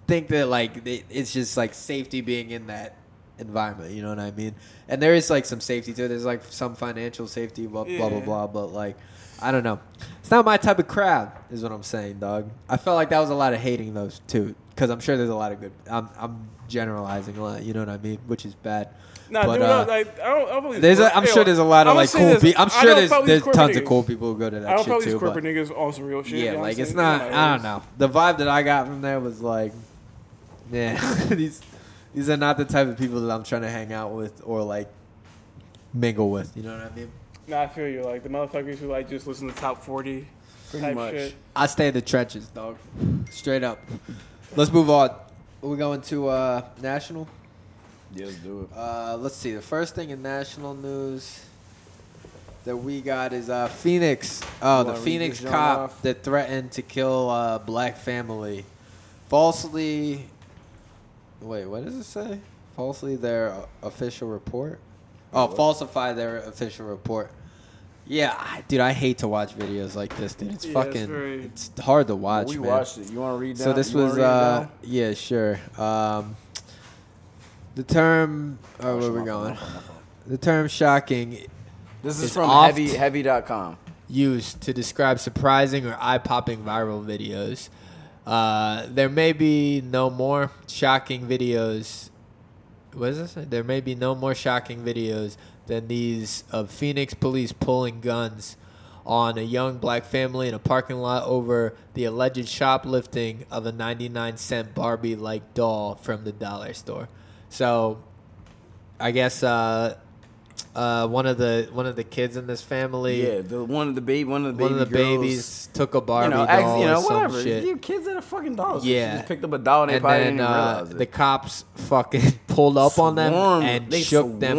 A: think that like it's just like safety being in that environment. You know what I mean? And there is like some safety to it. There's like some financial safety, blah blah blah blah. But like, I don't know. It's not my type of crowd, is what I'm saying, dog. I felt like that was a lot of hating those too, because I'm sure there's a lot of good. I'm I'm generalizing a lot. You know what I mean? Which is bad.
C: Nah,
A: But,
C: dude,
A: uh,
C: no, like, I don't, I don't
A: There's, a, I'm
C: Hey,
A: sure there's a lot of like cool people. I'm sure there's there's tons
C: corporate
A: of cool people who go to that I
C: don't
A: shit too.
C: these
A: But
C: corporate niggas on some real shit. you
A: yeah,
C: know
A: like it's not. I don't know. The vibe that I got from there was like, yeah, these these are not the type of people that I'm trying to hang out with or like mingle with. You know what I mean?
C: No, I feel you. Like the motherfuckers who like just listen to top forty
B: Pretty
C: type
B: much.
C: shit.
A: I stay in the trenches, dog. Straight up. Let's move on. We're going to uh, national.
B: Yeah, let's do it.
A: Uh, let's see. The first thing in national news that we got is uh, Phoenix. Oh, the Phoenix cop
B: off?
A: that threatened to kill a black family, falsely. Wait, what does it say? Falsely their uh, official report. Oh,
B: what?
A: falsify their official report. Yeah, I, dude, I hate to watch videos like this, dude. It's
C: Yeah, it's
A: fucking,
C: very-
A: it's hard to watch,
B: we
A: man.
B: watched it. You want to read down?
A: So this
B: you
A: was uh
B: down?
A: yeah sure um the term oh,
B: Oh,
A: where
B: shit,
A: we going
B: phone, phone.
A: the term shocking
B: This is
A: It's
B: from
A: oft-
B: heavy heavy.com.
A: used to describe surprising or eye-popping viral videos uh there may be no more shocking videos what is this there may be no more shocking videos than these of Phoenix police pulling guns on a young black family in a parking lot over the alleged shoplifting of a 99 cent Barbie like doll from the dollar store. So I guess uh, uh, one of the one of the kids in this family
B: Yeah, the one of the baby, one of the
A: one
B: baby
A: of the
B: girls,
A: babies took a Barbie
B: You know,
A: doll
B: act, you know,
A: or some
B: whatever.
A: shit.
B: You kids at a fucking store.
A: Yeah.
B: she just picked up a doll and they
A: and
B: probably
A: then
B: didn't
A: uh,
B: realize it.
A: the cops fucking pulled up on them and shook them down.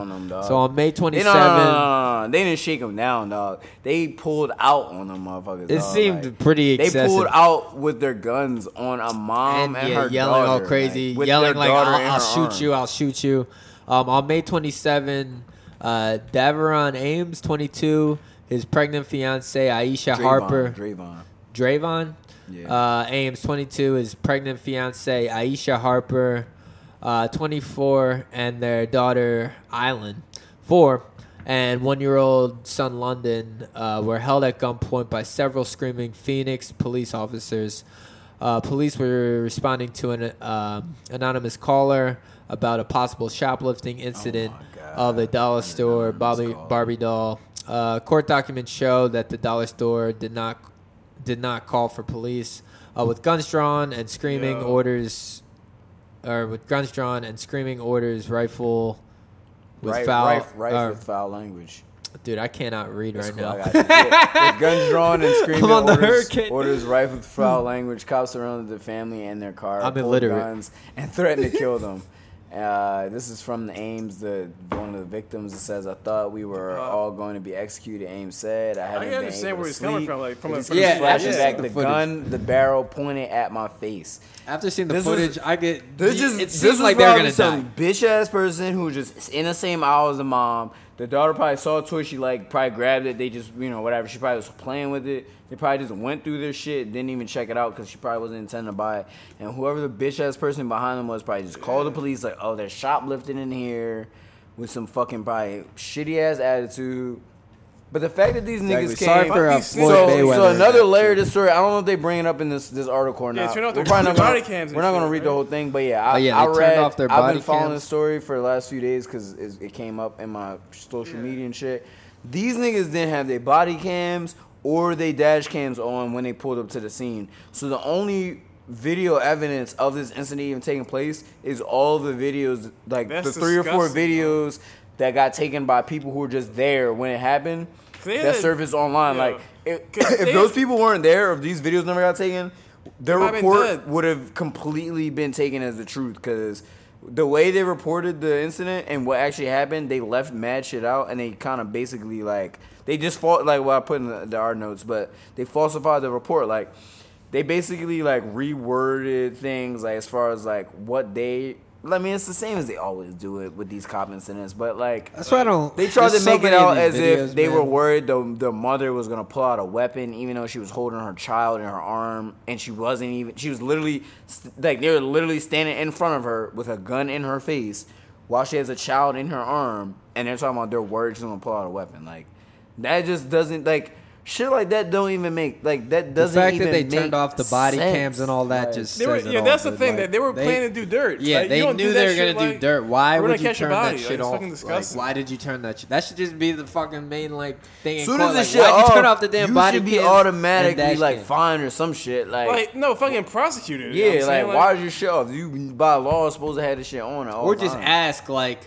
B: on them, dog.
A: so on May 27th,
B: no, no, no, no, They didn't shake them down, dog. They pulled out on them motherfuckers.
A: it
B: dog.
A: seemed
B: Like,
A: pretty
B: They pulled out with their guns on a mom
A: and,
B: and,
A: yeah,
B: her
A: yelling all crazy,
B: like,
A: yelling like "I'll, I'll shoot
B: arm.
A: you, I'll shoot you." Um, on May 27, uh, Daveron Ames, 22, his pregnant fiance Aisha
B: Dravon,
A: Harper,
B: Dravon.
A: Dravon,
B: Yeah.
A: uh, Ames, 22, his pregnant fiance Aisha Harper, uh, 24, and their daughter Island, four, and one-year-old son London uh, were held at gunpoint by several screaming Phoenix police officers. Uh, police were responding to an um anonymous caller about a possible shoplifting incident
B: Oh
A: of a dollar store
B: anonymous
A: Barbie. Doll. Uh, court documents show that the dollar store did not did not call for police uh, with guns drawn and screaming
C: Yo.
A: orders, or with guns drawn and screaming orders, rifle with
B: right,
A: foul.
B: right, right
A: uh,
B: with foul language.
A: dude, I cannot read
B: That's
A: right
B: cool,
A: now.
B: I got you. Yeah, with guns drawn and screaming
A: on the
B: orders,
A: hurricane.
B: orders rife with foul language. Cops surrounded the family and their car,
A: I'm
B: pulled
A: illiterate.
B: guns, and threatened to kill them. Uh, this is from the Ames, the one of the victims. It says, "I thought we were
C: Uh,
B: all going to be executed." Ames said, "I haven't
C: can
B: been
C: understand
B: able
C: where
B: to
C: he's coming from, like, from
B: It
C: a- from
B: keeps
A: Yeah,
B: flashing
A: yeah.
B: back
A: the
B: the, gun, the barrel pointed at my face.
A: After seeing the
B: This was-
A: footage, I get
B: This is
A: it
B: this
A: seems
B: was
A: like they're gonna die.
B: some
A: die.
B: bitch ass person who just in the same aisle as the mom. The daughter probably saw a toy. She like probably grabbed it. They just you know whatever. She probably was playing with it. They probably just went through their shit. Didn't even check it out because she probably wasn't intending to buy it. And whoever the bitch ass person behind them was probably just called the police. Like oh they're shoplifting in here with some fucking probably shitty ass attitude. But the fact that these
A: Exactly.
B: niggas came.
A: Sorry for uh, Floyd
B: so,
A: Mayweather.
B: so another layer
A: true.
B: of this story. I don't know if they bring it up in this this article or
C: Yeah,
B: not.
C: turn off
B: We're
C: their-
B: probably not
C: their
B: gonna,
C: body cams
B: we're not gonna read the whole thing, but yeah, I,
A: oh, yeah,
B: I read.
A: Off their body I've
B: been following
A: cams.
B: this story for the last few days because it, it came up in my social media and shit. These niggas didn't have their body cams or they dash cams on when they pulled up to the scene. So the only video evidence of this incident even taking place is all the videos, like
C: That's
B: the three or four
C: disgusting,
B: videos that got taken by people who were just there when it happened. That surfaced online.
C: yeah.
B: Like if, if those people weren't there, if these videos never got taken, their
C: Might have been
B: report would have completely been taken as the truth. Because the way they reported the incident and what actually happened, they left mad shit out, and they kind of basically like they just fought like what I put in the, the art notes, but they falsified the report. Like they basically like reworded things like as far as like what they. I mean, it's the same as they always do it with these cop incidents, but like
A: That's why I don't.
B: they tried to make it out as if they
A: man.
B: were worried the the mother was gonna pull out a weapon, even though she was holding her child in her arm, and she wasn't even. She was literally like they were literally standing in front of her with a gun in her face, while she has a child in her arm, and they're talking about they're worried she's gonna pull out a weapon. Like that just doesn't like shit like that don't even make like that doesn't The
A: fact
B: even
A: that they
B: make
A: turned off the body
B: sense.
A: cams and all that
B: Like,
A: just
C: They were,
A: says it
C: yeah,
A: all,
C: that's the thing.
A: Like,
C: that they were planning to do dirt.
A: Yeah,
C: Like,
A: they
C: you don't
A: knew
C: do
A: they were gonna
C: shit,
A: do dirt. Why would you turn that shit off?
C: fucking
A: Like,
C: disgusting.
A: why did you turn that shit? That should just be the fucking main like thing. in
B: As soon as this
A: like,
B: shit
A: why'd you
B: off,
A: turn off the damn
B: you
A: body
B: should be automatically like
A: cam?
B: fined or some shit. Like,
C: Like, no, fucking prosecuted.
B: yeah, like, why is your shit off? You by law supposed to have this shit on at all
A: or just ask like,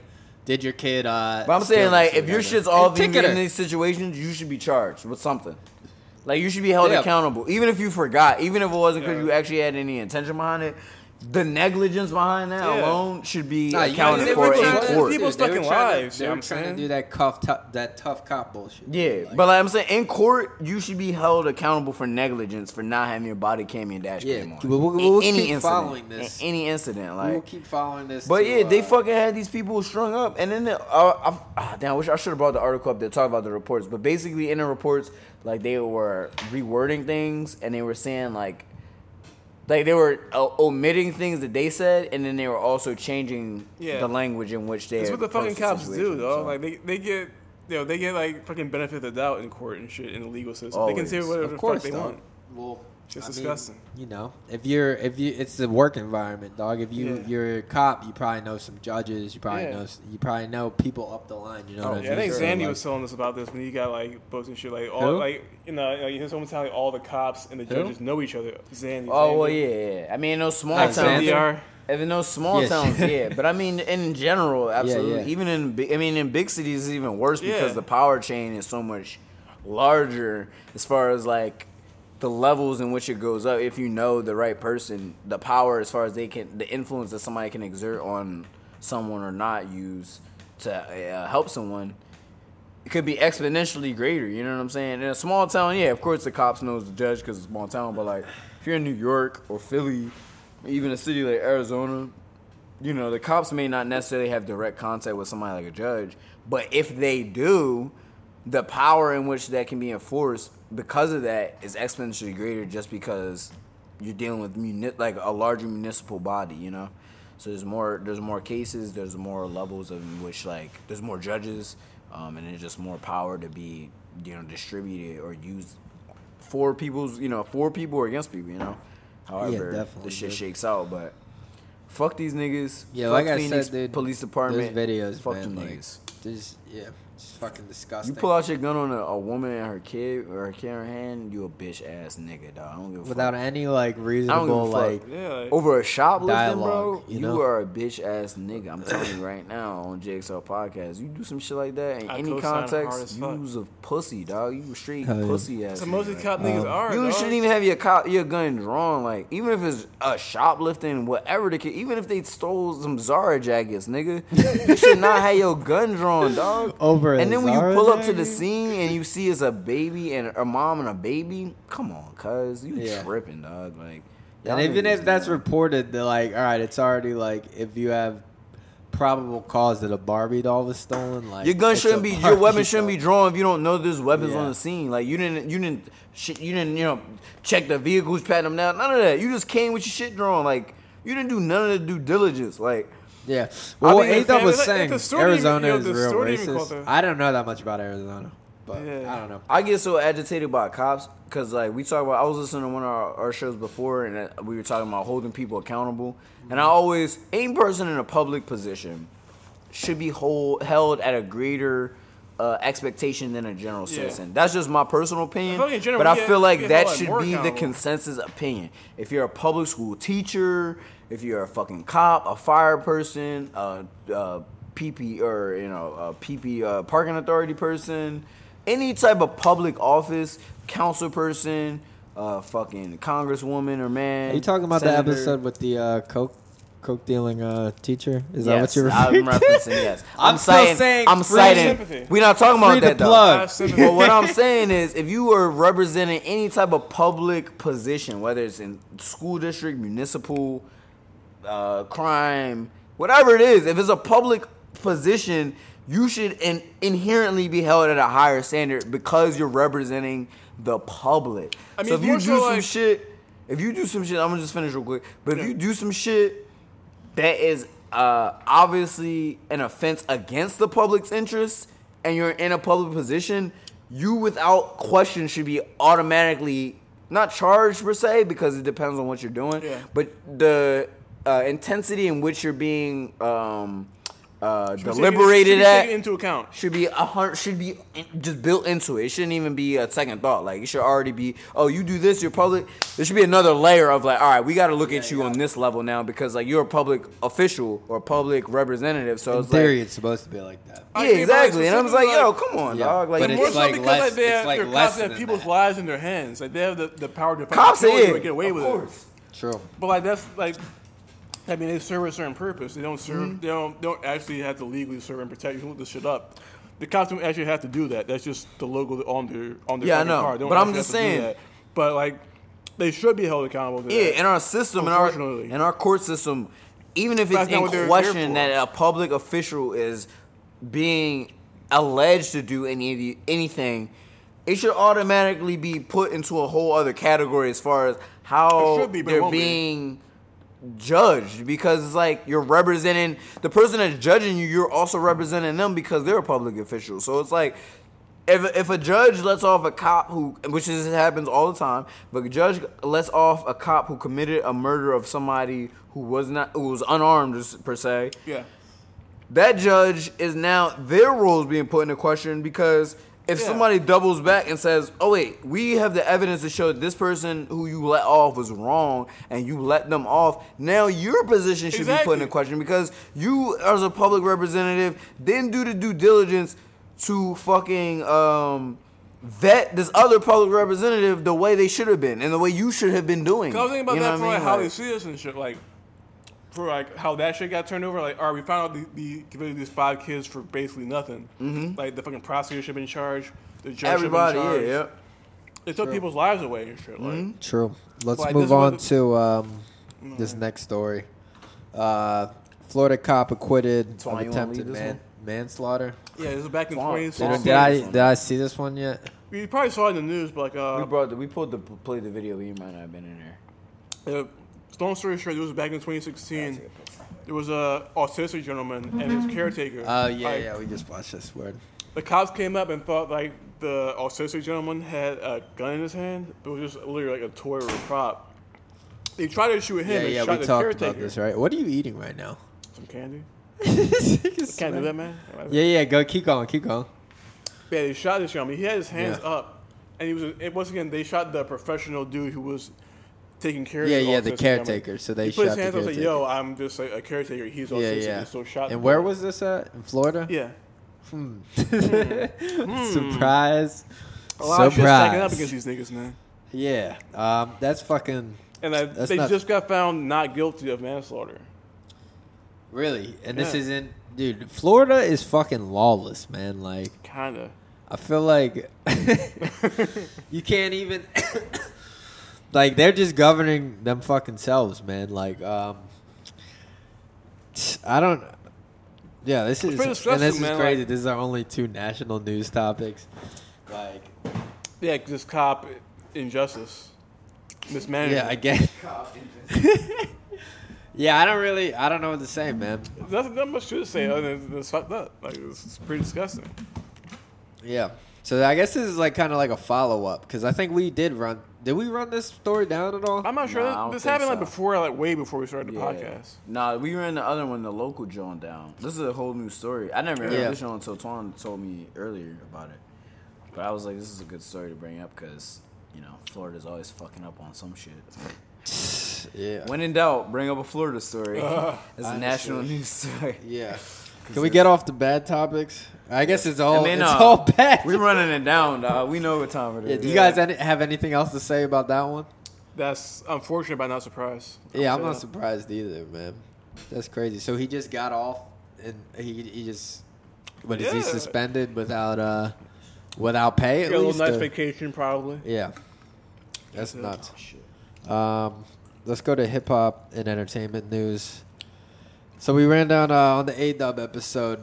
A: did your kid? uh
B: But I'm saying like, if your shit's all
A: And
B: in these situations, you should be charged with something. Like you should be held
A: Yeah.
B: accountable, even if you forgot, even if it wasn't because
C: Yeah.
B: you actually had any intention behind it. The negligence behind that
C: Yeah.
B: alone should be
A: Nah,
B: accounted
C: they
B: for in court.
C: people's
A: Dude, they were
C: fucking
A: to-
C: lives,
A: They were
C: what I'm
A: trying to do that cuff, tou- that tough cop bullshit.
B: Yeah,
A: Like,
B: but like I'm saying, in court, you should be held accountable for negligence for not having your body cam and dash
A: Yeah,
B: cam on.
A: we'll- we'll-
B: In
A: we'll
B: any
A: keep
B: incident,
A: following this.
B: In any incident, like
A: we will keep following this.
B: But
A: to,
B: yeah, they
A: uh,
B: fucking had these people strung up, and then the, uh, I, ah, damn, I wish I should have brought the article up to talk about the reports. But basically, in the reports, like they were rewording things, and they were saying like, like they were uh, omitting things that they said, and then they were also changing
C: Yeah.
B: the language in which they.
C: That's what the fucking
B: approached
C: cops
B: situation,
C: do, though.
B: so.
C: Like they, they get, you know, they get like fucking benefit of the doubt in court and shit in the legal system. They can say whatever
A: Of
C: the
A: course,
C: fuck they
A: dog.
C: want.
A: Well,
C: It's
A: I mean,
C: disgusting.
A: you know, if you're if you, it's the work environment, dog. If you
C: Yeah.
A: you're a cop, you probably know some judges. You probably
C: Yeah.
A: know you probably know people up the line. You know
B: Oh,
A: what I
C: Yeah, I think
A: So,
C: Zandy
A: like-
C: was telling us about this when he got like books and shit. Like all,
A: Who?
C: like you know, like, his someone telling all the cops and the
A: Who?
C: judges know each other. Zandy.
B: Oh well, yeah, yeah. I mean, in those small
A: Like
B: towns,
A: Xander?
B: If in those small
A: Yes.
B: towns, yeah. But I mean, in general, absolutely.
A: yeah.
B: Even in, bi- I mean, in big cities, it's even worse because
C: Yeah.
B: the power chain is so much larger as far as like the levels in which it goes up. If you know the right person, the power as far as they can, the influence that somebody can exert on someone or not use to uh, help someone. It could be exponentially greater, you know what I'm saying? In a small town, yeah, of course the cops knows the judge because it's a small town, but like if you're in New York or Philly, even a city like Arizona, you know, the cops may not necessarily have direct contact with somebody like a judge, but if they do, the power in which that can be enforced because of that is exponentially greater just because you're dealing with muni- like a larger municipal body, you know. So there's more there's more cases, there's more levels of which like there's more judges, um, and there's just more power to be you know distributed or used for people's you know for people or against people, you know. However,
A: definitely,
B: the shit
A: dude.
B: shakes out, but fuck these niggas.
A: Yeah,
B: fuck
A: like I said, dude.
B: police department.
A: Videos,
B: fuck
A: man.
B: them
A: Like,
B: niggas.
A: there's yeah. It's fucking disgusting.
B: You pull out your gun on a, a woman and her kid or her kid in her hand, you a bitch ass nigga, dog. I don't give a
A: without
B: fuck.
A: any like
B: I don't
A: reasonable
B: give a fuck.
A: like.
C: Yeah. Like,
B: Over a shoplifting,
A: Dialogue,
B: bro,
A: you
B: you, are a bitch ass nigga. I'm telling you right now on JXL podcast, you do some shit like that in
C: I
B: any context,
C: as fuck.
B: you's a pussy, dog. You a straight
A: Hell yeah.
B: pussy ass.
C: so most of
B: like.
C: the cop niggas
A: Um,
C: are.
B: You
C: dog.
B: shouldn't even have your cop, your gun drawn. Like even if it's a shoplifting, whatever the case, even if they stole some Zara jackets, nigga, you should not have your gun drawn, dog.
A: Over
B: And then when you pull up to the scene and you see it's a baby and a mom and a baby, come on, cuz you
A: Yeah.
B: tripping, dog. Like,
A: And even if that's reported, they're like, all right, it's already like if you have probable cause that a Barbie doll was stolen, like
B: Your gun shouldn't be your weapon shouldn't be drawn if you don't know there's weapons
A: Yeah.
B: on the scene. Like you didn't you didn't shit you didn't you know check the vehicles, pat them down. None of that. You just came with your shit drawn. Like you didn't do none of the due diligence. Like
A: Yeah. Well,
C: think the
A: Ain't that was
C: like,
A: saying
C: the even-
A: Arizona
C: yo,
A: is real
C: store didn't even call
A: racist. I don't know that much about Arizona, but
C: Yeah.
A: I don't know.
B: I get so agitated by cops because like we talk about. I was listening to one of our, our shows before, and uh, we were talking about holding people accountable. And I always any person in a public position should be hold, held at a greater. Uh, expectation than a general
C: Yeah.
B: citizen. That's just my personal opinion.
C: I feel like in general,
B: but I
C: we get-
B: feel like that should be the consensus opinion. If you're a public school teacher, if you're a fucking cop, a fire person, a, a PP or you know a PP uh, parking authority person, any type of public office, council person, uh, fucking congresswoman or man.
A: Are you talking about
B: senator.
A: the episode with the uh, coke coke dealing uh, teacher? Is that what
B: Yes,
A: you're
B: I'm
A: referring to?
B: referencing. Yes,
A: I'm still saying
B: I'm
A: free
B: citing.
C: sympathy.
B: We're not talking about
A: Free to
B: that though.
A: plug.
C: I have.
B: But what I'm saying is, if you were representing any type of public position, whether it's in school district, municipal, uh, crime, whatever it is, if it's a public position, you should in- inherently be held at a higher standard because you're representing the public.
C: I mean,
B: so if you
C: more
B: do
C: so
B: some
C: like-
B: shit, if you do some shit, I'm gonna just finish real quick. But if you do some shit that is uh, obviously an offense against the public's interest and you're in a public position, you without question should be automatically not charged per se because it depends on what you're doing,
C: Yeah.
B: but the uh, intensity in which you're being um, uh,
C: Should be taken-
B: deliberated
C: should be
B: at
C: into account.
B: should be a hundred should be in- just built into it. It shouldn't even be a second thought. Like it should already be. Oh, you do this, you're public. There should be another layer of like, all right, we got to look at you on this level now because like you're a public official or public representative. So
A: In
B: it's
A: theory,
B: like,
A: it's supposed to be like that.
B: yeah,
C: I think about it
B: exactly. And I was like,
C: specifically,
B: yo, come on,
A: Yeah,
B: dog. Like
A: but
B: you
C: More
A: it's
C: so
A: like
C: because
A: less-
C: like they
A: it's
C: have,
A: like
C: they're
A: less
C: cops have
A: than
C: people's
A: that.
C: lives in their hands. Like they have the, the power to
B: cops
C: kill
B: say
C: you
B: it.
C: get away
B: of
C: with
B: course.
C: it.
A: True.
C: But like that's like, I mean, they serve a certain purpose. They don't serve.
B: Mm-hmm.
C: They don't don't actually have to legally serve and protect. You can look this shit up. The cops don't actually have to do that. That's just the logo on their on their
B: Yeah, I
C: fucking
B: know.
C: car. They
B: But I'm just
C: have to do
B: saying-
C: But like, they should be held accountable. To
B: Yeah,
C: that.
B: in our system, in our in our court system, even if it's in
C: what they're there
B: question that a public official is being alleged to do any anything, it should automatically be put into a whole other category as far as
C: It
B: how
C: should be, but
B: they're
C: won't be.
B: Judged because it's like you're representing the person that's judging you you're also representing them because they're a public official so it's like if, if a judge lets off a cop who which is happens all the time but a judge lets off a cop who committed a murder of somebody who was not who was unarmed per se
C: yeah.
B: that judge is now their role is being put into question because if
C: Yeah.
B: somebody doubles back and says, "Oh wait, we have the evidence to show that this person who you let off was wrong," and you let them off, now your position should be put in question because you, as a public representative, didn't do the due diligence to fucking um, vet this other public representative the way they should have been and the way you should have been doing.
C: Cause I was thinking about
B: You know
C: that for
B: I mean? Like-
C: they see us and shit. Like for like how that shit got turned over. Like, all right, we found out the, the convicted these five kids for basically nothing. Like the fucking prosecutor should be in charge. The judge
B: Everybody,
C: should be
B: yeah,
C: in
B: yeah.
C: charge. They took people's lives away and shit. Like,
A: True. Let's
C: Like,
A: move on
C: what
A: to um, this next story. Uh, Florida cop acquitted
B: Twan,
A: of attempted man- manslaughter.
C: yeah, this is back in
B: Swan.
A: Did,
C: 2016.
A: did I did I see this one yet?
C: You probably saw it in the news, but like,
B: We
C: uh,
B: brought the, we pulled the played the video, you might not have been in there.
C: uh, long story short, it was back in 2016. There was a autistic gentleman and his mm-hmm. caretaker.
A: Oh yeah,
C: Like,
A: yeah. We just watched this word.
C: The cops came up and thought like the autistic gentleman had a gun in his hand. It was just literally like a toy or a prop. They tried to shoot him
A: Yeah,
C: and
A: yeah.
C: shot
A: We
C: the
A: talked
C: caretaker.
A: about this, right? What are you eating right now?
C: Some candy.
A: Can't
C: Can't do that, man.
A: Yeah, yeah. Go. Keep going. Keep going.
C: Yeah, they shot this young man. He had his hands
A: Yeah.
C: up, and he was. It, once again, they shot the professional dude who was taking care of.
A: Yeah,
C: the
A: yeah, the
C: autistic young man.
A: caretaker. So they
C: he put his hands up and said,
A: caretaker.
C: "Yo, I'm just like a caretaker. He's
A: Yeah,
C: autistic."
A: yeah.
C: And so shot.
A: And where was this at? In Florida?
C: Yeah, hmm. Hmm. Hmm.
A: Surprise.
C: a lot of stacking up
A: Surprise.
C: against these niggas, man.
A: Yeah. Um, that's fucking
C: And I,
A: That's
C: they
A: not-
C: just got found not guilty of manslaughter.
A: really. And this isn't, dude. Florida is fucking lawless, man. Like,
C: Kinda.
A: I feel like you can't even. Like they're just governing them fucking selves, man. Like, um, I don't. Yeah, this is and
C: stressful,
A: this is crazy.
C: like-
A: this is our only two national news topics. Like,
C: Yeah, 'cause this cop injustice, mismanagement.
A: yeah, I guess. yeah, I don't really. I don't know what to say, man.
C: Nothing, not much to say other than it's fucked up. Like it's, it's pretty disgusting.
A: Yeah. So I guess this is like kind of like a follow up because I think we did run. Did we run this story down at all?
C: I'm not sure.
B: Nah,
C: this
B: don't
C: this
B: think
C: happened like before, like way before we started the
B: Yeah.
C: podcast.
B: Nah, we ran the other one, the local joint down. This is a whole new story. I never heard
A: Yeah.
B: this show until Twan told me earlier about it. But I was like, this is a good story to bring up because, you know, Florida's always fucking up on some shit.
A: Yeah.
B: When in doubt, bring up a Florida story. it's a national news story.
A: Yeah. Can we get off the bad topics? I guess it's all
B: mean,
A: it's
B: uh,
A: all bad.
B: We're running it down, dog. We know what time it is.
A: yeah, do you guys any, have anything else to say about that one?
C: That's unfortunate, but not surprised.
A: Yeah, I'm not
C: say
A: surprised either, man. That's crazy. So he just got off, and he he just what is he suspended without uh without pay
C: that.
A: at
C: Get a little nice
A: or-
C: vacation, probably.
A: Yeah, that's
C: Yeah.
A: nuts. Um, let's go to hip hop and entertainment news. So we ran down uh, on the A Dub episode.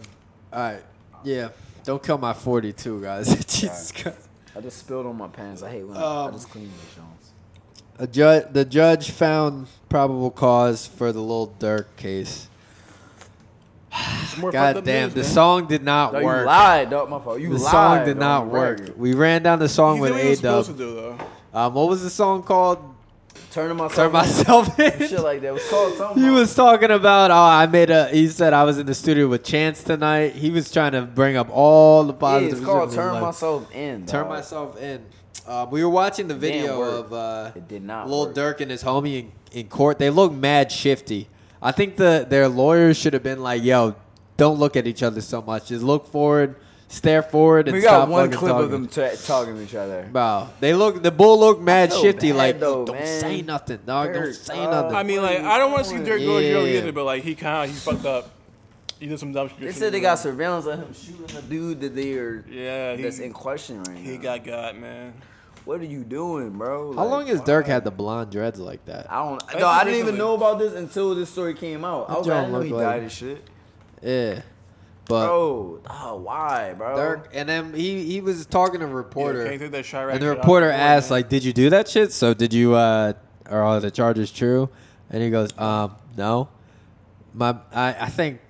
A: All right, yeah. Don't kill my 42, guys. Jesus Christ.
B: I just spilled on my pants. I hate when I
A: Um,
B: just clean the Jones.
A: A ju- the judge found probable cause for the little Durk case.
C: Some more fucked
A: God damn,
C: news,
A: the
C: man.
A: song did not
B: Dog, you
A: work.
B: lied, dog. My fault. You
A: The
B: lied.
A: song did
B: on
A: not work.
B: record.
A: We ran down the song
C: He
A: with
C: did
A: A
C: was supposed to
A: Dub. Um, what was the song called?
B: Turning myself.
A: Turn myself in.
B: Shit like that. It was called something.
A: He was talking about, oh, I made a. He said I was in the studio with Chance tonight. He was trying to bring up all the
B: Yeah, it's called
A: in
B: Turn. Myself In.
A: Turn
B: dog.
A: myself in. Uh, we were watching the video of uh,
B: It did not
A: Lil
B: work.
A: Durk and his homie in, in court. They look mad shifty. I think the their lawyers should have been like, "Yo, don't look at each other so much. Just look forward, stare forward, and
B: We
A: stop
B: got one
A: fucking
B: clip
A: talking.
B: of them ta talking to each other.
A: Bro, they look. The bull look mad
B: feel
A: shifty.
B: bad
A: like,
B: though,
A: don't
B: man.
A: say nothing, dog. don't
B: Durk,
A: say
B: dog.
A: nothing.
C: I mean, like, I don't want to see
B: doing?
C: Durk go to jail
A: Yeah.
C: either, but like, he kind of he fucked up. He did some dumb shit.
B: They said they got surveillance of him shooting a dude that they are
C: Yeah,
B: that's in question right
C: he
B: now.
C: got got man.
B: what are you doing, bro?
A: How
B: Like,
A: long has Durk had the blonde dreads like that?
B: I don't.
C: think
B: No, I didn't
C: recently.
B: even know about this until this story came out. I was like, I
A: John
B: didn't know
A: look
B: he
A: like-
B: died of shit.
A: Yeah, but
B: Bro, oh, why, bro?
A: Durk, and then he he was talking to a reporter.
C: can't take that
A: And the reporter
C: the
A: asked, like, "Did you do that shit? So did you? uh Are all the charges true?" And he goes, "Um, no. My, I, I think,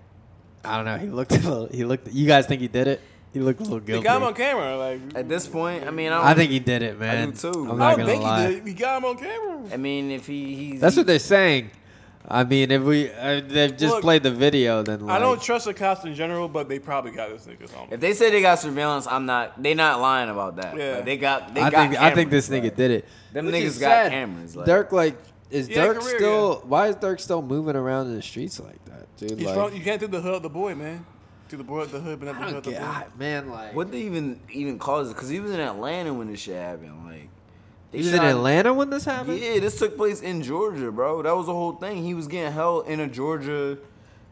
A: I don't know. He looked, a little, he looked. You guys think he did it? He looked a little
C: they
A: He
C: got him on camera. Like,
B: At this point, I mean, I, don't,
A: I think he did it, man.
B: do too.
A: I'm
C: I
A: not
C: don't
A: gonna
C: think
A: lie.
C: he did. We got him on camera.
B: I mean, if he he's
A: That's what they're saying. I mean, if we uh, they've just
C: Look,
A: played the video, then like,
C: I don't trust the cops in general, but they probably got this nigga something.
B: If they say they got surveillance, I'm not. They not lying about that.
C: Yeah.
B: Like, they got. They
A: I
B: got
A: think I think this
B: cameras,
A: nigga
B: like.
A: did it.
B: Them
A: Which
B: niggas got cameras, like-
A: Durk, like, is
C: Yeah,
A: Durk
C: career,
A: still? Why is Durk still moving around in the streets like that, dude?
C: He's
A: like,
C: from, you can't do the hood of the boy, man. To the boy, the hood, but not the hood
A: don't
C: the boy.
A: Man. Like,
B: What they even even cause it? Because he was in Atlanta when this shit happened. Like they
A: he was in Atlanta when this happened.
B: Yeah, this took place in Georgia, bro. That was the whole thing. He was getting held in a Georgia.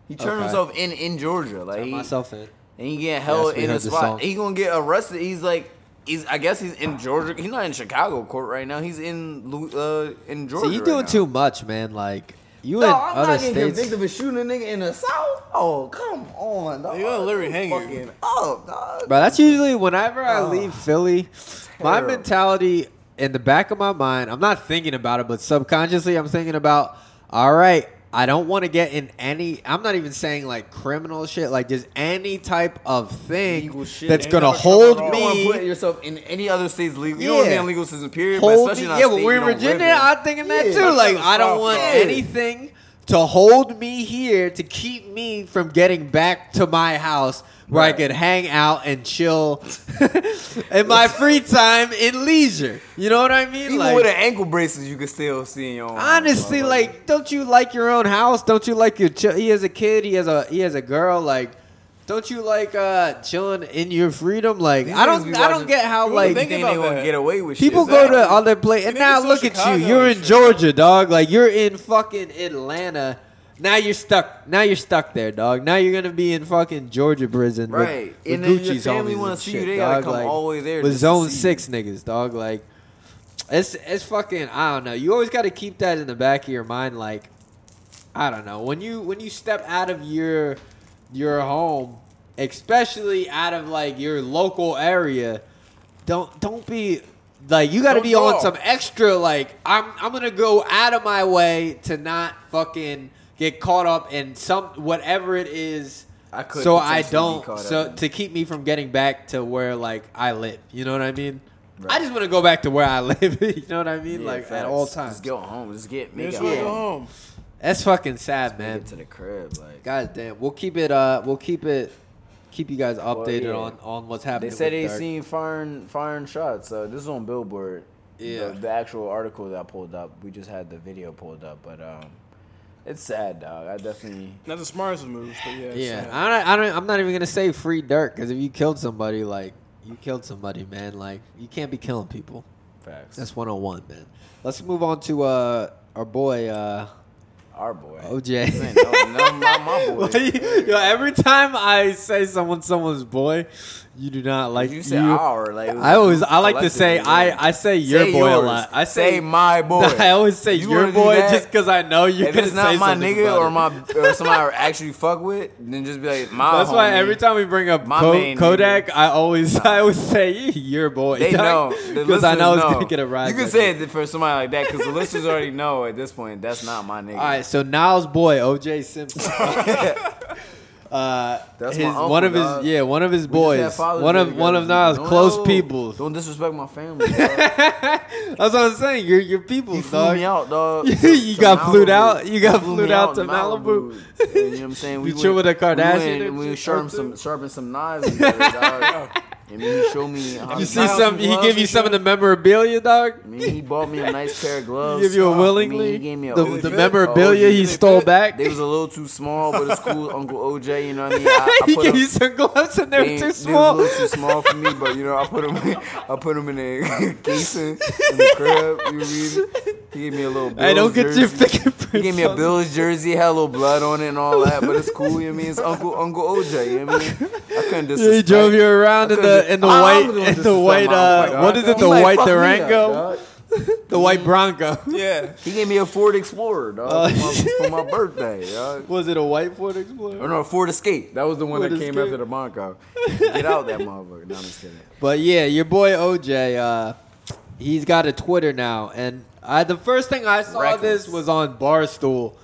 B: He turned
A: Okay.
B: himself in in Georgia, like
A: Turn
B: he,
A: myself in.
B: and he getting held
A: Yes,
B: in a spot.
A: song.
B: He gonna get arrested. He's like. He's, I guess he's in Georgia. He's not in Chicago court right now. He's in Lu- uh, in Georgia.
A: See, you
B: right
A: doing
B: now.
A: too much, man. Like you
B: No,
A: in
B: I'm
A: other
B: not getting
A: states.
B: convicted of shooting a nigga in the South. Oh, come on, dog.
C: They gonna literally hang you.
B: Fucking up, dog.
A: Bro, that's usually whenever I
B: Oh,
A: leave Philly, my mentality in the back of my mind, I'm not thinking about it, but subconsciously I'm thinking about, all right, I don't want to get in any, I'm not even saying like criminal shit, like just any type of thing
B: shit.
A: that's going to hold
C: all.
B: You don't want to put
A: me.
B: yourself in any other state's legal. You don't want to
A: Yeah.
B: legal system, period. but especially
A: me.
B: not
A: Yeah, but we're in Virginia. I'm thinking that
B: Yeah.
A: too. Like, I don't want
B: yeah.
A: anything to hold me here to keep me from getting back to my house where I could hang out and chill in my free time in leisure. You know what I mean?
B: Even
A: Like,
B: with an ankle braces, you can still see in your own.
A: honestly,
B: house,
A: like, don't you like your own house? Don't you like your? Ch- he has a kid. He has a he has a girl. Like, don't you like uh chilling in your freedom? Like,
B: These
A: I
B: niggas
A: don't I don't get how
C: People
A: like
C: think
B: think they
C: about
B: gonna
C: that.
B: get away with
A: People
B: shit.
A: go to
C: Exactly.
A: other places, and now look at you.
C: Chicago
A: You're
C: and
A: in
C: shit.
A: Georgia, dog. Like you're in fucking Atlanta. Now you're stuck. Now you're stuck there, dog. Now you're gonna be in fucking Georgia prison, with-
B: Right.
A: With,
B: And then your
A: Gucci's
B: family
A: homies
B: wanna
A: and
B: see you,
A: shit,
B: they gotta
A: dog.
B: come
A: like,
B: all the way there
A: with
B: just to
A: zone
B: see
A: six niggas, dog. Like it's it's fucking. I don't know. You always got to keep that in the back of your mind. Like I don't know when you when you step out of your your home, especially out of like your local area. Don't don't be like you got to
C: Don't
A: be on some extra. Like I'm I'm gonna go out of my way to not fucking get caught up in some whatever it is.
B: I could
A: so I don't so
B: up
A: to keep me from getting back to where like I live. You know what I mean? I just want to go back to where I live. you know what I mean?
B: Yeah,
A: like at all times.
B: Just go home. Just get me.
C: Just to go
B: home.
C: home.
A: That's fucking sad,
B: Make
A: man.
B: it to the crib. Like
A: God damn. We'll keep it. Uh, we'll keep it. Keep you guys updated
B: yeah.
A: on on what's happening.
B: they said
A: with
B: they
A: Durk.
B: seen firing firing shots. Uh, this is on Billboard.
A: Yeah.
B: The, the actual article that I pulled up. We just had the video pulled up, but um, it's sad, dog. I definitely.
C: Not the smartest of moves, but yeah.
A: Yeah,
C: sad.
A: I don't, I don't. I'm not even gonna say free Durk because if you killed somebody, like you killed somebody, man. Like you can't be killing people.
B: Facts.
A: That's 101, man. Let's move on to uh our boy uh
B: our boy.
A: OJ.
B: No, no, not my boy.
A: Yo, every time I say someone someone's boy, you do not like
B: you said
A: you-
B: our like.
A: I always I like to say I I say your
B: Say
A: boy a lot. I say,
B: my boy.
A: I always say
B: You
A: your boy just because I know you're
B: if it's not
A: say
B: my nigga or my or somebody I actually fuck with, then just be like my.
A: That's why every time we bring up
B: My
A: Ko- Kodak,
B: nigga.
A: I always I always say your boy.
B: They know
A: because I know it's gonna get a rise.
B: You can say it for somebody like that because the listeners already know at this point that's not my nigga.
A: All right, so Niles' boy OJ Simpson. Uh,
B: That's
A: his,
B: my uncle,
A: one of his
B: dog.
A: yeah one of his
B: We
A: boys one of one of
B: Don't-
A: close
B: no,
A: people.
B: Don't disrespect my family. Dog.
A: That's what I'm saying. You're your people,
B: flew
A: dog.
B: me out, dog.
A: You
B: to- to
A: got flued out? You got
B: flew
A: flued out to Malibu?
B: And you know what I'm saying?
A: You chill with a Kardashian
B: We, went,
A: and
B: we sharpened some sharpened some knives. Together, dog. And then he showed me how
A: You
B: to
A: see
C: Niles
A: some? He
C: gloves
A: give you some of the memorabilia, dog.
B: I mean, he bought me a nice pair of
A: He
B: gloves.
A: give you a
B: I
A: willingly.
B: mean, he gave me a
A: the,
B: OG
A: the memorabilia
B: Oh,
A: he
C: they
A: stole
C: fit?
A: back.
B: They was a little too small, but it's cool. Uncle OJ, you know what I mean? I, I
A: he gave you some gloves and they were
B: they,
A: too
B: they
A: small.
B: was a little too small for me, but you know, I put them, I put them in a casing in the crib. You know what I mean? He gave me a little. Bills
A: Hey, don't get your
B: jersey.
A: fingerprints.
B: He gave me a Bills jersey, had a little blood on it and all that, but it's cool. You know what I mean? It's Uncle Uncle OJ. You know what I mean? I couldn't
A: it.
B: disrespect.
A: He drove you around in the in the white
B: gonna
A: in the white
B: my
A: uh
B: uncle,
A: what it the
B: might
A: white
B: fuck me up,
A: Durango the white Bronco
C: Yeah.
B: He gave me a Ford Explorer, dog,
A: Oh,
B: for, my, for my birthday. Dog.
A: was it a white Ford
B: Or
A: Explorer
B: no, a Ford Escape. That was the one
A: Ford
B: that came
A: Escape.
B: after the Bronco. Get out that motherfucker. No, I'm just kidding.
A: but yeah your boy OJ uh he's got a Twitter now and I the first thing I saw
B: Reckless.
A: this was on Barstool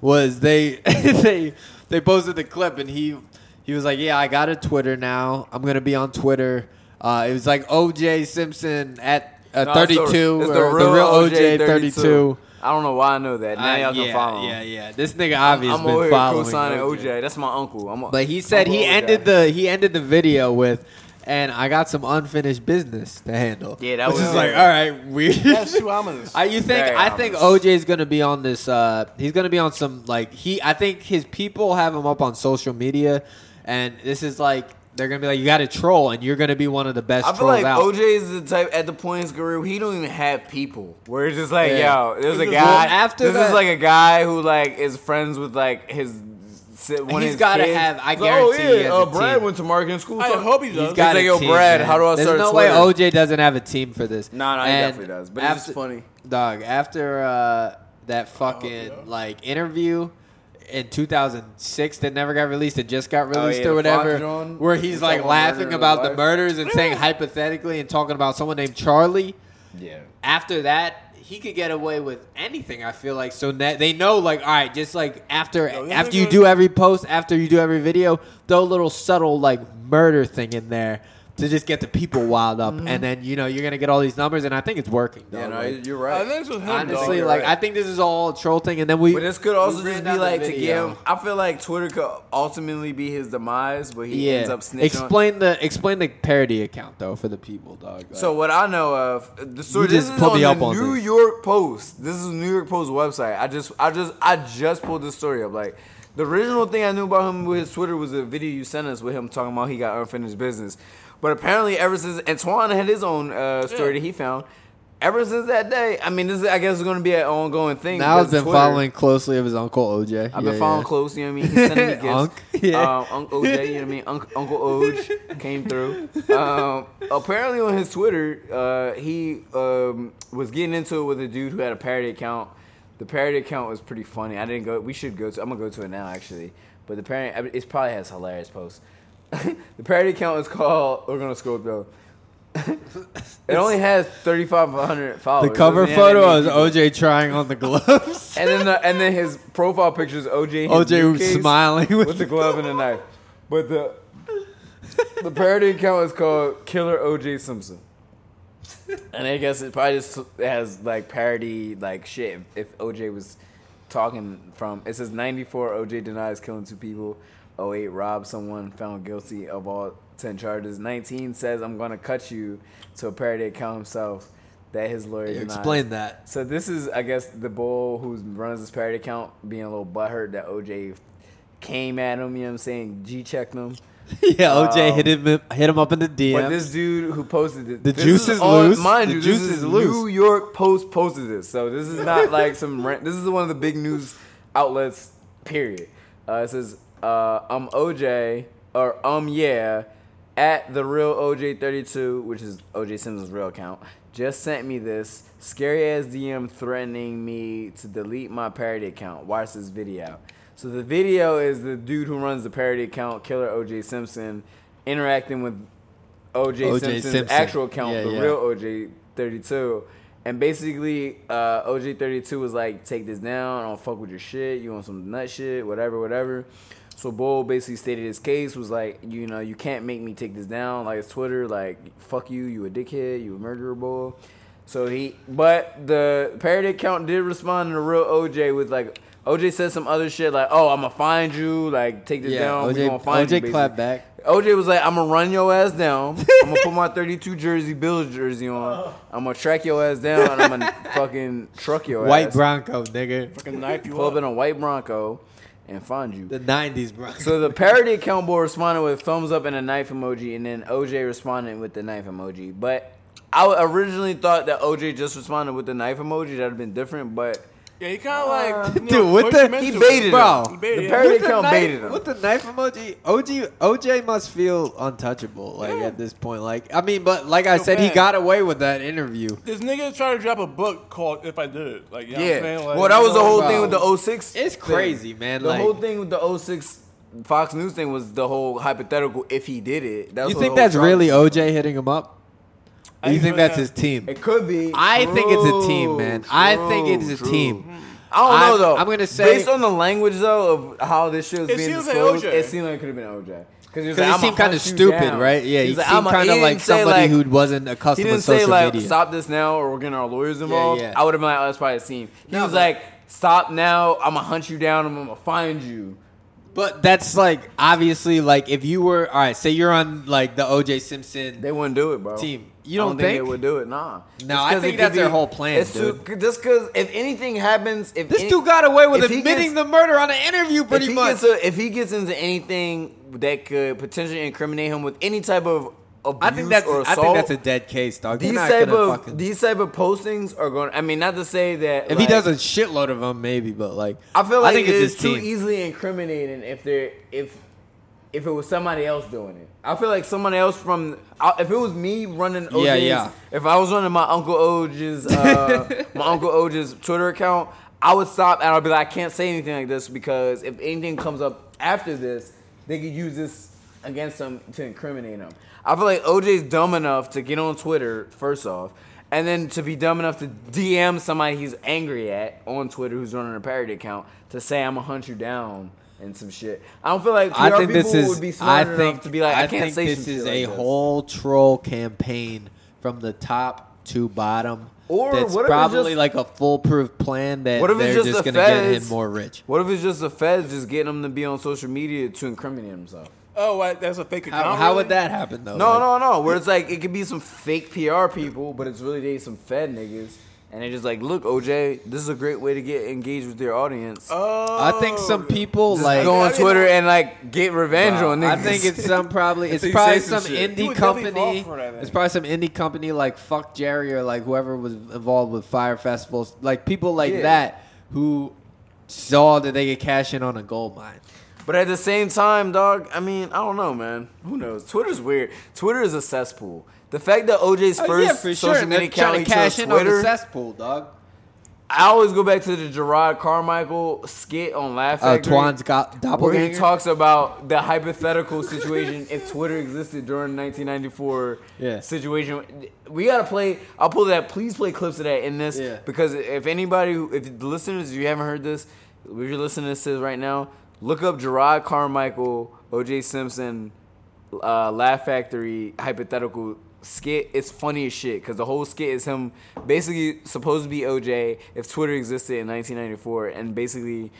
A: was they they they posted the clip and he he was like yeah I got a Twitter now I'm gonna be on Twitter uh it was like OJ Simpson at uh,
B: No, it's the-
A: 32
B: it's
A: or the real OJ 32.
B: I don't know why I know that. Now
A: Uh,
B: y'all
A: yeah,
B: can follow him.
A: yeah, yeah. This nigga obviously
B: I'm
A: been
B: over here
A: following
B: co-signing
A: OJ.
B: OJ. That's my uncle. I'm a,
A: But he said he
B: OJ.
A: ended the he ended the video with, and I got some unfinished business to handle.
B: Yeah, that
A: Which
B: was
A: is like all right, we.
C: That's too ominous.
A: I, you think
B: Very
A: I think. OJ is gonna be on this? Uh, he's gonna be on some like he. I think his people have him up on social media, and this is like they're gonna be like you got to troll, and you're gonna be one of the best
B: I feel
A: trolls
B: like
A: out.
B: OJ is the type at the point in his career he don't even have people. Where it's just like,
A: Yeah.
B: yo, there's a
C: Well,
B: guy.
A: after
B: this
A: that-
B: is like a guy who like is friends with like his. Si- One of
A: He's gotta have- I
B: He's like, oh,
A: guarantee he
B: yeah,
A: has
B: uh,
A: a
B: Brad
A: team.
B: went to marketing school.
C: I
B: so-
C: hope he
A: He's
C: does.
A: got
B: like,
A: a
B: yo,
A: team,
B: Brad,
A: man.
B: how do I
A: There's
B: start
A: no way OJ doesn't have a team for this.
B: No, no, he
A: And
B: definitely does. But it's funny.
A: Dog, after uh, that fucking
C: yeah.
A: like interview in 2006 that never got released, it just got released
B: Oh, yeah,
A: or whatever,
B: John?
A: where
B: He's
A: he's like laughing about the
B: wife?
A: murders and saying hypothetically and talking about someone named Charlie.
B: Yeah.
A: After that, he could get away with anything. I feel like so that they know, like, all right, just like after
C: Yo,
A: after you do every post, after you do every video, throw a little subtle like murder thing in there. To just get the people wild up,
B: Mm-hmm.
A: and then you know you're gonna get all these numbers, and I think it's working.
B: Yeah, no,
A: Like,
B: you're
C: I
B: right.
C: think it's him,
A: honestly,
B: you're
C: dog.
A: like
B: right.
A: I think this is all a troll thing, and then we.
B: But this could also just be like to
A: video.
B: give him. I feel like Twitter could ultimately be his demise, but he
A: yeah.
B: ends up snitching. on-
A: explain the explain the parody account though for the people, dog. Like,
B: So what I know of the story. This
A: just
B: is on the
A: up on
B: New
A: this.
B: York Post. This is New York Post website. I just, I just, I just pulled this story up. Like the original thing I knew about him with his Twitter was a video you sent us with him talking about he got unfinished business. But apparently, ever since Antoine had his own uh, story
C: Yeah.
B: that he found, ever since that day, I mean, this is, I guess is going to be an ongoing thing.
A: now I've been
B: Twitter-
A: following closely of his uncle OJ.
B: I've
A: Yeah,
B: been following
A: yeah.
B: close, you know what I mean? He's sending me gifts.
A: Unc, yeah.
B: Um, Uncle OJ, you know what I mean? Uncle, Uncle Oj came through. Um, apparently on his Twitter, uh, he um, was getting into it with a dude who had a parody account. The parody account was pretty funny. I didn't go. We should go to. I'm gonna go to it now actually. But the parody, I mean, it probably has hilarious posts. the parody account is called. We're gonna scroll through. it only has 3,500 followers.
A: The cover
B: Doesn't have
A: photo is. OJ trying on the gloves.
B: And then the, and then his profile picture is OJ. in his
A: OJ was smiling with,
B: with the glove and the knife. But the the parody account is called Killer OJ Simpson. And I guess it probably just has like parody like shit. If OJ was talking from, it says 94 OJ denies killing two people. 08 robbed someone, found guilty of all 10 charges. 19 says I'm gonna cut you to a parody account himself that his lawyer denies.
A: Explain that.
B: So this is, I guess, the bull who runs this parody account being a little butthurt that OJ came at him. You know what I'm saying? G checked him.
A: yeah, OJ
B: Um,
A: hit him hit him up in the DM.
B: But this dude who posted it,
A: The juice is
B: on-
A: loose.
B: Mind
A: The
B: you,
A: juice is loose.
B: New York Post posted this, so this is not like some. rent. this is one of the big news outlets. Period. Uh, it says, uh, "I'm OJ," or "Um yeah," at the real OJ32, which is OJ Simpson's real account. Just sent me this scary ass DM threatening me to delete my parody account. Watch this video. So the video is the dude who runs the parody account, Killer OJ Simpson, interacting with OJ. Simpson's
A: Simpson.
B: actual account,
A: Yeah,
B: the
A: yeah.
B: real OJ 32. And basically, uh, OJ 32 was like, take this down. I don't fuck with your shit. You want some nut shit, whatever, whatever. So Bull basically stated his case was like, you know, you can't make me take this down. Like it's Twitter, like fuck you, you a dickhead, you a murderer, Bull. So he, but the parody account did respond to the real OJ with like, OJ said some other shit like, oh, I'm gonna find you, like take this
A: yeah,
B: down. we
A: OJ,
B: gonna find you,
A: OJ clapped back.
B: OJ was like, I'm gonna run your ass down. I'm gonna put my 32 jersey, Bills jersey on. I'm gonna track your ass down, and I'm gonna fucking truck your
A: White
B: ass.
A: White Bronco, nigga.
C: Fucking knife you
B: Pull up
C: up.
B: in a white Bronco and find you.
A: The '90s bro.
B: So the parody account boy responded with thumbs up and a knife emoji, and then OJ responded with the knife emoji. But I originally thought that OJ just responded with the knife emoji. That'd have been different, but
C: Yeah, he kind of like uh, you
A: Dude,
C: know,
A: what the-
B: he baited
C: it.
A: Bro,
C: He baited
B: the
C: him.
B: parody
A: With
B: account baited him.
A: With the knife emoji, OJ OJ must feel untouchable. Like
C: Yeah.
A: at this point, like I mean, but like I
C: Yo,
A: said, he got away with that interview.
C: This nigga tried to drop a book called "If I Did Like, you know what
B: yeah.
C: I'm saying? Like,
B: well, that was the whole
A: bro.
B: thing with the 06.
A: It's
B: thing.
A: crazy, man.
B: The
A: like,
B: whole thing with the 06 Fox News thing was the whole hypothetical if he did it. That was
A: you think that's
B: drama.
A: really OJ hitting him up? Or
C: I
A: you think
C: think
A: that's
C: that-
A: his team?
B: It could be.
A: I think it's a team,
B: True,
A: man. I think it's a
B: true.
A: team.
B: I don't know
A: I'm-
B: though.
A: I'm gonna say-
B: based on the language though of how this shit was
C: It
B: being
C: seems like
B: disclosed,
C: OJ.
B: it seemed like it could have been OJ. Because
A: Because he seemed kind of stupid, right? Yeah, he seemed
B: I'm
A: kind of like somebody
B: like-
A: who wasn't
B: He
A: accustomed
B: didn't
A: to
B: say
A: social
B: like
A: media.
B: stop this now or we're getting our lawyers involved.
A: yeah.
B: I would have been like, oh, that's probably a team. He
A: No,
B: was
A: but-
B: like, stop now. I'm gonna hunt you down. I'm gonna find you.
A: But that's like obviously like if you were all right, say you're on like the OJ Simpson.
B: They wouldn't do it, bro.
A: Team. You
B: I
A: don't
B: think,
A: think?
B: they would do it? Nah.
A: No, I think that's
B: could
A: their whole plan,
B: It's too,
A: dude.
B: just because if anything happens, if
A: this
B: any-
A: dude got away with admitting
B: gets-
A: the murder on an interview, pretty
B: if
A: much.
B: Gets a, if he gets into anything that could potentially incriminate him with any type of abuse
A: I think that's
B: or
A: I think that's a dead case, dog. They're
B: these
A: not
B: type of
A: fucking-
B: these type of postings are going. I mean, not to say that
A: if he does a shitload of them, maybe, but like
B: I feel like
A: I think it's his
B: too
A: team.
B: easily incriminating if they're if if it was somebody else doing it. I feel like someone else from if it was me running OJ's,
A: Yeah, yeah.
B: if I was running my uncle Oj's uh, my uncle Oj's Twitter account, I would stop and I'd be like, I can't say anything like this because if anything comes up after this, they could use this against him to incriminate him. I feel like OJ's dumb enough to get on Twitter first off. And then to be dumb enough to DM somebody he's angry at on Twitter who's running a parody account to say I'm gonna hunt you down and some shit. I don't feel like PR
A: I think
B: people
A: this is.
B: would be
A: I
B: smart enough
A: think
B: to be like, I, can't
A: think
B: say
A: this
B: some
A: is
B: shit
A: a
B: like this.
A: whole troll campaign from the top to bottom.
B: Or
A: that's
B: what if it's
A: probably
B: just-
A: like a foolproof plan that
B: What if it's
A: they're
B: just
A: just,
B: the
A: gonna get him
B: feds?
A: more rich.
B: What if it's just the feds just getting him to be on social media to incriminate himself?
C: Oh, what, that's a fake account.
A: How, how would that happen though?
B: No,
A: Like,
B: no, no. Where it's like it could be some fake PR people, but it's really they some Fed niggas, and they're just like, look, OJ, this is a great way to get engaged with your audience.
C: Oh,
A: I think some people
B: just
A: like.
B: go on
C: I mean,
B: Twitter and like get revenge
A: Bro,
B: on niggas.
A: I think it's some probably it's probably
B: some
A: some
B: shit.
A: Indie
C: would
A: company.
C: fall it,
A: It's probably some indie company like FuckJerry or like whoever was involved with Fyre Festivals, like people like
B: Yeah.
A: that who saw that they could cash in on a gold mine.
B: But at the same time, dog, I mean, I don't know, man. Who knows? Twitter's weird. Twitter is a cesspool. The fact that OJ's
A: Oh,
B: first
A: yeah, for
B: social
A: sure.
B: media account
A: trying
B: he
A: to cash
B: chose
A: in on the
B: Twitter,
A: cesspool, dog.
B: I always go back to the Jerrod Carmichael skit on Laugh
A: Uh,
B: Factory.
A: Twan's got
B: where he talks about the hypothetical situation if Twitter existed during 1994
A: Yeah.
B: situation. We gotta play. I'll pull that. Please play clips of that in this
A: Yeah.
B: because if anybody, if the listeners, if you haven't heard this, if you're listening to this right now, look up Jerrod Carmichael, O.J. Simpson, uh, Laugh Factory hypothetical skit. It's funny as shit because the whole skit is him basically supposed to be OJ if Twitter existed in 1994 and basically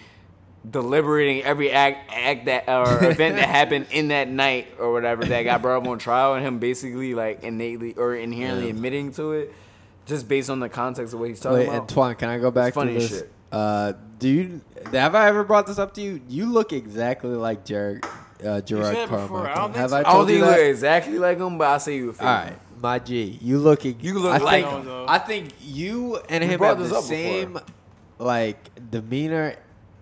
B: deliberating every act act that or event that happened in that night or whatever that got brought up on trial and him basically like innately or inherently
A: Yeah.
B: admitting to it just based on the context of what he's talking
A: Wait,
B: about.
A: Antoine, can I go back
B: funny
A: to this?
B: shit.
A: Uh, do you have I ever brought this up to you? You look exactly like Jared, uh, Jerrod
C: said it before.
A: Carmichael.
C: I don't think
A: have
C: so.
A: I
B: I
A: told
B: don't think
A: you
B: you look
A: that?
B: exactly like him, but I'll say you a.
A: All right, my G, you look. ex-
B: You look
A: I
B: like
A: think,
C: him. though.
A: I think you and
B: We
A: him
B: brought
A: have
B: this
A: the
B: up before.
A: same like demeanor.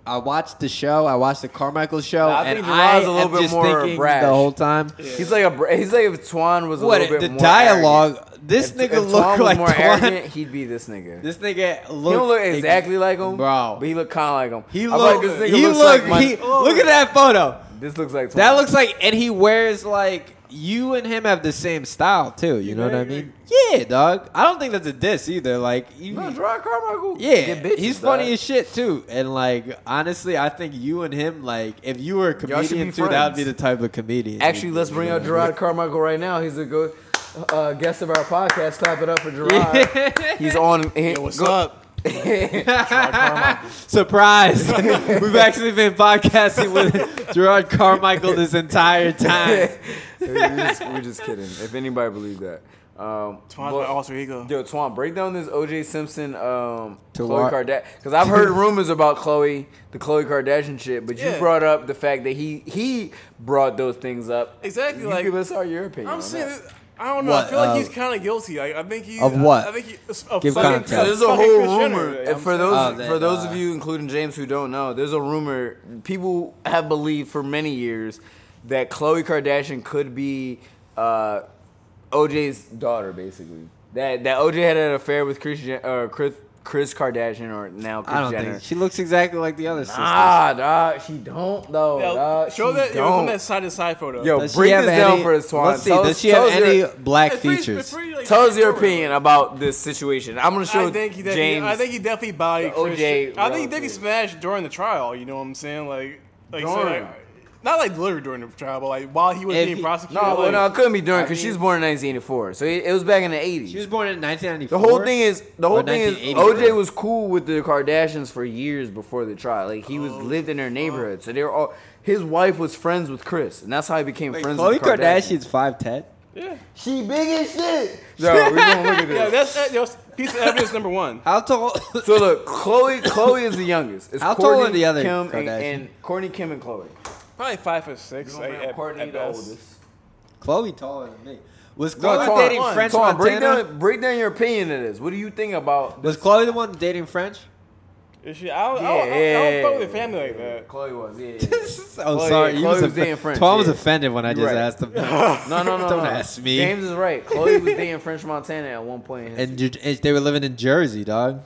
A: I watched the show. I watched the Carmichael show,
B: Nah, I
A: and
B: think
A: I
B: Jerrod's a little
A: am
B: bit
A: just
B: more
A: thinking
B: brash.
A: the whole time.
B: He's like a br- he's like if Twan was a
A: What
B: little bit more.
A: the
B: more
A: dialogue?
B: arrogant.
A: This
B: If-
A: nigga
B: if
A: look
B: Twan was
A: like
B: more
A: Twan.
B: arrogant, he'd be this nigga.
A: This nigga
B: he don't look exactly like him,
A: bro.
B: But he look kind of like him.
A: He
B: I'm
A: look.
B: like, this nigga
A: he
B: looks
A: look.
B: like my-
A: he, look at that photo.
B: This looks like Twan.
A: That looks like, and he wears like you and him have the same style too. You know what I mean? Yeah, dog. I don't think that's a diss either. Like, you,
B: No, Jerrod Carmichael.
A: yeah,
B: bitches,
A: he's
B: dog.
A: funny as shit too. And like, honestly, I think you and him, like, if you were a
B: Y'all should be
A: comedian too, that would be the type of comedian.
B: Actually, let's bring out Jerrod Carmichael right now. He's a good uh, guest of our podcast. Clap it up for Jerrod. He's on. He,
C: Yo, what's
B: go-
C: up?
A: Surprise! We've actually been podcasting with Jerrod Carmichael this entire time.
B: we're, just, we're just kidding. If anybody believed that. Um,
C: Twan's
B: but-
C: my alter ego.
B: Yo, Twan, break down this OJ Simpson, um,
A: To
B: Khloe? Kardashian. Because I've heard rumors about Khloe, the Khloe Kardashian shit, but you brought up the fact that he he brought those things up.
C: Exactly,
B: You
C: like-
B: give us our your opinion.
C: I'm
B: on
C: saying,
B: that.
C: That- I don't know.
A: What,
C: I feel like
A: uh,
C: he's kind of guilty. Like, I think he
A: Of what?
C: I think he of
A: Give
C: fucking-
A: context.
B: So there's a
C: fucking
B: whole
C: Kris Jenner,
B: rumor. and for those
A: Oh, that,
B: for those
A: uh,
B: of you, including James, who don't know, there's a rumor. People have believed for many years that Khloe Kardashian could be uh, OJ's daughter, basically. That that OJ had an affair with Kris Jen- or Kris, Kris Kardashian, or now Kris
A: I don't
B: Jenner.
A: think she looks exactly like the other sisters.
B: Ah, dog, she don't though.
C: saying?
B: dog.
C: Show
B: she
C: that. Yo,
B: don't.
C: from that side to side photo.
B: Yo,
A: Does she
B: break
A: have
B: this down
A: any-
B: for us, Twan.
A: Let's see.
B: Tell
A: Does
B: us-
A: she have
B: us
A: any
B: your-
A: black
C: It's pretty-
A: features?
C: pretty, like,
B: Tell us your
C: straightforward.
B: opinion about this situation. I'm gonna show
C: I think he definitely,
B: James.
C: I think he definitely bodied
B: the
C: Kris
B: OJ
C: I think he
B: relative.
C: definitely smashed during the trial. You know what I'm saying? Like, like, so,
B: During.
C: like not like literally during the trial, but like while he was
A: If
C: being
A: he-
C: prosecuted.
B: no, well,
C: like,
B: no, it couldn't be during because she was born in 1984, so it, it was back in the 80s.
A: She was born in 1994.
B: The whole thing is the whole
A: Or
B: thing is
A: 1984.
B: OJ was cool with the Kardashians for years before the trial. Like he was oh, lived in their neighborhood, so they were all. His wife was friends with Kris, and that's how he became
A: Wait,
B: friends
A: Khloe
B: with the Kardashians.
A: Kardashian's five ten.
C: yeah,
B: She big as shit. Yo, we gonna look at
C: yeah. That's that, yo, piece of evidence number one.
A: How tall?
B: So look, Khloe. Khloe is the youngest. It's
A: How tall
B: Kourtney,
A: are the other
B: Kim and,
A: Kardashians?
B: and Kourtney, Kim, and Khloe.
C: Probably five foot six. Like, at,
B: Kourtney
C: at
B: the
C: best.
B: oldest.
A: Khloe taller than me. Was
B: No,
A: Khloe
B: Twan,
A: dating
C: Twan,
A: French
B: Twan, break
A: Montana?
B: down, break down your opinion of this. What do you think about?
A: Was Khloe the one dating French?
C: Is she? I don't, I don't, I don't fuck with the family like that.
B: Khloe was, yeah.
A: oh,
B: Khloe-
A: sorry. you
B: Khloe
A: was
B: was
A: offe-
B: dating French,
A: Twan was offended when I just
B: Right.
A: asked him.
B: No, no, no.
A: Don't
B: no.
A: ask me.
B: James is right. Khloe was dating French Montana at one point. in
A: and, and they were living in Jersey, dog.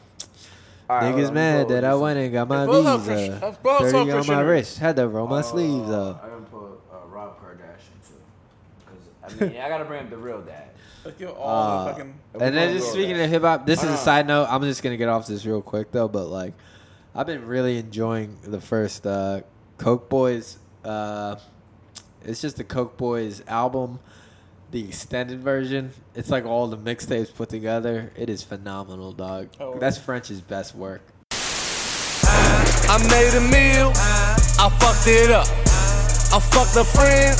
B: All right, hold
A: Niggas
B: on,
A: mad that I went and got my
C: Both have
A: visa.
C: Chris- uh, both have
A: 30 on
C: Chris
A: my wrist. Had to roll my sleeves
B: Uh,
A: up.
B: I gotta put uh, Rob Kardashian too, because I mean I gotta bring up the real dad.
C: Like, yo, all
A: Uh,
C: the fucking.
A: And then just speaking of hip hop, this is a side note. I'm just gonna get off this real quick though, but like, I've been really enjoying the first uh, Coke Boys. Uh, it's just the Coke Boys album, the extended version. It's like all the mixtapes put together. It is phenomenal, dog.
C: Oh.
A: That's French's best work.
E: I made a meal, I fucked it up. I fucked a friend,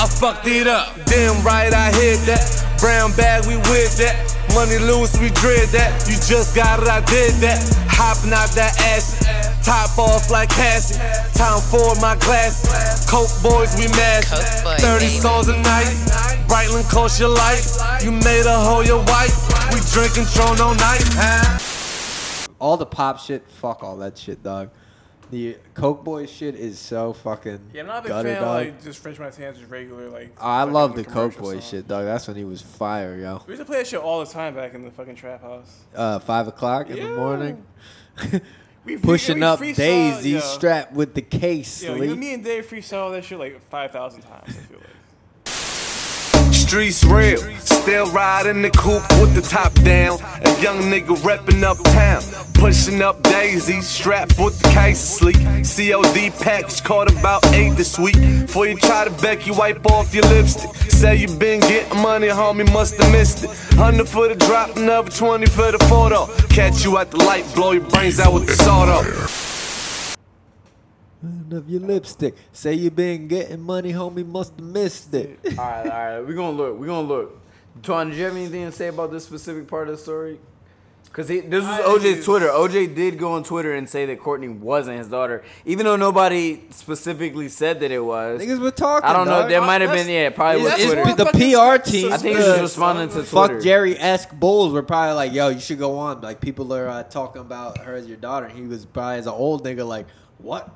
E: I fucked it up. Damn right, I hit that. Brown bag, we with that. Money loose, we dread that. You just got it, I did that. Hopping out that ass, top off like Cassie. Time for my glass. Coke boys, we mash. 30
F: baby.
E: songs a night. Brightland cost your life. You made a hoe your wife. We drinking Tron all night.
A: All the pop shit, fuck all that shit, dog. The Coke Boys shit is so fucking
C: Yeah, I'm not a big
A: gutter,
C: fan of
A: dog.
C: like just French Montana, just regular like.
A: Oh, I
C: fucking
A: love the Coke
C: commercial
A: Boys
C: song.
A: shit, dog. That's when he was fire, yo.
C: We used to play that shit all the time back in the fucking trap house.
A: Uh, five o'clock in the
C: Yeah.
A: morning.
C: We
A: Pushing
C: we
A: up Daisy
C: yo.
A: strapped with the case.
C: Yo, me and Dave freestyle that shit like five thousand times. I feel like.
E: Streets real, still riding the coupe with the top down. A young nigga reppin' uptown, pushing up Daisy, strapped with the case sleep. COD package caught about eight this week. Before you try to beck, you wipe off your lipstick. Say you been getting money, homie, must have missed it. 100 for the drop, another 20 for the photo. Catch you at the light, blow your brains out with the soda.
A: Of your lipstick. Say you been getting money, homie. Must have missed it.
B: All right, all right. We're gonna look. We're gonna look. Twan, did you have anything to say about this specific part of the story? Because this was
C: I-
B: OJ's Twitter. OJ did go on Twitter and say that Kourtney wasn't his daughter, even though nobody specifically said that it was.
A: Niggas were talking.
B: I don't know.
A: dog.
B: There might have been, yeah, probably was
A: It's,
C: It's
A: it's
B: Twitter.
C: more
A: the PR team.
B: I think he was responding to Twitter.
A: Fuck Jerry esque bulls were probably like, yo, you should go on. Like people are uh, talking about her as your daughter. And he was probably as an old nigga, like, what?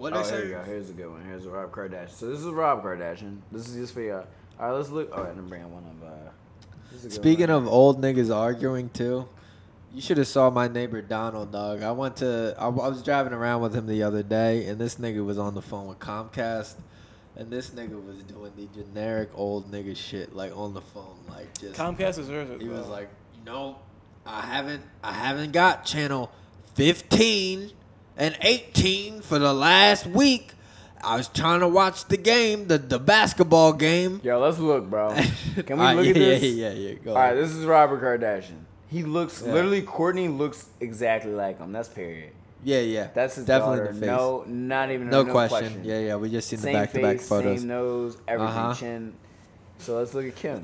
A: Like what
B: Oh,
A: they
B: here
A: say?
B: you go. Here's a good one. Here's Rob Kardashian. So this is Rob Kardashian. This is just for y'all. All right, let's look. All right, I'm bringing one up. Uh, this is a good
A: Speaking
B: one.
A: of old niggas arguing too, you should have saw my neighbor Donald, dog. I went to, I, I was driving around with him the other day, and this nigga was on the phone with Comcast, and this nigga was doing the generic old nigga shit, like on the phone, like just.
C: Comcast deserves it.
A: he was like, you know, I haven't, I haven't got channel fifteen and eighteen for the last week. I was trying to watch the game, the the basketball game.
B: Yo, let's look, bro. Can we
A: All right,
B: look
A: yeah,
B: at this?
A: Yeah, yeah, yeah. Go
B: All right,
A: ahead.
B: this is Robert Kardashian. He looks
A: Yeah.
B: literally. Kourtney looks exactly like him. That's period.
A: yeah, yeah.
B: That's his
A: definitely
B: daughter.
A: the face.
B: No, not even
A: No,
B: no,
A: question. Yeah, yeah. We just seen
B: Same
A: the back to back photos.
B: same nose, everything,
A: Uh-huh.
B: chin. So let's look at Kim.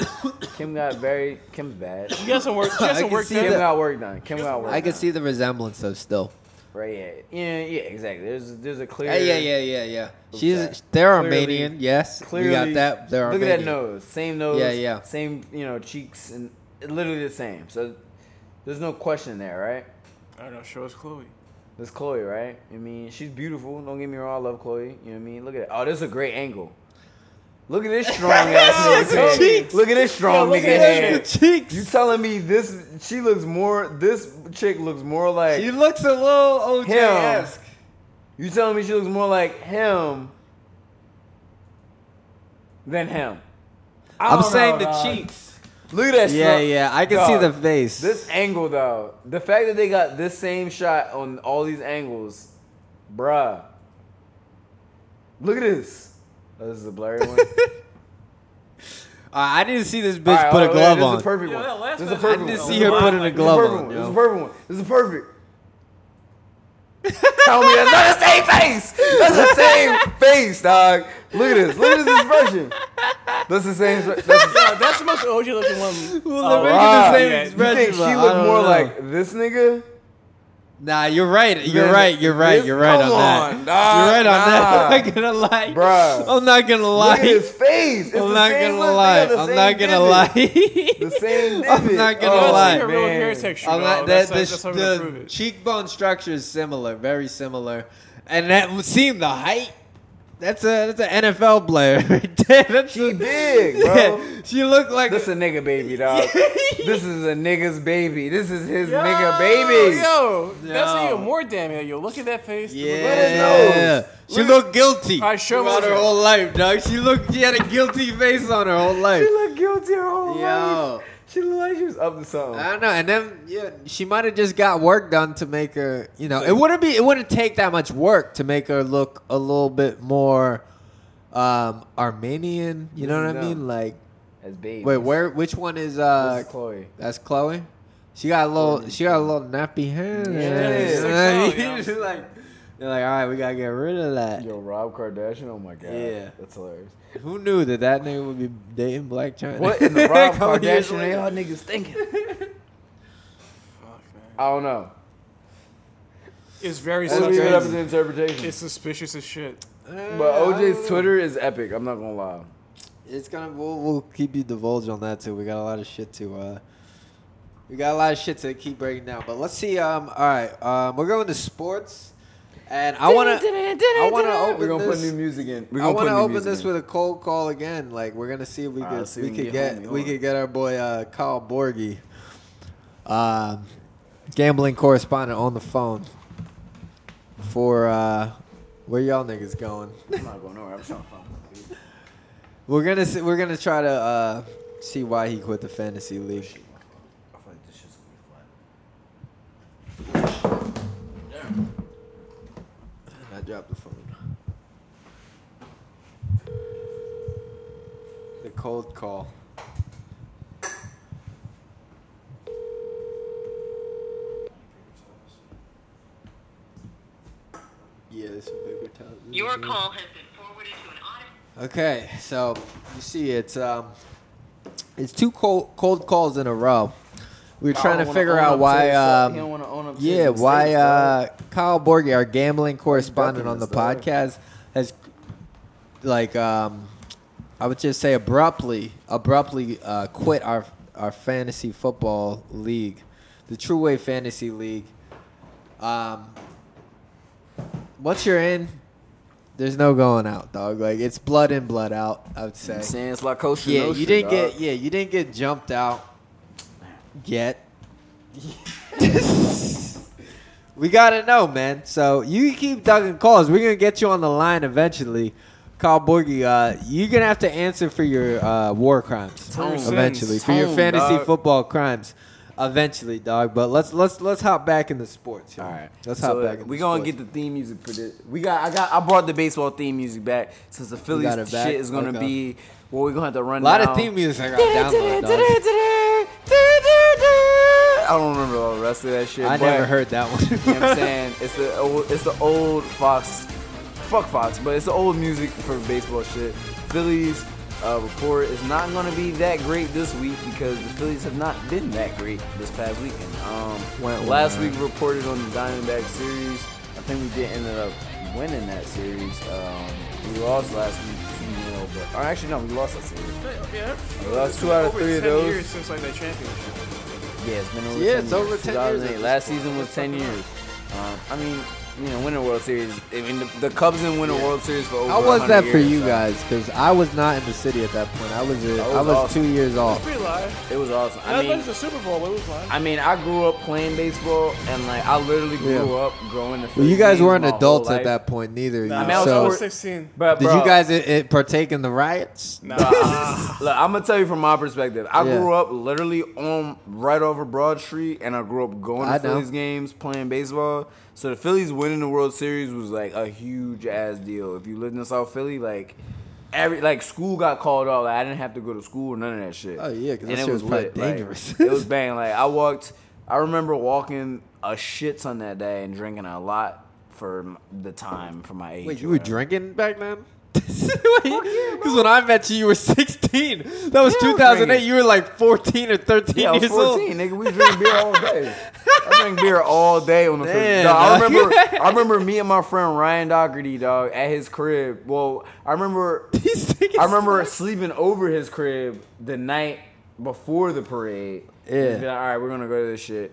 B: Kim got very. Kim's bad.
C: She got some work. She got some work done.
B: Kim got work done. Kim got work.
A: I can
B: done.
A: see the resemblance though still.
B: Right. Yeah. Yeah. Yeah. Exactly. There's there's a clear.
A: Yeah, yeah, yeah, yeah, yeah.
B: Okay.
A: She's they're
B: Clearly-
A: Armenian, yes.
B: Clearly,
A: we got that. They're
B: look
A: Armenian.
B: at that nose. Same nose.
A: Yeah, yeah.
B: Same you know cheeks and literally the same. So there's no question there, right?
C: I don't know. Show us Khloe.
B: This Khloe, right? I mean, she's beautiful. Don't get me wrong. I love Khloe. You know what I mean? Look at it. Oh, this is a great angle. Look at this strong ass nigga. head.
A: cheeks.
B: Look at this strong nigga
C: at
B: head.
A: cheeks.
B: You telling me this? She looks more. This chick looks more like.
A: she looks a little OJ esque.
B: You telling me she looks more like him than him? I
A: I'm
B: don't
A: saying
B: know,
A: the
B: dog.
A: cheeks.
B: Look at that.
A: Yeah,
B: strong-
A: yeah. I can
B: Dog,
A: see the face.
B: This angle though, the fact that they got this same shot on all these angles, bruh. Look at this. Oh, this is a blurry one.
A: Uh, I didn't see this bitch
B: All right,
A: put a glove
B: this
A: on.
B: is a perfect
C: Yeah,
B: one.
C: that last
B: This is a
C: one-
B: perfect
A: I didn't
B: one.
A: see
B: This is
A: her
B: a
A: putting a
B: perfect
A: glove
B: one.
A: on,
B: This is
A: yo.
B: a perfect one. This is perfect. Tell me that's not the same face. That's the same face, dog. Look at this. Look at this expression. That's the same. That's the
C: Yo, that's the most OJ looking one.
A: Well,
C: Oh,
A: they're making
B: wow.
A: the same
C: Yeah, you
B: You think she
A: but I
B: look
A: don't
B: more
A: know.
B: like this nigga?
A: Nah, you're right. You're
B: Then
A: right. You're right. You're right on that.
B: on, dog.
A: You're right on that.
B: Nah.
A: I'm not gonna lie,
B: bro.
A: I'm not gonna lie.
B: Look at his face. It's
A: I'm not gonna lie. I'm not gonna lie.
B: The same
A: I'm not gonna
B: Oh,
A: lie.
C: her real
B: man.
C: hair texture.
A: I'm not, that,
C: that's,
A: the,
C: how we're gonna prove
A: the cheekbone structure is similar, very similar, and that would seem the height. That's a that's an NFL player right. That's
B: She
A: a-
B: big, bro.
A: she looked like
B: This a nigga baby, dog. this is a nigga's baby. This is his
C: Yo,
B: nigga baby.
C: Yo, that's
A: Yo.
C: even more damn. Yo, look at that face.
A: yeah. She
C: Look
A: looked guilty
C: I show me
A: throughout her whole life, dog. She looked. She had a guilty face on her whole life.
B: She look guilty her whole life. She looked like she was up to something.
A: I don't know. And then yeah, she might have just got work done to make her. You know, it wouldn't be. It wouldn't take that much work to make her look a little bit more um, Armenian. You know what I mean? Like,
B: As baby.
A: wait, where? Which one is? uh
B: This is Khloe.
A: That's Khloe. She got a little. She got a little nappy hair.
B: Yeah.
C: Six out, yeah.
A: She's like, they're like, all right, we gotta get rid of that.
B: Yo, Rob Kardashian. Oh my god.
A: Yeah.
B: That's hilarious.
A: Who knew that that nigga would be dating Blac Chyna?
B: What in the Rob Kardashian?
A: later.
B: Y'all niggas thinking?
C: Fuck, man.
B: I don't know.
C: It's very
B: We'll leave it up to
C: suspicious.
B: the interpretation.
C: It's suspicious as shit.
B: but OJ's Twitter is epic. I'm not gonna lie.
A: It's gonna. We'll, we'll keep you divulged on that too. We got a lot of shit to. uh We got a lot of shit to keep breaking down. But let's see. Um. All right. Um. We're going to sports, and I wanna. I wanna open
B: We're gonna
A: this.
B: put new music in. We're
A: I
B: gonna wanna
A: open this
B: in.
A: with a cold call again. Like we're gonna see if we
B: All
A: could
B: right,
A: we
B: we
A: could
B: can
A: get
B: get homie
A: we
B: on.
A: could get our boy uh, Kyle Borgi, um, gambling correspondent on the phone for uh, where y'all niggas going.
B: I'm not going nowhere. I'm trying to find my.
A: We're gonna see, we're gonna try to uh, see why he quit the fantasy league.
B: I feel like this shit's gonna be flat.
A: Dropped the phone. The cold call. Yeah, paper towels.
F: Your call has been forwarded to an audit.
A: Okay, so you see, it's um, it's two cold cold calls in a row. We were trying to figure out why.
B: uh,
A: Um,
B: don't wanna own up to
A: yeah, why uh. Kyle Borgi, our gambling correspondent on the
B: dog.
A: podcast, has like um, I would just say abruptly, abruptly uh, quit our our fantasy football league, the True Way Fantasy League. Um, once you're in, there's no going out, dog. Like it's blood in, blood out. I would say.
B: I'm saying it's like Coach
A: Yeah, you didn't
B: dog.
A: get. Yeah, you didn't get jumped out yet. we gotta know, man. So you keep ducking calls. We're gonna get you on the line eventually. Kyle Borgie, uh, you're gonna have to answer for your uh, war crimes
B: Tone.
A: eventually, for your
B: Tone,
A: fantasy
B: dog.
A: football crimes eventually, dog. But let's let's let's hop back into sports.
B: All right,
A: let's
B: so,
A: hop
B: uh,
A: back. Into
B: We gonna
A: sports.
B: get the theme music for this. We got, I got, I brought the baseball theme music back since the Phillies
A: got it back?
B: shit is gonna
A: Okay.
B: be. Well, we're gonna have to run
A: a lot
B: down.
A: of theme music I got. dog.
B: I don't remember all the rest of that shit.
A: I never heard that one.
B: You know what I'm saying? It's the old, it's the old Fox, fuck Fox, but it's the old music for baseball shit. Phillies uh, report is not going to be that great this week because the Phillies have not been that great this past weekend. Um,
A: Wah, wah.
B: last week reported on the Diamondback series. I think we did ended up winning that series. Um, we lost last week 2 0, but or actually no, we lost that series.
C: Yeah.
B: We lost two out of
C: Over
B: three of those.
C: years since like that championship.
B: Yeah, it's been over
A: Yeah,
B: 10
A: it's
B: years.
A: over 10 years at
B: 2008.
A: this
B: Last season was 10 years. Um, I mean, you know, winning a World Series. I mean, the, the Cubs didn't win a World Series for over
A: How was that for
B: years,
A: you
B: so
A: guys? Because I was not in the city at that point. I was a,
B: That
A: I
B: was
A: was
B: awesome.
A: two years
C: It's
A: off.
C: pretty live.
B: It was awesome.
C: I
B: I mean,
C: the Super Bowl, but it was live.
B: I mean, I grew up playing baseball, and like I literally grew
A: Yeah.
B: up growing the.
A: Well, you guys weren't adults at that point, neither.
C: Nah,
A: you,
B: I mean, I was
C: I
A: so,
C: was 16.
B: But,
A: did
B: bro,
A: you guys it, it partake in the riots?
C: Nah.
B: Bro, I- look, I'm gonna tell you from my perspective. I
A: Yeah.
B: grew up literally on right over Broad Street, and I grew up going to
A: I know.
B: Phillies games, playing baseball. So the Phillies winning the World Series was like a huge ass deal. If you lived in South Philly, like every like school got called off. Like, I didn't have to go to school or none of that shit.
A: Oh, yeah, 'cause that
B: And
A: shit was probably
B: Like,
A: dangerous.
B: it was bang. Like I walked. I remember walking a shit ton that day and drinking a lot for the time for my age.
A: Wait, you were drinking back then? Because when I met you, you were 16. That was
B: Yeah, I was
A: 2008.
B: drinking.
A: You were like 14 or 13
B: Yeah, I was
A: years
B: 14,
A: old.
B: nigga. We drink beer all day. I drink beer all day on the first.
A: Damn,
B: I
A: dog.
B: remember. I remember me and my friend Ryan Doherty, dog, at his crib. Well, I remember.
A: These niggas
B: I remember sleeping over his crib the night before the parade.
A: Yeah.
B: Like, all right, we're gonna go to this shit.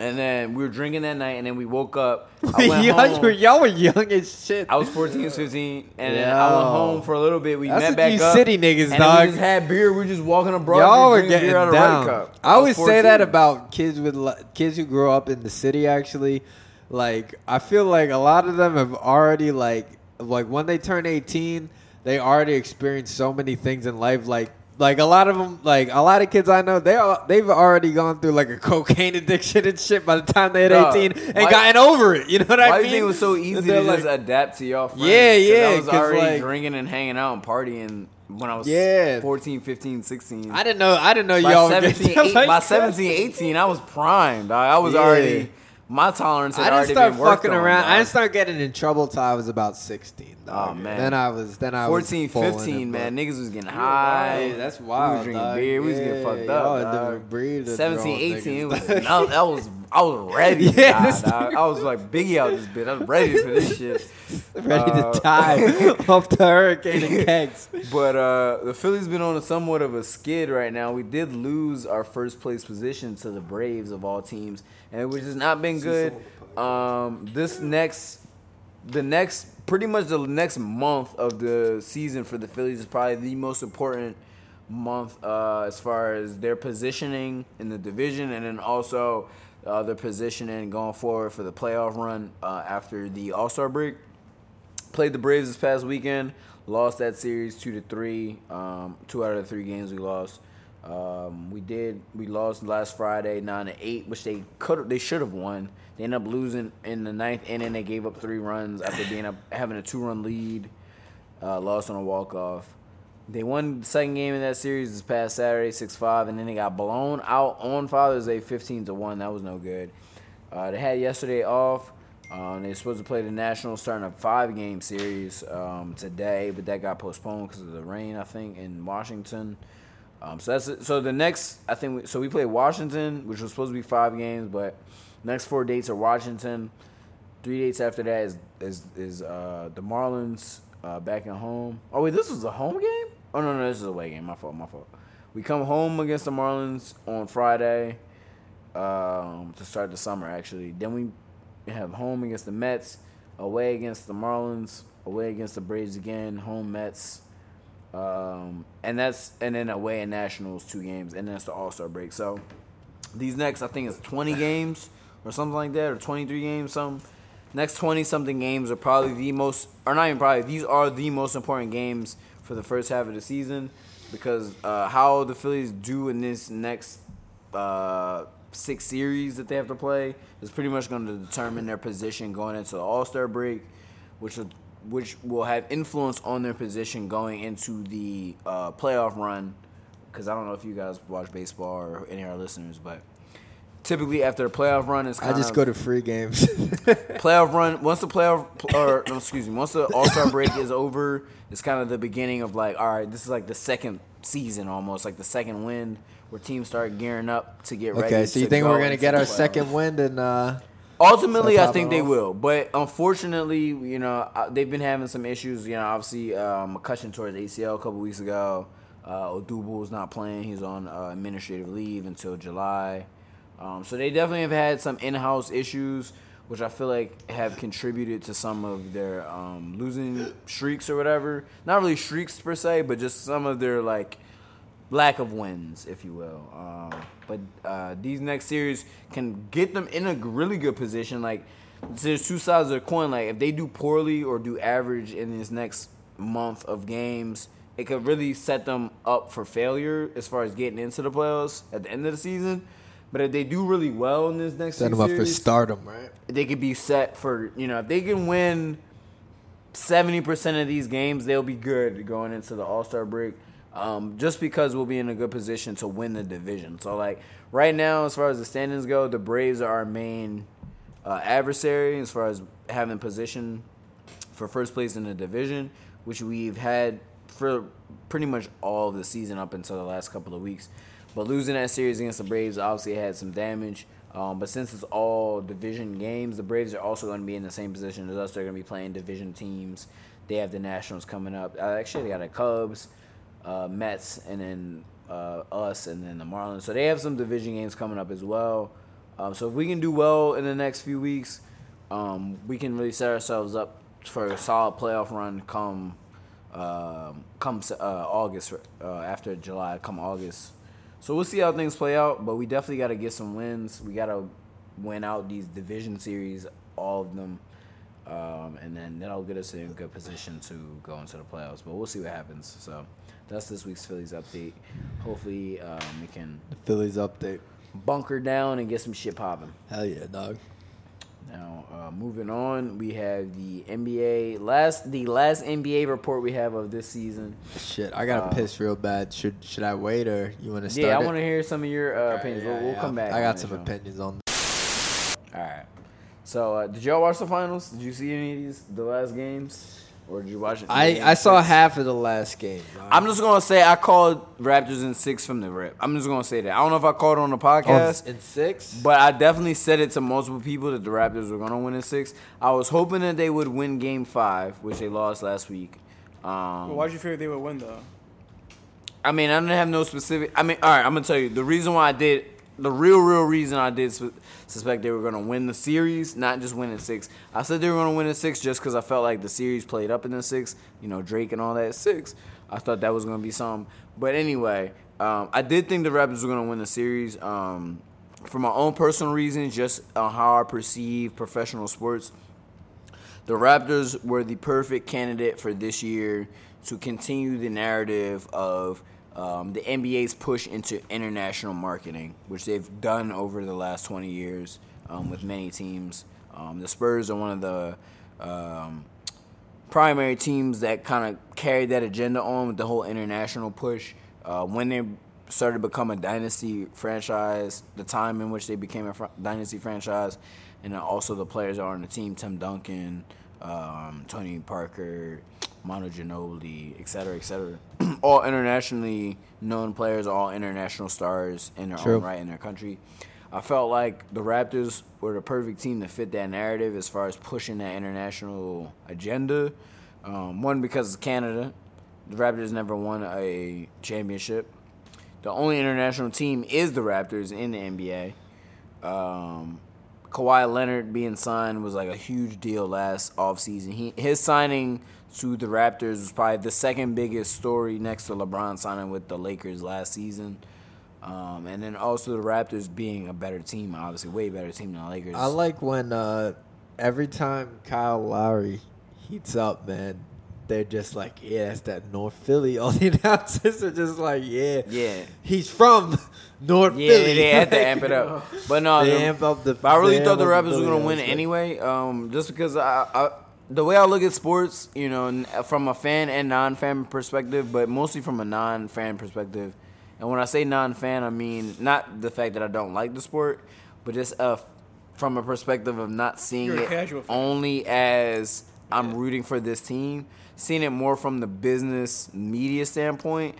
B: And then we were drinking that night, and then we woke up. I went
A: y'all,
B: home.
A: were, y'all were young as shit.
B: I was 14, 15, and then I went
A: Yo.
B: home for a little bit. We
A: That's
B: met
A: what
B: back
A: you
B: up.
A: city niggas,
B: and
A: dog.
B: We just had beer. We were just walking abroad.
A: Y'all were getting
B: beer out of
A: down.
B: Red Cup.
A: I always
B: was
A: say that about kids with li- kids who grow up in the city. Actually, like I feel like a lot of them have already like like when they turn eighteen, they already experienced so many things in life. Like like a lot of them, like a lot of kids I know, they are they've already gone through like a cocaine addiction and shit by the time
B: they're
A: eighteen and gotten over it. You know what I mean?
B: Everything think it was so easy to
A: like,
B: just adapt to y'all? Friends?
A: Yeah, yeah.
B: I was already
A: like,
B: drinking and hanging out and partying when I was
A: yeah.
B: 14, 15, 16.
A: I didn't know. I didn't know
B: by
A: y'all.
B: 17, eight,
A: like
B: by 17, 18, I was primed. I, I was
A: yeah.
B: already my tolerance.
A: I didn't start fucking around. I didn't start getting in trouble till I was about 16.
B: Oh, man.
A: Then I was. Then I
B: 14,
A: was pulling
B: 15,
A: it,
B: man. Niggas was getting high.
A: Yeah, that's
B: We
A: wild.
B: was drinking
A: dog.
B: beer. We was getting fucked up.
A: a
B: dog.
A: different breed of
B: 17,
A: grown
B: 18, it was, I, was- I was, I was ready
A: Yeah,
B: die, dog. I was like Biggie out this bitch. I was ready for this shit.
A: ready
B: Uh,
A: to die off the hurricane and kegs.
B: But uh, the Phillies been on a somewhat of a skid right now. We did lose our first place position to the Braves of all teams, and which has not been good. Um, this next, the next, pretty much the next month of the season for the Phillies is probably the most important month uh, as far as their positioning in the division, and then also uh, their positioning going forward for the playoff run uh, after the All Star break played the Braves this past weekend. Lost that series two to three. Um, two out of the three games we lost. Um, we did. We lost last Friday nine to eight, which they could. They should have won. They ended up losing in the ninth inning. They gave up three runs after being up having a two run lead. Uh, lost on a walk off. They won the second game in that series this past Saturday, six five, and then they got blown out on Father's Day, fifteen to one. That was no good. Uh, they had yesterday off. Um, they're supposed to play the Nationals starting a five game series um, today, but that got postponed because of the rain, I think, in Washington. Um, so that's it. so the next I think we, so we play Washington, which was supposed to be five games, but next four dates are Washington. Three dates after that is is is uh, the Marlins uh, back at home. Oh wait, this was a home game? Oh no no, this is a away game. My fault, my fault. We come home against the Marlins on Friday um, to start the summer. Actually, then we have home against the Mets, away against the Marlins, away against the Braves again, home Mets, um, and that's and then away in Nationals two games, and then it's the All Star break. So these next, I think is twenty games or something like that, or twenty three games. Some next twenty something games are probably the most, or not even probably. These are the most important games for the first half of the season because uh, how the Phillies do in this next uh, six series that they have to play is pretty much going to determine their position going into the All Star break, which will, which will have influence on their position going into the uh, playoff run. Because I don't know if you guys watch baseball or any of our listeners, but typically after the playoff run is
A: I just go to free games.
B: playoff run. Once the playoff, or no, excuse me, once the All Star break is over, it's kind of the beginning of like, all right, this is like the second season almost, like the second wind, where teams start gearing up to get ready.
A: okay, so you think
B: go
A: we're gonna get our second wind and uh,
B: Ultimately, I think they will, but unfortunately, you know, uh, they've been having some issues. You know, obviously, um, McCutchen tore his ACL a couple weeks ago. Uh, Odubel is not playing; he's on uh, administrative leave until July. Um, so they definitely have had some in-house issues, which I feel like have contributed to some of their um, losing streaks or whatever. Not really streaks per se, but just some of their like lack of wins, if you will. Um, but uh, these next series can get them in a really good position. Like there's two sides of the coin. Like if they do poorly or do average in this next month of games, it could really set them up for failure as far as getting into the playoffs at the end of the season. But if they do really well in this next
A: set them up for stardom, right?
B: they could be set for you know if they can win seventy percent of these games, they'll be good going into the All Star break. Um, just because we'll be in a good position to win the division. So like right now, as far as the standings go, the Braves are our main uh, adversary as far as having position for first place in the division, which we've had for pretty much all of the season up until the last couple of weeks. But losing that series against the Braves obviously had some damage. Um, but since it's all division games, the Braves are also going to be in the same position as us. They're going to be playing division teams. They have the Nationals coming up. Uh, actually, they got the Cubs, uh, Mets, and then uh, us, and then the Marlins. So they have some division games coming up as well. Um, so if we can do well in the next few weeks, um, we can really set ourselves up for a solid playoff run come um, come uh, August uh, after July, come August. So we'll see how things play out, but we definitely got to get some wins. We got to win out these division series, all of them. Um, and then that'll get us in a good position to go into the playoffs. But we'll see what happens. So that's this week's Phillies update. Hopefully, um, we can
A: The Phillies update.
B: bunker down and get some shit popping.
A: Hell yeah, dog.
B: Now, uh, moving on, we have the NBA last the last NBA report we have of this season.
A: Shit, I gotta
B: Uh,
A: piss real bad. Should should I wait or you want to start?
B: Yeah, I want to hear some of your uh,
A: Alright,
B: opinions.
A: yeah,
B: we'll, we'll
A: yeah.
B: come back.
A: I got some
B: show.
A: opinions on.
B: All right. So, uh, did y'all watch the finals? Did you see any of these the last games, or did you watch? it?
A: I I saw half of the last game. dog.
B: I'm just gonna say I called Raptors in six from the rip. I'm just gonna say that. I don't know if I called it on the
A: On-
B: podcast.
A: in six.
B: But I definitely said it to multiple people that the Raptors were gonna win in six. I was hoping that they would win Game Five, which they lost last week. Um,
C: Well, why'd you figure they would win though?
B: I mean, I didn't have no specific. I mean, all right, I'm gonna tell you the reason why I did. The real, real reason I did su- suspect they were gonna win the series, not just win in six. I said they were gonna win in six just because I felt like the series played up in the six. You know, Drake and all that six. I thought that was gonna be some. But anyway, um, I did think the Raptors were gonna win the series. Um, for my own personal reasons, just on how I perceive professional sports the Raptors were the perfect candidate for this year to continue the narrative of um, the NBA's push into international marketing, which they've done over the last 20 years um, with many teams. Um, the Spurs are one of the um, primary teams that kind of carried that agenda on with the whole international push. Uh, when they started to become a dynasty franchise, the time in which they became a fr- dynasty franchise, and also the players that are on the team, Tim Duncan, um, Tony Parker, Manu Ginobili, et cetera, et cetera. all internationally known players, all international stars in their
A: True.
B: own right in their country. I felt like the Raptors were the perfect team to fit that narrative as far as pushing that international agenda. Um, one because it's Canada, the Raptors never won a championship. The only international team is the Raptors in the NBA. Um, Kawhi Leonard being signed was like a huge deal last offseason. He his signing to the Raptors was probably the second biggest story next to LeBron signing with the Lakers last season. Um, and then also the Raptors being a better team, obviously way better team than the Lakers.
A: I like when uh, every time Kyle Lowry heats up, man, they're just like, yeah, that's that North Philly. All the announcers are just like, yeah,
B: Yeah.
A: he's from North
B: yeah,
A: Philly.
B: they had to amp it up. But no,
A: They
B: the-
A: amp up the.
B: I really thought the Raptors were gonna win anyway, um, just because I, I, the way I look at sports, you know, from a fan and non-fan perspective, but mostly from a non-fan perspective. And when I say non-fan, I mean not the fact that I don't like the sport, but just uh, from a perspective of not seeing
C: You're
B: it only as I'm rooting for this team, seeing it more from the business media standpoint.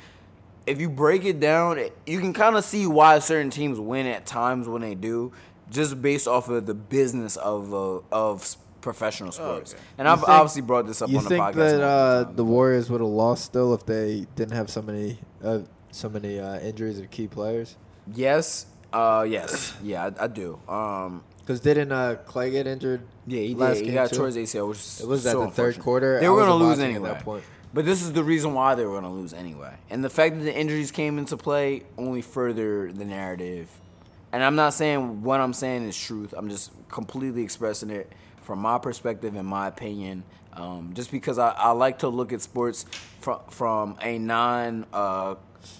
B: If you break it down, you can kind of see why certain teams win at times when they do, just based off of the business of uh, of s- professional sports.
C: okay.
B: And
A: You
B: I've
A: think-
B: obviously brought this up
A: You
B: on the
A: think
B: podcast.
A: that uh, the Warriors would have lost still if they didn't have so many uh, so many uh, injuries of key players?
B: yes, uh, yes, yeah, I, I do. Um,
A: Because didn't uh, Clay get injured?
B: yeah, he
A: last
B: did. He
A: game
B: got
A: too?
B: towards ACL, which is
A: It was
B: so
A: at the third quarter.
B: They were going to lose
A: watching at
B: anyway.
A: that point.
B: But this is the reason why they were going to lose anyway. And the fact that the injuries came into play only further the narrative. And I'm not saying what I'm saying is truth. I'm just completely expressing it from my perspective and my opinion. Um, just because I, I like to look at sports from from a non uh,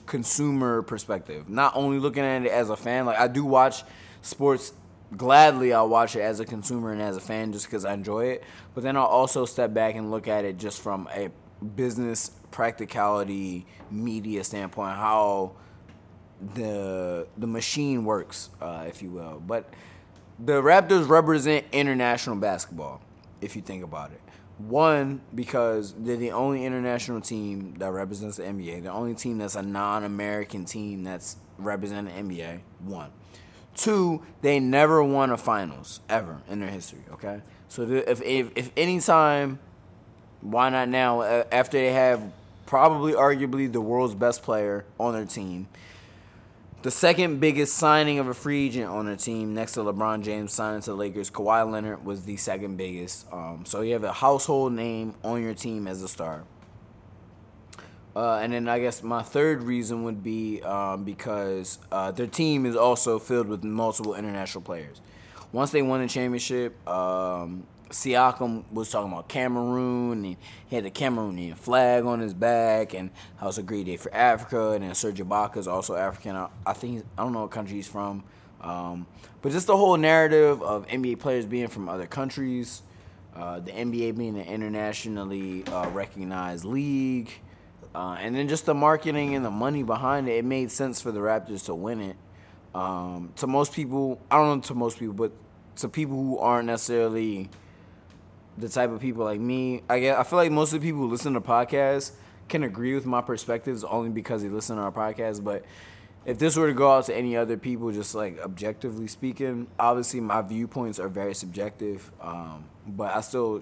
B: consumer perspective, not only looking at it as a fan. Like I do watch sports gladly I'll watch it as a consumer and as a fan just because I enjoy it. But then I'll also step back and look at it just from a business practicality media standpoint, how the the machine works, uh, if you will. But the Raptors represent international basketball, if you think about it. One, because they're the only international team that represents the NBA, the only team that's a non-American team that's representing the NBA. One. Two, they never won a finals ever in their history. Okay, so if if if any time, why not now? After they have probably arguably the world's best player on their team, the second biggest signing of a free agent on their team, next to LeBron James signing to the Lakers, Kawhi Leonard was the second biggest. Um, so you have a household name on your team as a star. Uh, and then I guess my third reason would be um, because uh, their team is also filled with multiple international players. Once they won the championship, um, Siakam was talking about Cameroon, and he had the Cameroonian flag on his back, and how it's a great day for Africa. And then Serge Ibaka is also African. I, think I don't know what country he's from, um, but just the whole narrative of NBA players being from other countries, uh, the NBA being an internationally uh, recognized league, uh, and then just the marketing and the money behind it. It made sense for the Raptors to win it. Um, to most people, I don't know to most people, but to people who aren't necessarily the type of people like me, I guess I feel like most of the people who listen to podcasts can agree with my perspectives only because they listen to our podcast. But if this were to go out to any other people, just like objectively speaking, obviously my viewpoints are very subjective. Um, but I still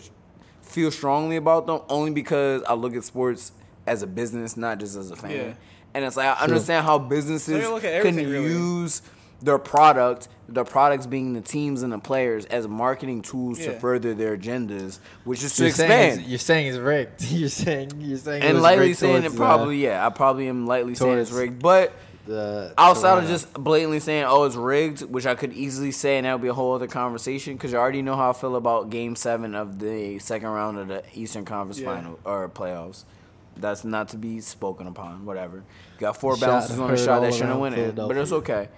B: feel strongly about them only because I look at sports as a business, not just as a fan.
C: Yeah.
B: And it's like I understand how businesses
C: So you look at
B: can
C: really.
B: use their product, the products being the teams and the players, as marketing tools to further their agendas, which is to
A: You're saying,
B: expand.
A: it's, you're saying it's rigged. You're saying you're saying
B: and lightly saying it
A: towards, uh,
B: probably, yeah, I probably am lightly saying it's rigged. But
A: the
B: outside of just blatantly saying, oh, it's rigged, which I could easily say, and that would be a whole other conversation, because you already know how I feel about Game 7 of the second round of the Eastern Conference
C: Yeah.
B: Final, or playoffs. That's not to be spoken upon, whatever. You got four
A: Shot
B: bounces on a shot that shouldn't win it, but it's okay.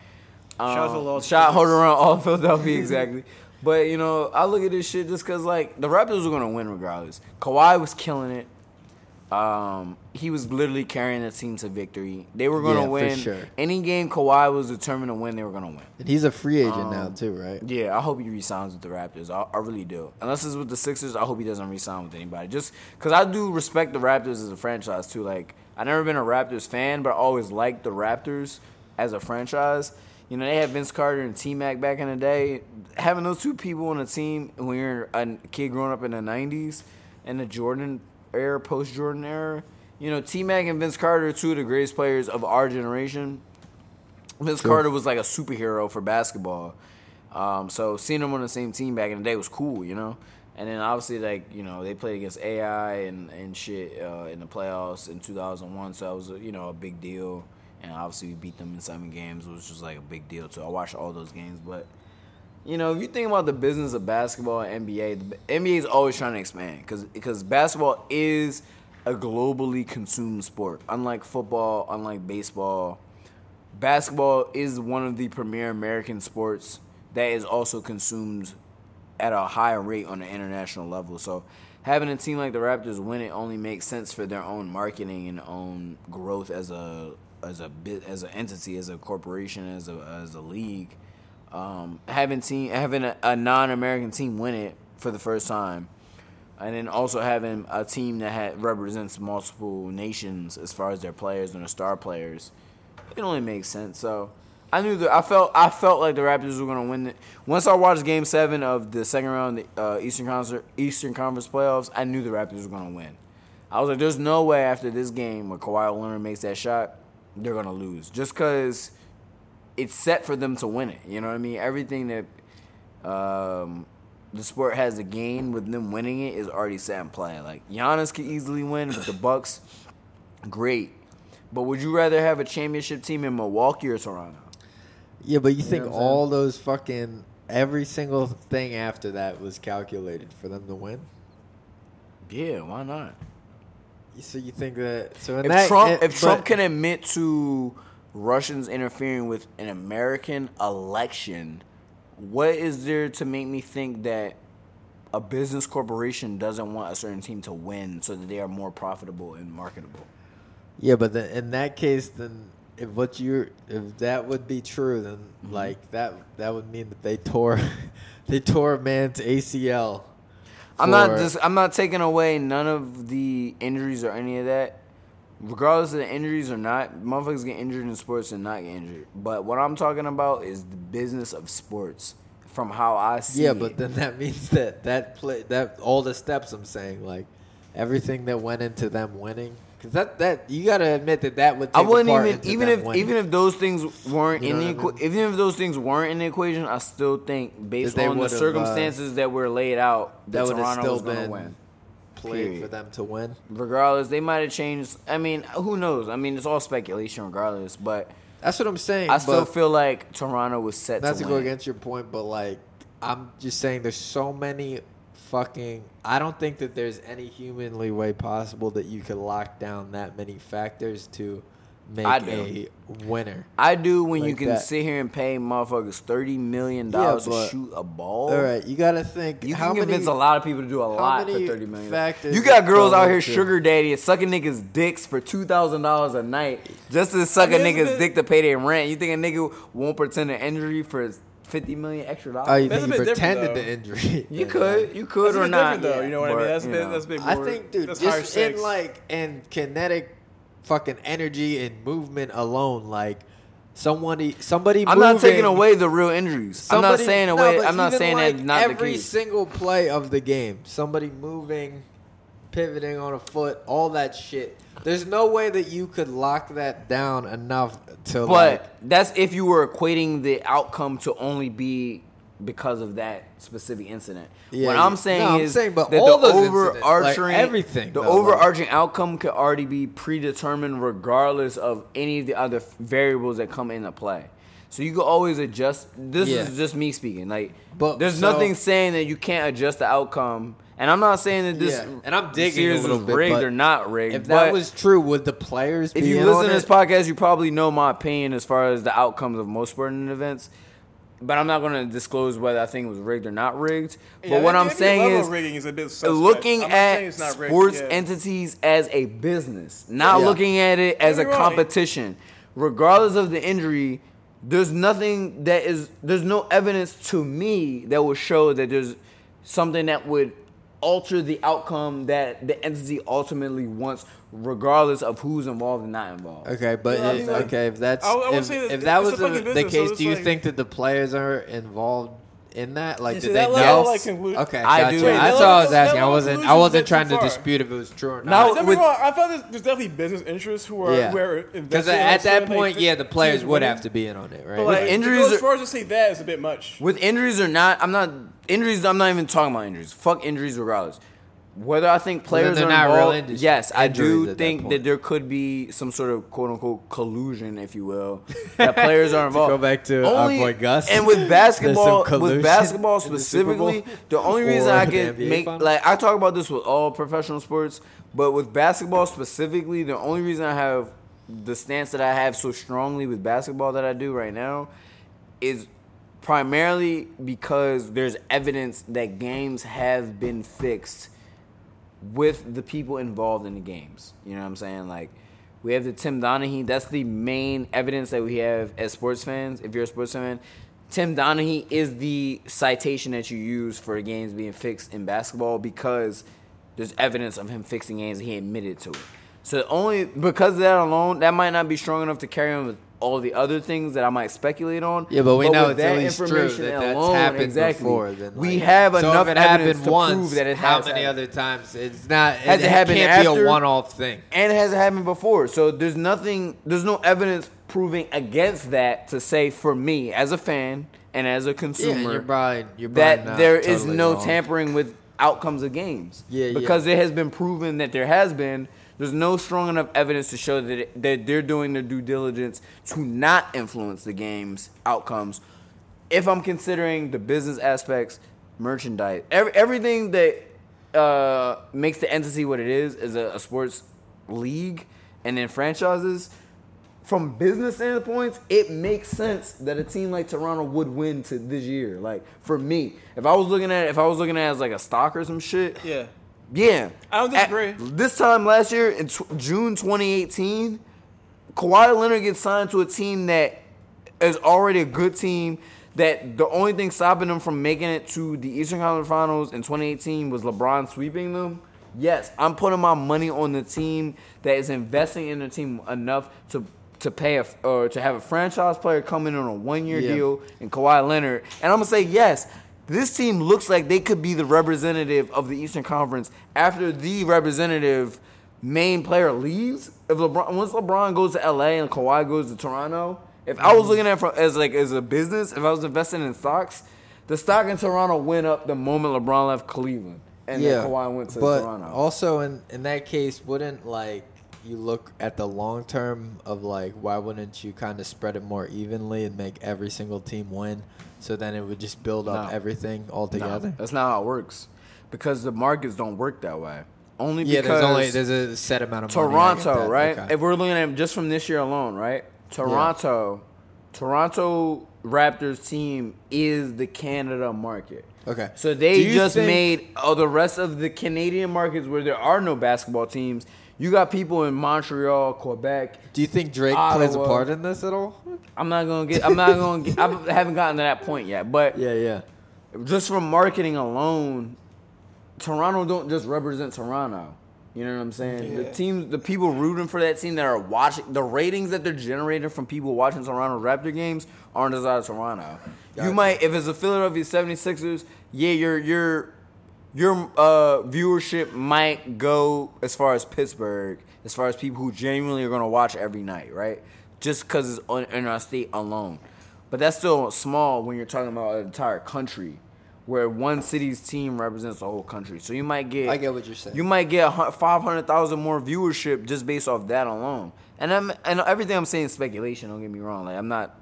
B: Um,
C: Shout out to Los
B: shot hold
C: Angeles.
B: around all of Philadelphia exactly. But you know, I look at this shit just because like the Raptors were gonna win regardless. Kawhi was killing it. Um, he was literally carrying the team to victory. They were gonna
A: Yeah, for
B: win
A: sure.
B: any game. Kawhi was determined to win. They were gonna win.
A: And he's a free agent
B: Um,
A: now too, right?
B: Yeah, I hope he resigns with the Raptors. I, I really do. Unless it's with the Sixers, I hope he doesn't resign with anybody. Just because I do respect the Raptors as a franchise too. Like I never been a Raptors fan, but I always liked the Raptors as a franchise. You know, they had Vince Carter and T Mac back in the day. Having those two people on a team when you're a kid growing up in the '90s and the Jordan era, post Jordan era. You know, T Mac and Vince Carter are two of the greatest players of our generation. Vince
A: Sure.
B: Carter was like a superhero for basketball. Um, so seeing them on the same team back in the day was cool, you know. And then obviously, like you know, they played against AI and and shit uh, in the playoffs in 2001. So that was you know a big deal. And obviously, we beat them in seven games, which was like a big deal too. I watched all those games, but you know, if you think about the business of basketball and NBA, the NBA is always trying to expand because because basketball is a globally consumed sport. Unlike football, unlike baseball, basketball is one of the premier American sports that is also consumed at a higher rate on an international level. So having a team like the Raptors win it only makes sense for their own marketing and own growth as a as a bit as an entity, as a corporation, as a as a league. Um, having team having a, a non-American team win it for the first time, and then also having a team that had, represents multiple nations as far as their players and their star players, it only makes sense. So I knew that I felt I felt like the Raptors were going to win it. Once I watched Game Seven of the second round of the uh, Eastern Conference Eastern Conference playoffs, I knew the Raptors were going to win. I was like, "There's no way after this game where Kawhi Leonard makes that shot, they're going to lose." Just because it's set for them to win it. You know what I mean? Everything that um, the sport has to gain with them winning it is already set in play. Like Giannis could easily win with the Bucks, great. But would you rather have a championship team in Milwaukee or Toronto?
A: Yeah, but you think
B: what saying?
A: all those fucking every single thing after that was calculated for them to win?
B: Yeah, why not?
A: So you think that? So
B: If
A: that,
B: Trump,
A: it-
B: if Trump
A: but-
B: can admit to Russians interfering with an American election, what is there to make me think that a business corporation doesn't want a certain team to win so that they are more profitable and marketable?
A: Yeah, but then in that case, then if what you're if that would be true, then
B: Mm-hmm.
A: like that that would mean that they tore they tore a man's ACL.
B: I'm not just I'm not taking away none of the injuries or any of that. Regardless of the injuries or not, motherfuckers get injured in sports and not get injured. But what I'm talking about is the business of sports. From how I see
A: Yeah,
B: it.
A: but then that means that that play that all the steps I'm saying like everything that went into them winning because that that you got to admit that that would. Take
B: I wouldn't even even if
A: winning.
B: even if those things weren't
A: You
B: in the
A: I mean?
B: even if those things weren't in the equation, I still think based on the
A: uh,
B: circumstances that were laid out,
A: that
B: that Toronto
A: still
B: was to
A: been
B: win.
A: played for them to win.
B: Regardless, they might have changed. I mean, who knows? I mean, it's all speculation, regardless. But
A: That's what I'm saying.
B: I still feel like Toronto was set
A: not
B: to,
A: to go against your point, but like I'm just saying, there's so many fucking. I don't think that there's any humanly way possible that you could lock down that many factors to make
B: I do.
A: a winner.
B: I do when you can
A: that.
B: sit here and pay motherfuckers thirty million dollars
A: Yeah,
B: to shoot a ball.
A: All right, you got to think.
B: You
A: how
B: can convince a lot of people to do a lot for
A: many
B: thirty million.
A: factors
B: You got girls out here sugar daddy and sucking niggas dicks for two thousand dollars a night just to suck
C: I mean,
B: a nigga's dick to pay their rent. You think a nigga won't pretend an injury for fifty million extra dollars?
A: Oh, you
C: That's
A: think
C: a
A: he
C: bit different,
A: pretended
C: though.
A: the injury?
B: you could, you could
C: That's a
B: or
C: bit
B: not.
C: different, though. You know what I mean? That's a
B: you
C: bit.
B: know.
C: That's a bit
A: I
C: more.
A: think, dude,
C: that's higher
A: just in
C: stakes.
A: like in kinetic, fucking energy and movement alone, like somebody, somebody.
B: I'm not taking away the real injuries. I'm not
A: somebody-
B: saying
A: no,
B: away.
A: but
B: I'm not
A: even,
B: saying
A: like,
B: that's not the
A: every
B: case.
A: single play of the game, somebody moving, pivoting on a foot, all that shit. There's no way that you could lock that down enough to
B: But
A: like.
B: that's if you were equating the outcome to only be because of that specific incident.
A: Yeah,
B: what. I'm saying
A: No, I'm
B: is
A: saying, but
B: that
A: all
B: the
A: incidents, like,
B: overarching
A: everything,
B: the
A: though, like-
B: overarching outcome could already be predetermined regardless of any of the other variables that come into play. So you can always adjust. This
A: Yeah.
B: is just me speaking. Like,
A: But-
B: there's
A: so-
B: nothing saying that you can't adjust the outcome. And I'm not saying that this
A: Yeah, and I'm digging a
B: series
A: little bit,
B: rigged or not rigged.
A: If that
B: but-
A: was true, would the players?
B: if
A: be
B: you
A: in
B: listen
A: on
B: to this podcast, you probably know my opinion as far as the outcomes of most sporting events. But I'm not going to disclose whether I think it was rigged or not rigged.
C: Yeah,
B: but what I'm saying is,
C: rigging is a bit suspect.
B: looking
C: I'm
B: at
C: it's not rigged,
B: sports
C: yeah.
B: entities as a business, not
A: Yeah.
B: looking at it as a
C: Don't get me wrong.
B: competition. Regardless of the injury, there's nothing that is there's no evidence to me that would show that there's something that would alter the outcome that the entity ultimately wants, regardless of who's involved and not involved.
A: Okay, but
C: Yeah, I
A: if,
C: mean, like-
A: okay, if that's
C: I- I
A: if,
C: that
A: if that was
C: a
A: the, the
C: business, so
A: case, do you
C: like-
A: think that the players are involved in that? Like, did
C: see,
A: they
C: that
A: know?
C: like, conclu-
A: okay,
B: I
A: gotcha.
B: do. Wait,
A: That's all I was asking. I wasn't. I wasn't trying to dispute if it was true or not.
C: Don't get me
B: with-
C: wrong, I thought there's, there's definitely business interests who are
A: Yeah.
C: who are
A: Because
C: invested
A: at that point, yeah, the players would
C: winning.
A: have to be in on it, right?
C: But like,
B: injuries
C: to go
B: are-
C: as far as to say that is a bit much.
B: With injuries or not, I'm not injuries. I'm not even talking about injuries. Fuck injuries, regardless. Whether I think players
A: real
B: involved, yes, I do
A: at that
B: think that, there could be some sort of quote unquote collusion, if you will, that players are involved.
A: go back to our boy Gus.
B: And with basketball, with basketball
A: in the
B: specifically, the only reason I can make
A: finals?
B: like I talk about this with all professional sports, but with basketball specifically, the only reason I have the stance that I have so strongly with basketball that I do right now is primarily because there's evidence that games have been fixed with the people involved in the games. You know what I'm saying? Like we have the Tim Donaghy. That's the main evidence that we have as sports fans. If you're a sports fan, Tim Donaghy is the citation that you use for games being fixed in basketball because there's evidence of him fixing games. And he admitted to it. So only because of that alone, that might not be strong enough to carry on with all the other things that I might speculate on.
A: Yeah, but we know
B: with
A: it's at least true
B: information
A: that that's
B: alone,
A: happened
B: exactly,
A: before. Then,
B: we have
A: so
B: enough
A: if it
B: evidence
A: happened
B: to
A: once,
B: prove that it
A: how
B: has
A: many
B: happened.
A: other times? It's not.
B: Has
A: it,
B: it happened
A: can't be a one-off thing.
B: and it hasn't happened before. So there's nothing, there's no evidence proving against that to say for me as a fan and as a
A: Yeah,
B: consumer
A: you're probably you're probably
B: that there is
A: totally
B: no
A: wrong.
B: tampering with outcomes of games.
A: Yeah, yeah.
B: because it has been proven that there has been. There's no strong enough evidence to show that it, that they're doing their due diligence to not influence the game's outcomes. If I'm considering the business aspects, merchandise, every, everything that uh, makes the entity what it is is a, a sports league, and then franchises. From business standpoints, it makes sense that a team like Toronto would win to this year. Like for me, if I was looking at if I was looking at as like a stock or some shit,
C: Yeah.
B: Yeah.
C: I don't
B: At-
C: disagree.
B: this time last year, in tw- June 2018, Kawhi Leonard gets signed to a team that is already a good team. That the only thing stopping them from making it to the Eastern Conference Finals in 2018 was LeBron sweeping them. Yes, I'm putting my money on the team that is investing in the team enough to to pay a or to have a franchise player come in on a one year
A: Yeah.
B: deal and Kawhi Leonard. And I'm gonna say yes. This team looks like they could be the representative of the Eastern Conference after the representative main player leaves. If LeBron once LeBron goes to LA and Kawhi goes to Toronto, if I was mm-hmm. looking at it from, as like as a business, if I was investing in stocks, the stock in Toronto went up the moment LeBron left Cleveland and
A: yeah,
B: then Kawhi went to
A: but
B: Toronto.
A: also in in that case, wouldn't like you look at the long term of like why wouldn't you kind of spread it more evenly and make every single team win? So then it would just build up
B: No.
A: everything all
B: No,
A: together.
B: that's not how it works. because the markets don't work that way. Only
A: Yeah,
B: because
A: there's only there's a set amount of money.
B: Toronto, right?
A: Okay.
B: If we're looking at just from this year alone, right? Toronto, Toronto Raptors team is the Canada market.
A: Okay.
B: So they just
A: think-
B: made oh, the rest of the Canadian markets where there are no basketball teams. You got people in Montreal, Quebec.
A: Do you think Drake plays a part in this at all?
B: I'm not gonna get. I'm not gonna. Get, I haven't gotten to that point yet. But
A: Yeah, yeah.
B: just from marketing alone, Toronto don't just represent Toronto. You know what I'm saying? The teams, the people rooting for that team that are watching, the ratings that they're generating from people watching Toronto Raptor games aren't as out of Toronto.
A: Gotcha.
B: You might, if it's the Philadelphia 76ers, yeah, your your your uh, viewership might go as far as Pittsburgh, as far as people who genuinely are going to watch every night, right? Just because it's on, in our state alone. But that's still small when you're talking about an entire country, where one city's team represents the whole country. So you might get,
A: I get what you're saying.
B: You might get five hundred thousand more viewership just based off that alone. And I'm and everything I'm saying is speculation. Don't get me wrong. Like I'm not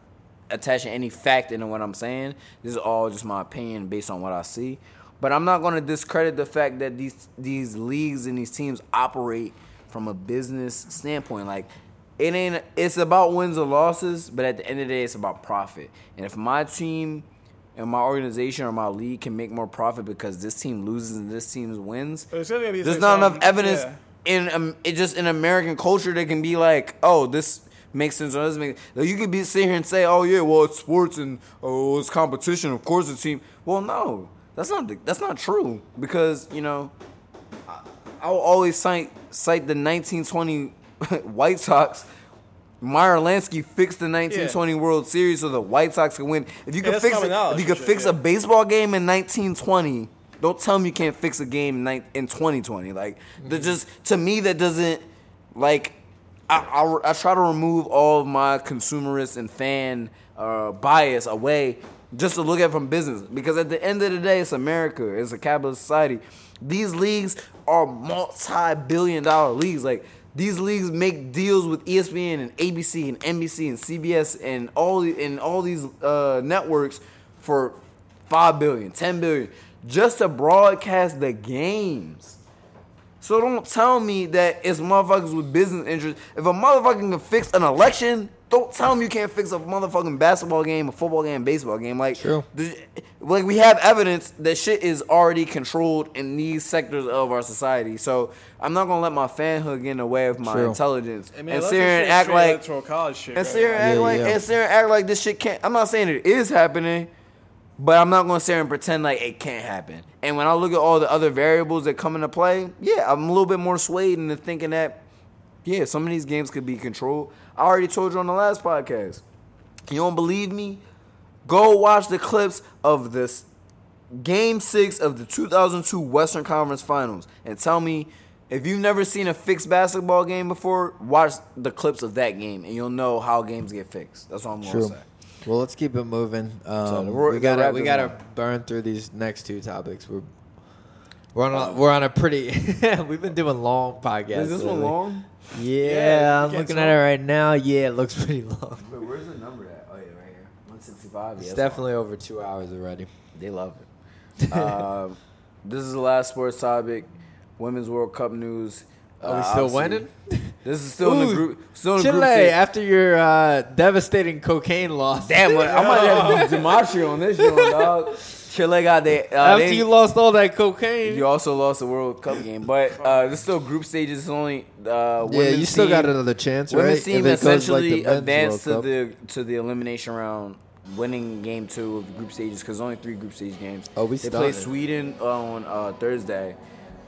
B: attaching any fact into what I'm saying. This is all just my opinion based on what I see. But I'm not going to discredit the fact that these these leagues and these teams operate from a business standpoint. Like it ain't. It's about wins or losses, but at the end of the day, it's about profit. And if my team and my organization or my league can make more profit because this team loses and this team wins,
C: It's gonna be
B: there's not enough evidence
C: yeah.
B: in um, it just in American culture that can be like, oh, this makes sense or doesn't make. Like you could be sit here and say, oh yeah, well it's sports and oh it's competition. Of course the team. Well, no, that's not that's not true because you know I, I'll always cite cite the 1920 White Sox. Meyer Lansky fixed the 1920 World Series so the White Sox could win. If you
C: Yeah,
B: could fix it, if you could
C: and
B: fix
C: yeah.
B: a baseball game in 1920, don't tell me you can't fix a game in 2020. Like, that just to me that doesn't like. I, I, I try to remove all of my consumerist and fan uh, bias away just to look at from business because at the end of the day, it's America. It's a capitalist society. These leagues are multi-billion dollar leagues. Like these leagues make deals with ESPN and ABC and NBC and CBS and all and all these uh, networks for five billion, ten billion, just to broadcast the games. So don't tell me that it's motherfuckers with business interests. If a motherfucker can fix an election, don't tell me you can't fix a motherfucking basketball game, a football game, baseball game. Like,
A: True.
B: the- like we have evidence that shit is already controlled in these sectors of our society. So I'm not gonna let my fanhood get in the way of my
A: True.
B: intelligence
C: I mean,
B: and
C: let
B: sit
C: this
B: here and
C: shit
B: act like
C: college shit.
B: and
C: right
B: sit here act
A: Yeah,
B: like
A: yeah.
B: and sit act like this shit can't. I'm not saying it is happening, but I'm not gonna sit and pretend like it can't happen. And when I look at all the other variables that come into play, yeah, I'm a little bit more swayed into thinking that, yeah, some of these games could be controlled. I already told you on the last podcast. You don't believe me? Go watch the clips of this game six of the 2002 Western Conference Finals and tell me if you've never seen a fixed basketball game before, watch the clips of that game and you'll know how games get fixed. That's all I'm
A: True.
B: gonna say.
A: Well, let's keep it moving. Um,
B: the
A: we gotta we gotta
B: won.
A: burn through these next two topics. We're we're on a, we're on a pretty. we've been doing long podcasts.
B: Is this one long?
A: Yeah,
C: Yeah,
A: I'm looking at it right now. Yeah, it looks pretty long.
B: Wait, where's the number at? Oh yeah, right here. 165.
A: It's definitely over two hours already.
B: They love it. uh, this is the last sports topic. Women's World Cup news.
A: Are we
B: Uh,
A: still winning?
B: This is still in the group. Still in
A: Chile,
B: group stage.
A: after your uh, devastating cocaine loss.
B: Damn, well, I might have to do Demetrio on this show, dog. Chile got they. Uh,
A: after
B: they-
A: you lost all that cocaine.
B: You also lost the World Cup game, but uh, this still group stages. It's only uh,
A: yeah, you still
B: team,
A: got another chance, right?
B: Women's team
A: If it goes like
B: essentially
A: men's
B: advanced to
A: Cup.
B: the to the elimination round, winning game two of the group stages because only three group stage games.
A: Oh, we
B: they play. Sweden on uh, Thursday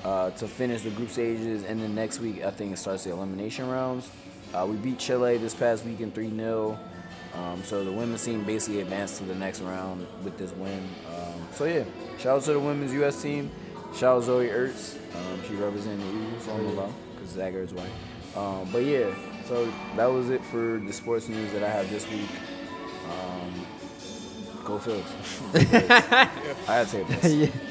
B: uh, to finish the group stages, and then next week I think it starts the elimination rounds. Uh, we beat Chile this past weekend three 0 um, so the women's team basically advanced to the next round with this win. Um, so yeah, shout out to the women's U.S. team. Shout out to Zoe Ertz. Um, she represented the Eagles on the low because Zach Ertz white. Um, but yeah, so that was it for the sports news that I have this week. Um, go Phils. I had to take this.
A: yeah.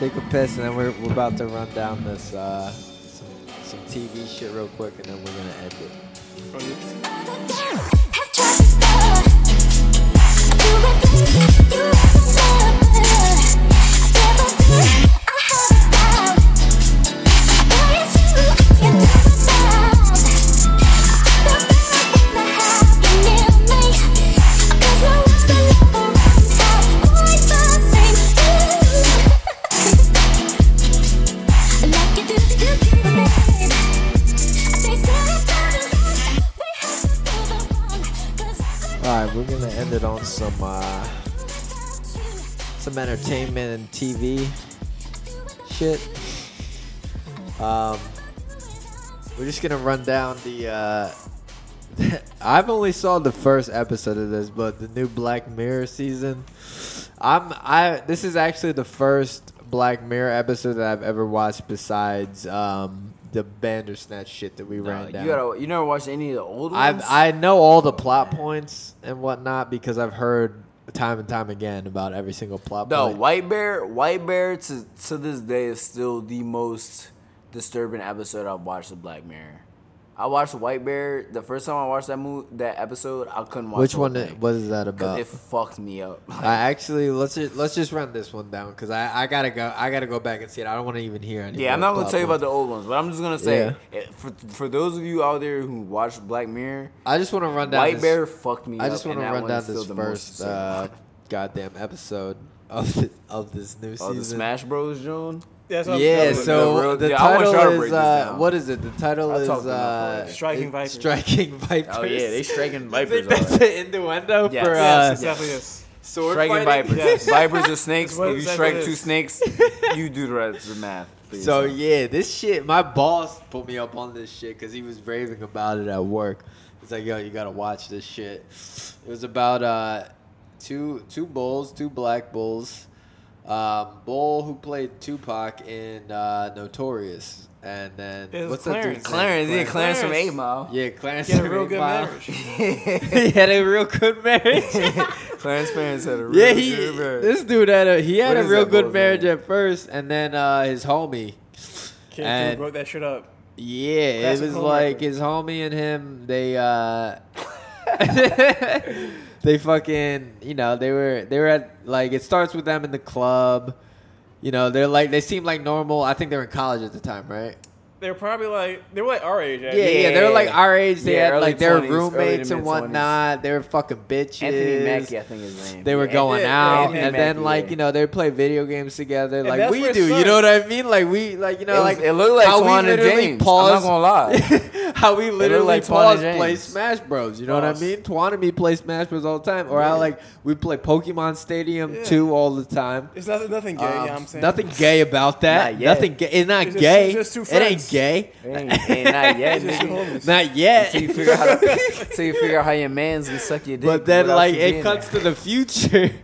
A: Take a piss, and then we're, we're about to run down this uh, some, some TV shit real quick, and then we're gonna end it. It on some uh, some entertainment and TV shit. Um, we're just gonna run down the. Uh, I've only saw the first episode of this, but the new Black Mirror season. I'm I. This is actually the first Black Mirror episode that I've ever watched besides um, the Bandersnatch shit that we
B: Uh,
A: ran
B: you
A: down.
B: gotta, you never watched any of the old
A: I've,
B: ones?
A: I know all the plot points and whatnot because I've heard time and time again about every single plot
B: No,
A: point.
B: White Bear, White Bear to to this day is still the most disturbing episode I've watched of Black Mirror. I watched White Bear the first time I watched that movie, that episode. I couldn't watch.
A: Which one?
B: thing.
A: What is that about?
B: It fucked me up.
A: I actually let's just, let's just run this one down because I, I gotta go I gotta go back and see it. I don't want to even hear any.
B: yeah, I'm not gonna tell you about the old ones, but I'm just gonna say
A: Yeah.
B: it, for for those of you out there who watch Black Mirror,
A: I just want to run down.
B: White
A: this,
B: Bear fucked me.
A: I just
B: want to
A: run down this first uh, goddamn episode of the, of this new
B: the
A: season.
B: Smash Bros. Joan.
C: Yeah, so
A: Yeah,
B: the-
A: so
B: the real-
A: the,
B: yeah, I want y'all to
A: title is uh, what is it? The title
B: I'll
A: is
B: talk to them
A: uh.
C: Striking
A: it-
C: Vipers.
A: Striking Vipers.
B: Oh yeah, they striking vipers.
A: that's
B: alright.
A: an innuendo
B: Yes.
A: for
C: Yes,
A: uh,
C: exactly this.
A: sword
B: Striking
A: fighting?
B: vipers.
C: Yes.
B: Vipers are snakes. If you strike two snakes, you do the rest of the math. for
A: So yeah, this shit. My boss put me up on this shit because he was raving about it at work. He's like, "Yo, you gotta watch this shit." It was about uh, two two bulls, two black bulls. Um, Bull who played Tupac in uh, Notorious, and then
C: It was
A: what's that dude's
C: Clarence.
A: name?
B: Clarence, yeah, Clarence from
C: Clarence.
B: Eight Mile.
A: Yeah, Clarence.
C: He had a
A: from
C: real
A: Eight
C: good
A: Mile.
C: marriage.
A: he had a real good marriage.
B: Clarence parents had a real
A: yeah, he
B: good marriage.
A: this dude had a he had
B: What
A: a real good marriage
B: name?
A: at first, and then uh, his homie.
C: Came
A: And-
C: through, wrote that shit up.
A: Yeah, it was like
C: record.
A: his homie and him. They uh, they fucking you know they were they were at like it starts with them in the club. You know they're like they seem like normal. I think they were in college at the time, right?
C: They were probably like they were like our age.
A: Yeah,
C: actually.
A: yeah, they were like our age. They
B: Yeah,
A: had
B: early
A: like their
B: 20s, early to
A: roommates and
B: mid-20s.
A: whatnot. They were fucking bitches.
B: Anthony Mackie, I think his name.
A: They were
B: Yeah,
A: going
C: yeah,
A: out,
C: Anthony
A: and then
B: Mackie,
A: like
B: yeah.
A: you know they would play video games together, like
C: that's
A: we
C: where it
A: do. You know what I mean? Like we, like you know,
B: It was-
A: like
B: it looked like
A: how
B: Twan and
A: we literally
B: James. I'm
A: pause.
B: not gonna lie.
A: how we literally
B: like Twan
A: pause
B: and
A: play
B: James.
A: Smash Bros. You know what I
C: Pause.
A: mean? Twan and me play Smash Bros all the time, or how like we play Pokemon Stadium
C: Yeah.
A: 2 all the time.
C: It's nothing, nothing gay.
A: Um,
C: you I'm saying?
A: nothing gay about that.
B: Not yet.
A: Nothing gay. It's not
C: It's just-
A: gay.
C: it's just two
A: it ain't
C: friends.
A: Gay.
B: ain't, ain't not yet,
C: It's just two
B: nigga.
A: Not yet.
B: Until you figure out how to, until you figure out how your man's gonna suck your dick.
A: But then, like, it cuts
B: there.
A: to the future.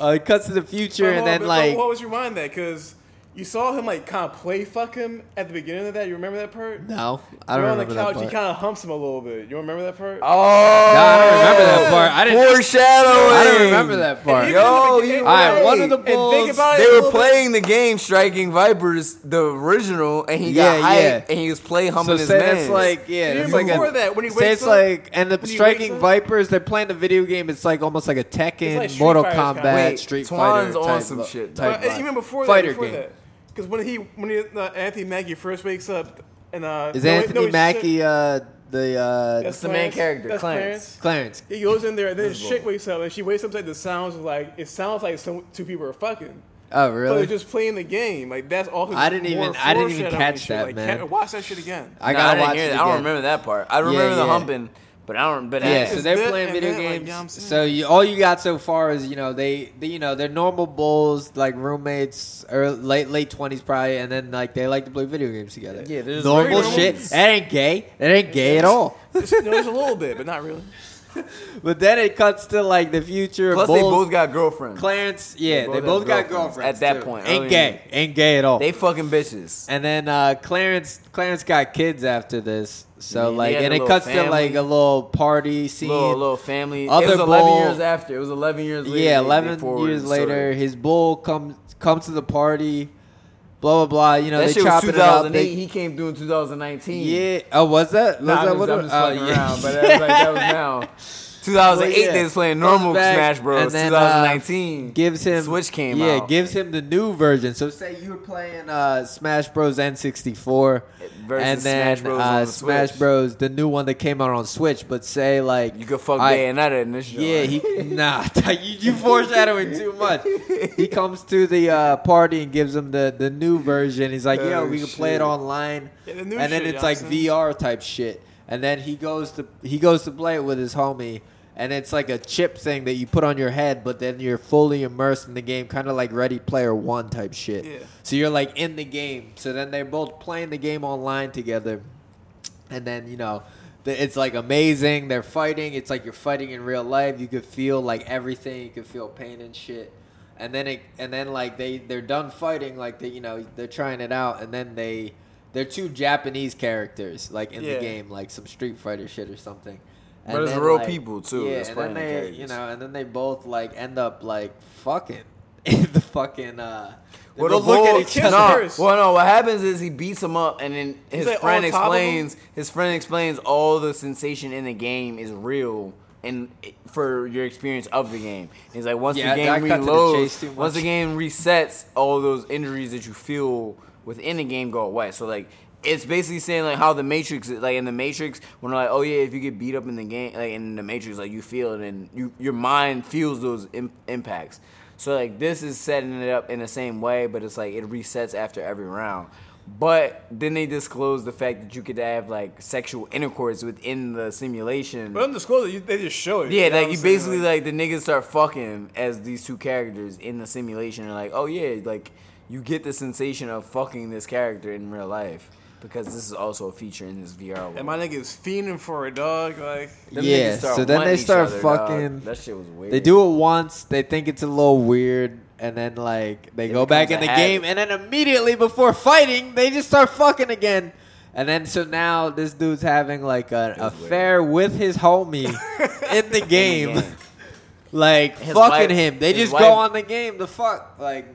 A: Uh, it cuts to the future,
C: But
A: and
C: hold
A: then
C: on, but-
A: like,
C: but what was your mind that? Because you saw him like kind of play fuck him at the beginning of that. You remember that part?
A: no, I
C: You're
A: don't
C: on the
A: remember
C: couch.
A: that
C: He
A: part.
C: kind of humps him a little bit. You remember that part?
B: Oh,
A: No, I don't remember that part. I didn't.
B: Foreshadowing.
A: I don't remember that part.
C: And
B: Yo,
C: even-
B: you
C: and-
A: right,
C: and-
A: one of the
C: and
A: bulls-
C: think about it
B: They were
C: little bit.
B: playing the game Striking Vipers, the original, and he
A: Yeah,
B: got hyped,
A: yeah.
B: and he was play
A: So
B: humping his
A: say
B: man.
A: that's like yeah,
C: Even
A: that's like
C: before
A: a,
C: that, when he
A: say
C: wakes
A: it's
C: up-
A: like and the
C: when he
A: striking
C: up-
A: vipers. They're playing the video game. It's like almost like a Tekken,
C: It's like Street
A: Mortal
C: Fighter
A: Kombat,
C: kinda.
B: Wait,
A: Street
B: Twan's
A: Fighter
B: on
A: type,
B: some
A: lo-
B: shit,
A: type
C: Uh,
A: vibe.
C: even before
A: Fighter
C: that, before
A: game.
C: that, because when he when he, uh, Anthony Mackie first wakes up and uh,
A: Is
C: no-
A: Anthony
C: no,
A: Mackie
C: shit-
A: uh, the uh,
C: That's
B: the main character,
C: That's
B: Clarence.
A: Clarence?
C: He goes in there, and then his chick wakes up, and she wakes up to the sounds of like it sounds like some two people are fucking.
A: Oh
C: But
A: really?
C: they're just playing the game. Like that's all.
A: I didn't even- I didn't even catch that,
C: like,
A: man.
C: Watch that shit again.
A: I
B: Nah,
A: gotta
B: didn't
A: watch
B: hear
A: it again.
B: I don't remember that part. I remember the
A: yeah.
B: humping, but I don't. But
A: Yeah,
B: I,
A: so they're
C: that
A: playing video
C: that, like,
A: games.
C: yeah, I'm
A: so you, all you got so far is you know they, they you know they're normal bulls like roommates or late late twenties probably, and then like they like to play video games together.
B: Yeah,
A: normal shit.
C: normal.
A: That ain't gay. That ain't gay at all.
C: Just, you a little bit, but not really.
A: But then it cuts to like the future.
B: plus,
A: bulls.
B: they both got girlfriends.
A: Clarence, yeah,
B: both
A: they both got
B: girlfriends
A: girlfriends
B: at that
A: too.
B: point,
A: Ain't gay. Ain't gay at all.
B: They fucking bitches.
A: And then uh, Clarence, Clarence got kids after this. So
B: Yeah,
A: like, and it cuts to like a little party scene.
B: Little little family.
A: Other
B: it was eleven
A: bull-
B: years after. It was eleven years later.
A: yeah,
B: they- they
A: eleven years later, his bull comes comes to the party. Blah blah blah. You know
B: that
A: they chopping it up.
B: 2008.
A: They,
B: he came through in 2019.
A: yeah. Oh, was that? Was
B: Nah,
A: that what?
B: just, I'm just
A: oh,
B: fucking
A: yeah.
B: around, but that was like that was now. 2008,
A: Well, yeah.
B: they was playing normal
A: back,
B: Smash Bros.
A: and then, uh,
B: 2019
A: gives him
B: Switch came out.
A: yeah,
B: out.
A: gives him the new version. So say you were playing uh, Smash Bros N64
B: Versus
A: and then
B: Smash Bros.
A: uh,
B: on the
A: Smash Bros the new one that came out on Switch, but say like
B: You could fuck
A: I-
B: Bayonetta in this show.
A: Yeah, he nah. you, you foreshadowing too much. He comes to the uh, party and gives him the, the new version. He's like, "Yo,
B: Oh,
A: we can play it online."
C: Yeah, the new
A: and then
C: shit,
A: it's
C: you
A: like
C: know what I'm
A: VR type shit. And then he goes to he goes to play it with his homie, and it's like a chip thing that you put on your head, but then you're fully immersed in the game, kind of like Ready Player One type shit.
C: Yeah.
A: So you're like in the game. So then they're both playing the game online together, and then you know. It's like amazing. They're fighting. It's like you're fighting in real life. You could feel like everything. You could feel pain and shit. And then it, and then like they they're done fighting. Like they you know they're trying it out. And then they they're two Japanese characters like in
C: Yeah.
A: the game, like some Street Fighter shit or something. And
B: But it's
A: then,
B: real
A: like-
B: people, too,
A: Yeah, and then they
B: characters.
A: you know, and then they both like end up like fucking in the fucking. uh
B: Well, the
A: look at
B: bull-
A: each other.
B: no,
C: first.
B: well, no. What happens is he beats him up, and then his
C: like,
B: friend
C: on top of him?
B: explains. His friend explains all the sensation in the game is real, and for your experience of the game, he's like once
A: Yeah,
B: the game
A: cut to the
B: reloads, once the game resets, all those injuries that you feel within the game go away. So like. It's basically saying like how the Matrix, like in the Matrix, when they're like, oh yeah, if you get beat up in the game, like in the Matrix, like you feel it and you your mind feels those Im- impacts. So like this is setting it up in the same way, but it's like it resets after every round. But then they disclose the fact that you could have like sexual intercourse within the simulation.
C: But undisclosed, it, you- they just show it.
B: Yeah,
C: know
B: like you basically like the niggas start fucking as these two characters in the simulation and like, oh yeah, like you get the sensation of fucking this character in real life because this is also a feature in this VR world.
C: And my nigga is fiending for a dog. Like,
A: Yeah, so then they start
B: other, dog.
A: fucking-
B: That shit was weird.
A: They do it once. They think it's a little weird, and then like they
B: It
A: go back in the
B: a
A: game, and then immediately before fighting, they just start fucking again. And then so now this dude's having like an
B: Feels
A: affair with his homie in the game,
B: game.
A: like
B: His
A: fucking
B: wife-
A: him. They just
B: wife-
A: go on the game to fuck. Like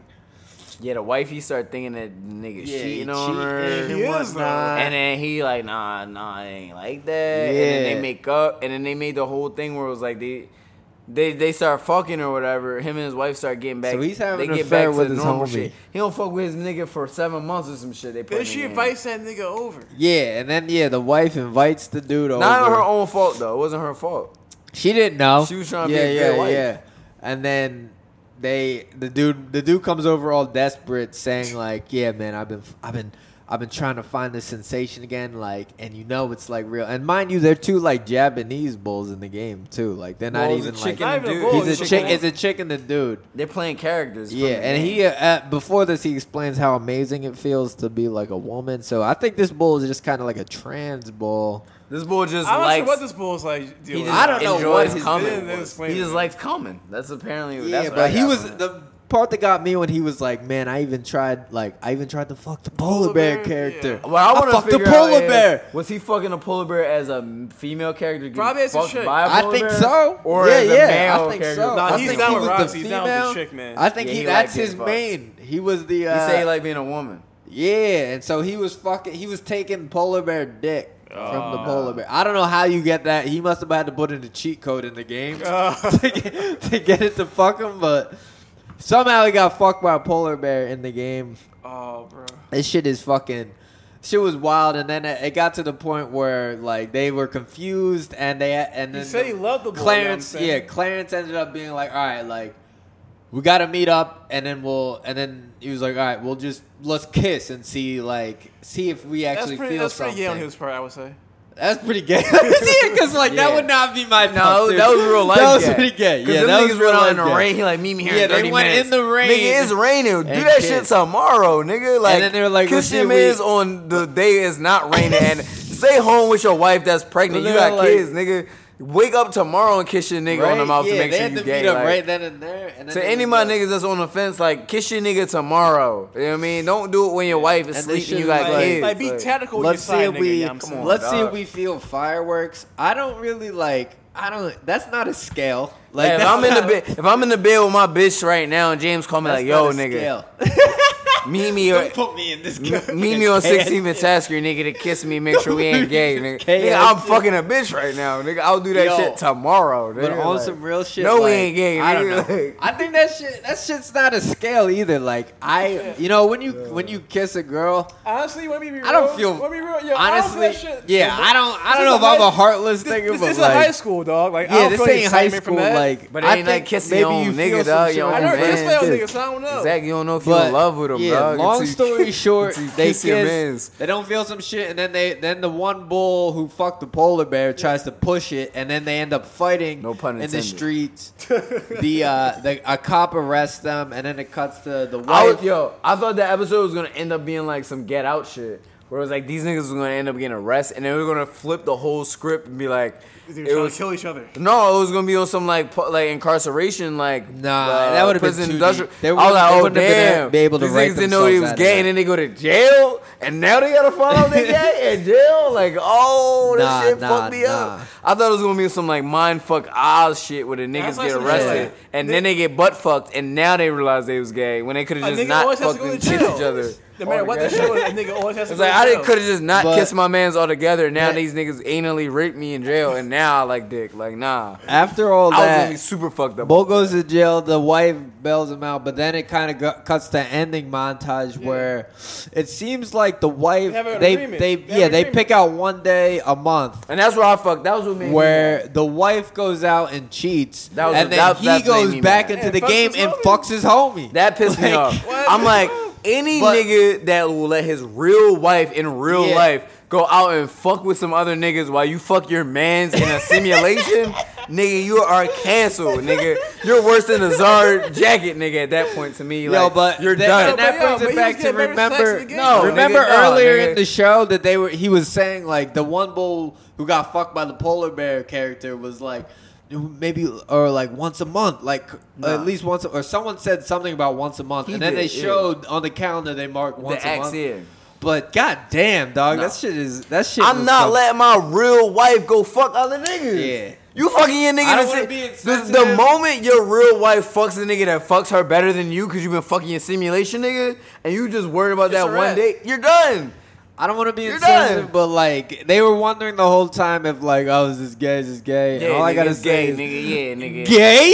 B: Yeah, the wifey start thinking that the nigga
A: Yeah,
B: cheating
A: he
B: on her.
A: cheating
C: He
A: and whatnot.
B: And then he like, nah, nah, it ain't like that. And then they make up, and then they made the whole thing where it was like they, they, they start fucking or whatever. Him and his wife start getting back.
A: So he's having
B: they
A: an
B: get
A: affair
B: back
A: with
B: to
A: his
B: normal
A: homie.
B: shit. He don't fuck with his nigga for seven months or some shit. They put
C: then she
B: game.
C: invites that nigga over.
A: yeah, and then yeah, the wife invites the dude over.
B: Not her own fault though. It wasn't her fault.
A: She didn't know.
B: She was trying to
A: yeah,
B: be a
A: yeah,
B: good wife.
A: yeah. And then they, the dude, the dude comes over all desperate, saying like, "Yeah, man, I've been, I've been, I've been trying to find this sensation again, like, and you know it's like real. And mind you, they're two like Japanese bulls in the game too. Like they're not
B: Well, a
A: even
B: chick
A: like.
B: and a
C: Not even a
B: dude.
C: bull,
A: He's a
C: it's
A: chick. It's a chick and the dude.
B: They're playing characters. from
A: Yeah,
B: the
A: and
B: game.
A: he uh, before this he explains how amazing it feels to be like a woman. So I think this bull is just kind of like a trans bull.
B: This boy just
C: I'm not
B: likes.
C: what this bull's like.
B: he
C: Dealing
B: just
A: I don't know
B: enjoys
A: what his
B: coming.
C: They didn't
B: He just
C: it.
B: likes coming. That's apparently.
A: Yeah,
B: that's what I
A: but he
B: got
A: was
B: from it.
A: the part that got me when he was like, "Man, I even tried like I even tried to fuck the polar,
C: Polar
A: bear,
C: bear?
A: character.
C: Yeah.
B: What I want to
A: fucked the polar
B: out is,
A: bear."
B: Was he fucking a polar bear as a female character? getting
C: Probably as a chick.
B: by a
A: I
B: polar
A: think
B: bear?
A: so.
B: Or
A: yeah,
B: as a
A: yeah,
B: male
A: I think
B: character?
A: so.
C: Nah,
A: I
C: he's
A: think
C: down
A: he
C: with
A: was the
C: He's down with the
A: female.
C: chick, man.
A: I think
B: Yeah,
A: he,
B: he
A: that's his
B: fucked.
A: main. He was the
B: He
A: uh,
B: say he like being a woman.
A: yeah, and so he was fucking. He was taking polar bear dick from the
C: Oh.
A: polar bear. I don't know how you get that. He must have had to put in the cheat code in the game
C: Uh,
A: to, get, to get it to fuck him, but somehow he got fucked by a polar bear in the game.
C: oh, bro.
A: This shit is fucking. Shit was wild, and then it it got to the point where like they were confused, and they and then
C: He said he loved the boy,
A: Clarence.
C: you know
A: yeah. Clarence ended up being like, all right, like we got to meet up, and then we'll, and then he was like, all right, we'll just let's kiss and see like see if we
C: That's
A: actually
C: pretty,
A: feel
C: that's pretty
A: something.
C: gay on his part, I would say.
A: That's pretty gay. Because like that would not be my
B: No,
A: dude.
B: that was real life.
A: That was
B: gay.
A: pretty gay. Yeah,
B: them
A: that
B: niggas
A: was real
B: went out in the rain. He like meet me here.
A: Yeah,
B: in
A: they went
B: minutes.
A: in the rain
B: Nigga, it's raining. Do
A: and
B: that shit tomorrow, nigga. Like,
A: then they were like,
B: kiss
A: well,
B: your
A: shit, we-
B: mans on the day it's not raining, and stay home with your wife that's pregnant. You got
A: like-
B: kids, nigga. Wake up tomorrow and kiss your nigga on the mouth
A: yeah,
B: to make
A: they
B: sure
A: had
B: you
A: to
B: gay.
A: meet up
B: like-
A: right then and there. And then
B: To any of my niggas that's on the fence, like kiss your nigga tomorrow. You know what I mean? Don't do it when your wife is sleeping. You got
A: like-
B: kids.
C: Like, be
B: Like,
C: tactical with
A: let's see
C: your side,
A: if
C: nigga,
A: we
C: you know what I'm
B: come on.
A: let's see if we feel fireworks. I don't really like. I don't. That's not a scale. Like
B: if I'm in the
A: not-
B: bed, if I'm in the bed with my bitch right now, and James call me
A: that's
B: like, "Yo,
A: not a
B: nigga,
A: scale.
B: meet me or
A: Don't put me in this.
B: M- Meet me on 16th and Tasker, nigga, to kiss me, make sure we ain't gay, nigga.
A: Gay
B: nigga I'm fucking a bitch right now, nigga. I'll do that
A: Yo,
B: shit tomorrow, nigga.
A: But on
B: like-
A: some real shit,
B: No, we ain't gay,
A: I don't know. I think that shit. That shit's not a scale either. Like I, you know, when you when you kiss a girl,
C: Honestly, let me be real.
A: I don't feel.
C: Let me be real. Yo, I don't feel
A: honestly,
C: that shit.
A: yeah, I don't. I don't know
C: a
A: if I'm a heartless
C: This,
A: nigga,
C: this,
A: but
C: this is
A: like,
C: high school, dog. Like, I
A: yeah,
C: don't
A: this
C: feel any
A: ain't high
C: excitement
A: school.
C: from.
A: Like,
B: But
A: I
B: ain't like
A: think
B: kissing
A: maybe
B: your own
A: you
B: nigga,
A: feel
B: dog, your
C: I
B: own
A: on
C: never
A: your
B: man.
C: kissed my own nigga, so I don't know.
B: Exactly, you don't know if
A: you're
B: in love with him,
A: yeah,
B: dog,
A: long
B: until you-
A: story short, they
B: kiss your
A: kiss.
B: mans.
A: They don't feel some shit, and then they then the one bull who fucked the polar bear tries to push it, and then they end up fighting
B: No pun
A: in the streets. the uh, the a cop arrests them, and then it cuts to the
B: I
A: wife.
B: was, yo, I thought that episode was gonna end up being like some Get Out shit, where it was like these niggas was gonna end up getting arrested, and then we are gonna flip the whole script and be like,
C: They were
B: it
C: trying
B: was
C: to kill each other.
B: no, it was gonna be on some like pu- like incarceration, like
A: Nah,
B: uh,
A: that would've been too
B: industrial.
A: deep. They
B: I was
A: wouldn't-
B: like, oh
A: have been
B: damn,
A: a- be able to
B: these niggas didn't know he was gay, and then they go to jail, and now they gotta find out they gay in jail. Like, oh, that
A: Nah,
B: shit
A: nah,
B: fucked me
A: nah.
B: up. I thought it was gonna be some like mind fuck Oz shit where the niggas
C: like
B: get arrested,
C: shit.
B: and
C: They-
B: then they get butt fucked, and now they realize they was gay when they could have just not
C: always has to
B: fucked and kissed each other.
C: No matter what the show is, a nigga always has to
B: It's like I didn't could have just not kissed my man's all together. Now
A: That-
B: these niggas anally raped me in jail, and now I like dick. Like nah,
A: After all
B: I was gonna be super fucked up.
A: Bull goes to jail. The wife bails him out, but then it kind of go- cuts to ending montage where it seems like the wife
C: They have an
A: they
C: agreement.
A: they,
C: They have
A: yeah
C: an
A: they
C: agreement.
A: pick out one day a month
B: and that's where I fucked. That was what made me
A: where
B: mad.
A: the wife goes out and cheats,
B: That was-
A: and then
B: that-
A: he
B: that made
A: goes back
B: mad.
A: into
C: Yeah,
A: the
C: fucks
A: game
C: his
A: and
C: homie.
A: fucks his homie.
B: That pissed me
A: Like,
B: off.
C: what?
B: I'm like any
A: But-
B: nigga that will let his real wife in real
A: Yeah.
B: life go out and fuck with some other niggas while you fuck your mans in a simulation, nigga, you are canceled, nigga. You're worse than a Zard jacket, nigga. At that point, to me,
A: Yo,
B: like,
A: but
B: you're
A: that,
B: done.
A: and that
C: But yo,
A: brings
C: but
A: it back to
C: getting better sex
A: remember.
C: in the game.
B: No,
A: remember
B: nigga, no,
A: earlier
B: nigga.
A: in the show that they were. He was saying like the one bull who got fucked by the polar bear character was like. Maybe or like once a month, like
B: Nah.
A: at least once, or someone said something about once a month,
B: He
A: and then
B: did,
A: they
B: yeah.
A: showed on the calendar they marked once
B: the
A: a
B: X
A: month.
B: in.
A: But god damn, dog,
B: No.
A: that shit is that shit.
B: I'm
A: was
B: not
A: some-
B: letting my real wife go fuck other niggas.
A: Yeah.
B: You fucking your nigga.
A: I don't wanna be
B: the,
A: insensitive.
B: the moment your real wife fucks a nigga that fucks her better than you because you've been fucking your simulation nigga, and you just worried about
C: It's
B: that
C: a
B: one
C: wrap.
B: date, you're done.
A: I don't want to be
B: You're
A: insensitive,
B: done.
A: but like they were wondering the whole time if like, oh, is this gay? Is this gay? And all I gotta say
B: gay,
A: is,
B: nigga. Yeah, nigga.
A: gay.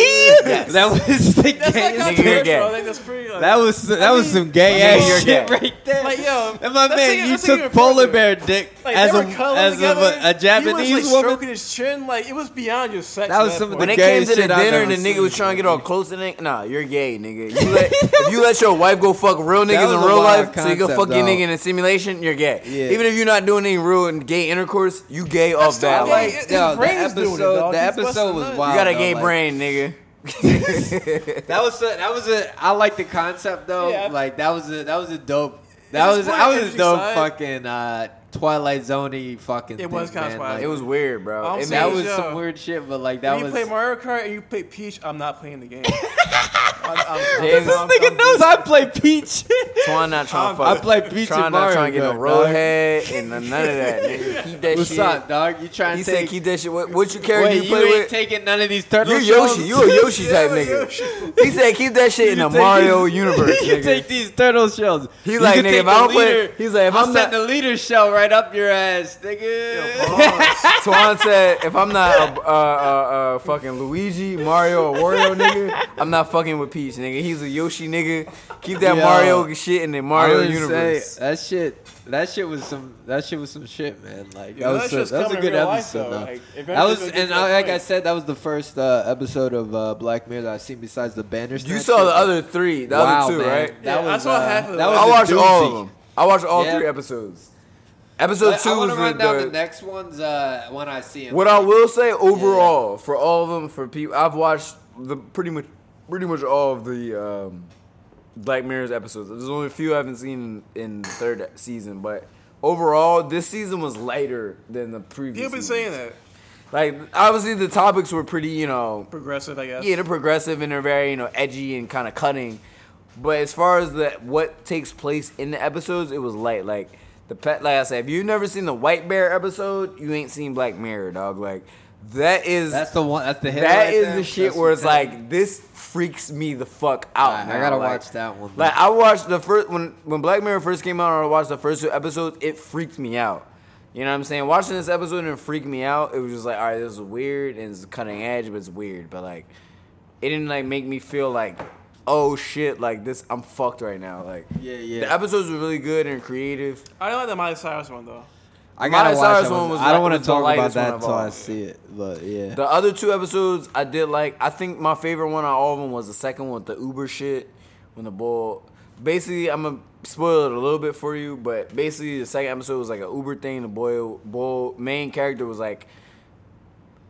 B: Yes.
A: That was the
C: That's like
A: gayest.
B: Nigga, you're gay.
C: I think that's pretty. Like,
A: That was that
C: I
A: was
C: mean,
A: some gay ass shit
B: gay.
A: right there.
C: Like, yo,
A: and my man,
C: take
A: you took polar
C: further.
A: bear dick
C: like,
A: as a as of
C: together.
A: a, a Japanese
C: he was, like,
A: woman.
C: stroking his chin. Like it was beyond just sex.
A: That was some of
C: point.
B: When
A: the
B: it came to the dinner and the nigga was trying to get all close to nigga, nah, you're gay, nigga. You let, if you let your wife go fuck real niggas in real life, so you go fuck your nigga in a simulation, you're gay.
A: Yeah.
B: Even if you're not doing any real and gay intercourse, you gay off that.
C: gay.
B: Like,
C: His
A: Yo, the
C: brain's doing it,
A: episode, the episode was wild.
B: you got a
A: though,
B: gay
A: like-
B: brain, nigga.
A: That was a, that was a. I like the concept though.
C: Yeah.
A: Like that was a that was a dope. That was that was a dope fucking uh, Twilight Zoney fucking.
C: It was
A: thing,
C: kinda
A: man.
C: Twilight.
A: Like,
B: It was weird, bro.
C: I'm
B: It
C: saying-
A: that was
C: yo,
A: some weird shit, but like that
C: When
A: was.
C: you play Mario Kart and you play Peach, I'm not playing the game. I'm, I'm,
B: James-
C: I'm,
A: This nigga knows I play Peach.
B: Twan not trying to fuck.
A: I play Peach
B: trying
A: and
B: not trying to get
A: Mario
B: no
A: Kart, dog.
B: and none of that. Nigga. Keep that
A: What's
B: shit.
A: up, dog? You trying
B: He
A: to
B: said
A: take?
B: keep that shit. What, what you character
A: Wait,
B: you
A: you
B: play
A: ain't
B: with?
A: taking none of these turtle
B: You
A: shells?
B: Yoshi. You a Yoshi type nigga. He said keep that shit in the Mario universe,
A: you take these turtle shells.
B: He's like, nigga, if I
A: the
B: don't play-
A: leader-
B: he's like, if
A: I'll
B: I'm
A: send
B: not-
A: the leader shell right up your ass, nigga.
B: Twan said, if I'm not a, uh, uh, uh, fucking Luigi, Mario, or Wario nigga, I'm not fucking with Peach, nigga. He's a Yoshi nigga. Keep that
A: Yo.
B: Mario shit in the Mario
A: would
B: universe.
A: say that shit. That shit was some. That shit was some shit, man. Like
C: Yeah,
A: that
C: that
A: was.
C: shit's
A: a, that was a
C: coming
A: good
C: real life,
A: episode.
C: though.
A: though.
C: Like,
A: that was,
C: it'll
A: and
C: to that
A: I, like I said, that was the first uh, episode of uh, Black Mirror that I've seen besides the Bandersnatch.
B: You saw
A: shit.
B: the other three, the
A: Wow,
B: other two,
A: man.
B: right?
A: That
C: Yeah, I
A: was,
C: saw
A: uh,
C: half of
A: that
C: it.
A: was
B: I
A: a
B: watched all of them. I watched all
A: Yeah.
B: three episodes. Episode
A: But
B: two
A: I
B: was
A: want to
B: the,
A: down
B: the-
A: the next ones uh, when I see them.
B: What I will say overall for all of them, for people, I've watched the pretty much, pretty much all of the um, Black Mirror's episodes. There's only a few I haven't seen in the third season, but overall, this season was lighter than the previous.
C: You've been
B: seasons.
C: saying that.
B: Like, obviously, the topics were pretty, you know,
C: Progressive, I guess.
B: yeah, they're progressive and they're very, you know, edgy and kind of cutting. But as far as the what takes place in the episodes, it was light. Like the pet, like I said, if you've never seen the White Bear episode, you ain't seen Black Mirror, dog. Like that is
A: That's the one. That's the hit.
B: that
A: right
B: is the shit
A: That's
B: where it's like this freaks me the fuck out.
A: Alright, I gotta
B: Like-
A: watch that one.
B: Like I watched the first when when Black Mirror first came out, and I watched the first two episodes. It freaked me out. You know what I'm saying? Watching this episode and it freaked me out. It was just like, all right, this is weird and it's cutting edge, but it's weird. But like, it didn't like make me feel like, oh shit, like this, I'm fucked right now. Like,
A: Yeah, yeah.
B: The episodes were really good and creative.
C: I don't like the Miley Cyrus one though.
A: I gotta
B: Miley
A: watch
B: Cyrus
A: that
B: one
A: one.
B: was
A: I don't
B: like-
A: want to talk about that
B: of
A: until. I see it. But yeah.
B: The other two episodes I did like. I think my favorite one out of all of them was the second one with the Uber shit when the bull. basically, I'm gonna spoil it a little bit for you, but basically, the second episode was like an Uber thing. The boy, boy main character was like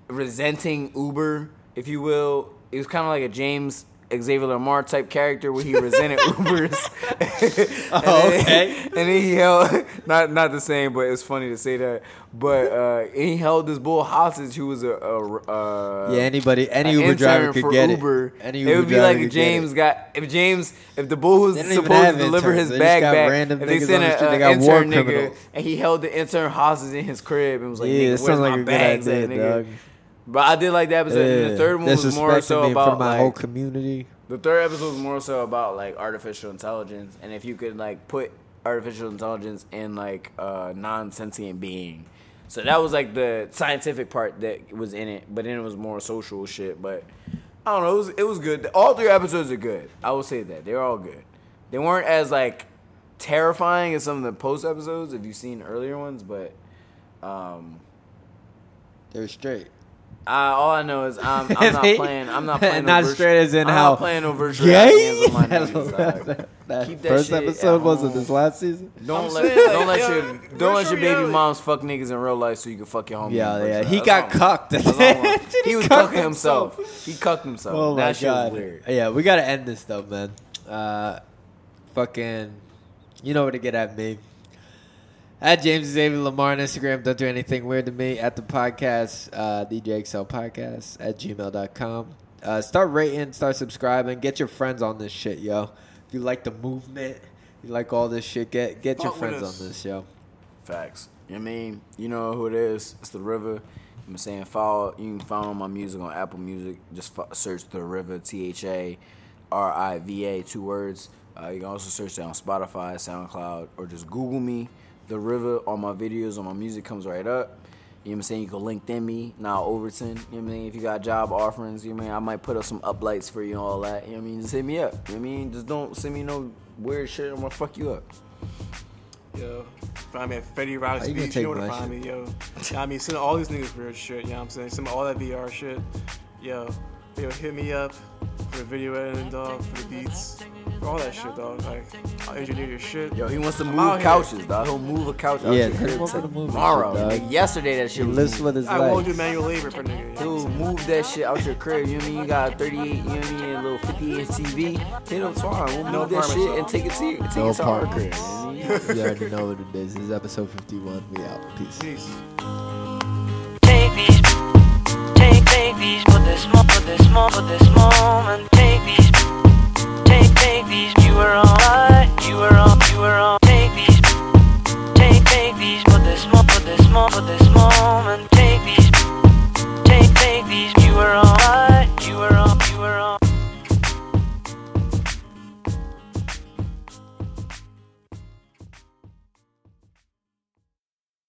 B: resenting Uber, if you will. It was kind of like a James Xavier Lamar type character where he resented Ubers. and
A: Oh,
B: then-
A: okay.
B: and then he held not not the same, but it's funny to say that. But uh, he held this bull hostage who was a, a, a
A: Yeah, anybody, any Uber driver could
B: for
A: get
B: Uber.
A: it. Any
B: it
A: Uber
B: would be like if. James got if James if the bull was
A: They don't even
B: supposed to deliver
A: interns.
B: his bag back, and they sent
A: on the
B: a,
A: street.
B: A
A: got war
B: intern nigga,
A: criminals.
B: and he held the intern hostage in his crib and was like,
A: Yeah,
B: "Nigga, where's my
A: like a good
B: bags at, nigga?"
A: dog.
B: But I did like that episode. and the third one was more so
A: me in front
B: about
A: my
B: like,
A: whole community.
B: the third episode was more so about like artificial intelligence and if you could like put artificial intelligence in like a non-sentient being. So that was like the scientific part that was in it, but then it was more social shit. But I don't know, it was it was good. All three episodes are good. I will say that they're all good. They weren't as like terrifying as some of the post episodes if you've seen earlier ones, but um,
A: They're straight.
B: I, all I know is I'm, I'm not playing. I'm not playing.
A: Not
B: virtu-
A: straight as in
B: I'm
A: how
B: not playing no virtual
A: gay.
B: games my niggas, dog.
A: that
B: Keep that
A: first episode was it
B: home.
A: this last season?
B: Don't
C: I'm
B: let
C: saying,
B: don't let
C: yo,
B: your don't let your baby moms fuck niggas in real life so you can fuck your homie.
A: Yeah, yeah. He
B: That's
A: got
B: all.
A: cucked.
B: All I want.
A: Did
B: He was
A: cuck
B: cucking himself. He cucked himself.
A: Oh my
B: that shit
A: god.
B: was weird.
A: Yeah, we gotta end this though, man. Uh, fucking, you know where to get at me. At James Xavier Lamar on Instagram. Don't do anything weird to me. At the podcast, uh, DJ XL Podcast at gmail.com. Uh, start rating, start subscribing. Get your friends on this shit, yo. If you like the movement, you like all this shit, get get your
C: Fuck
A: friends on this, yo.
B: Facts. You know I mean? You know who it is. It's Tha Riva. I'm saying follow. You can follow my music on Apple Music. Just fo- search Tha Riva. T H A R I V A. Two words. Uh, you can also search that on Spotify, SoundCloud, or just Google me. Tha Riva. All my videos, all my music comes right up. You know what I'm saying? You can LinkedIn me, now Overton. You know what I mean? If you got job offerings, you know what I mean? I might put up some uplights for you and all that. You know what I mean? Just hit me up. You know what I mean? Just don't send me no weird shit. I'm gonna fuck you up.
C: Yo, find me at Fetty Rocks
A: How you.
C: You know where to
A: take my
C: find me, yo. I mean, send all these niggas weird shit. You know what I'm saying? Send all that VR shit. Yo, yo, hit me up for the video editing, dog, for the beats, for all that shit, dog. Like, I'll engineer your shit.
B: Yo, he wants to
C: I'm
B: move
C: out here.
B: couches, dog. He'll move a couch out
A: Yeah,
B: your
A: take
B: crib
A: to move
B: tomorrow.
A: shit, dog.
B: Like yesterday, that shit was
A: lifts
B: moved.
A: with his
C: I won't
A: legs.
C: do manual labor for nigga. You know
B: He'll
C: what I'm
B: move that shit out your crib. You know what I mean? You got a 38, you know what I mean? A little 50 inch TV. Hit him tomorrow. We'll
C: No
B: move that shit
C: so.
B: and take it to, take
A: No
B: it to our crib. You know what I mean?
A: you already know what it is. This is episode 51. We out. Peace.
C: Peace.
G: Take these for this moment, for this moment, for this moment. Take these. Take take these. You were on. I, you were on. You were on. Take these. Take take these for this moment, for this moment, for this moment. Take these. Take take these. You were on. I,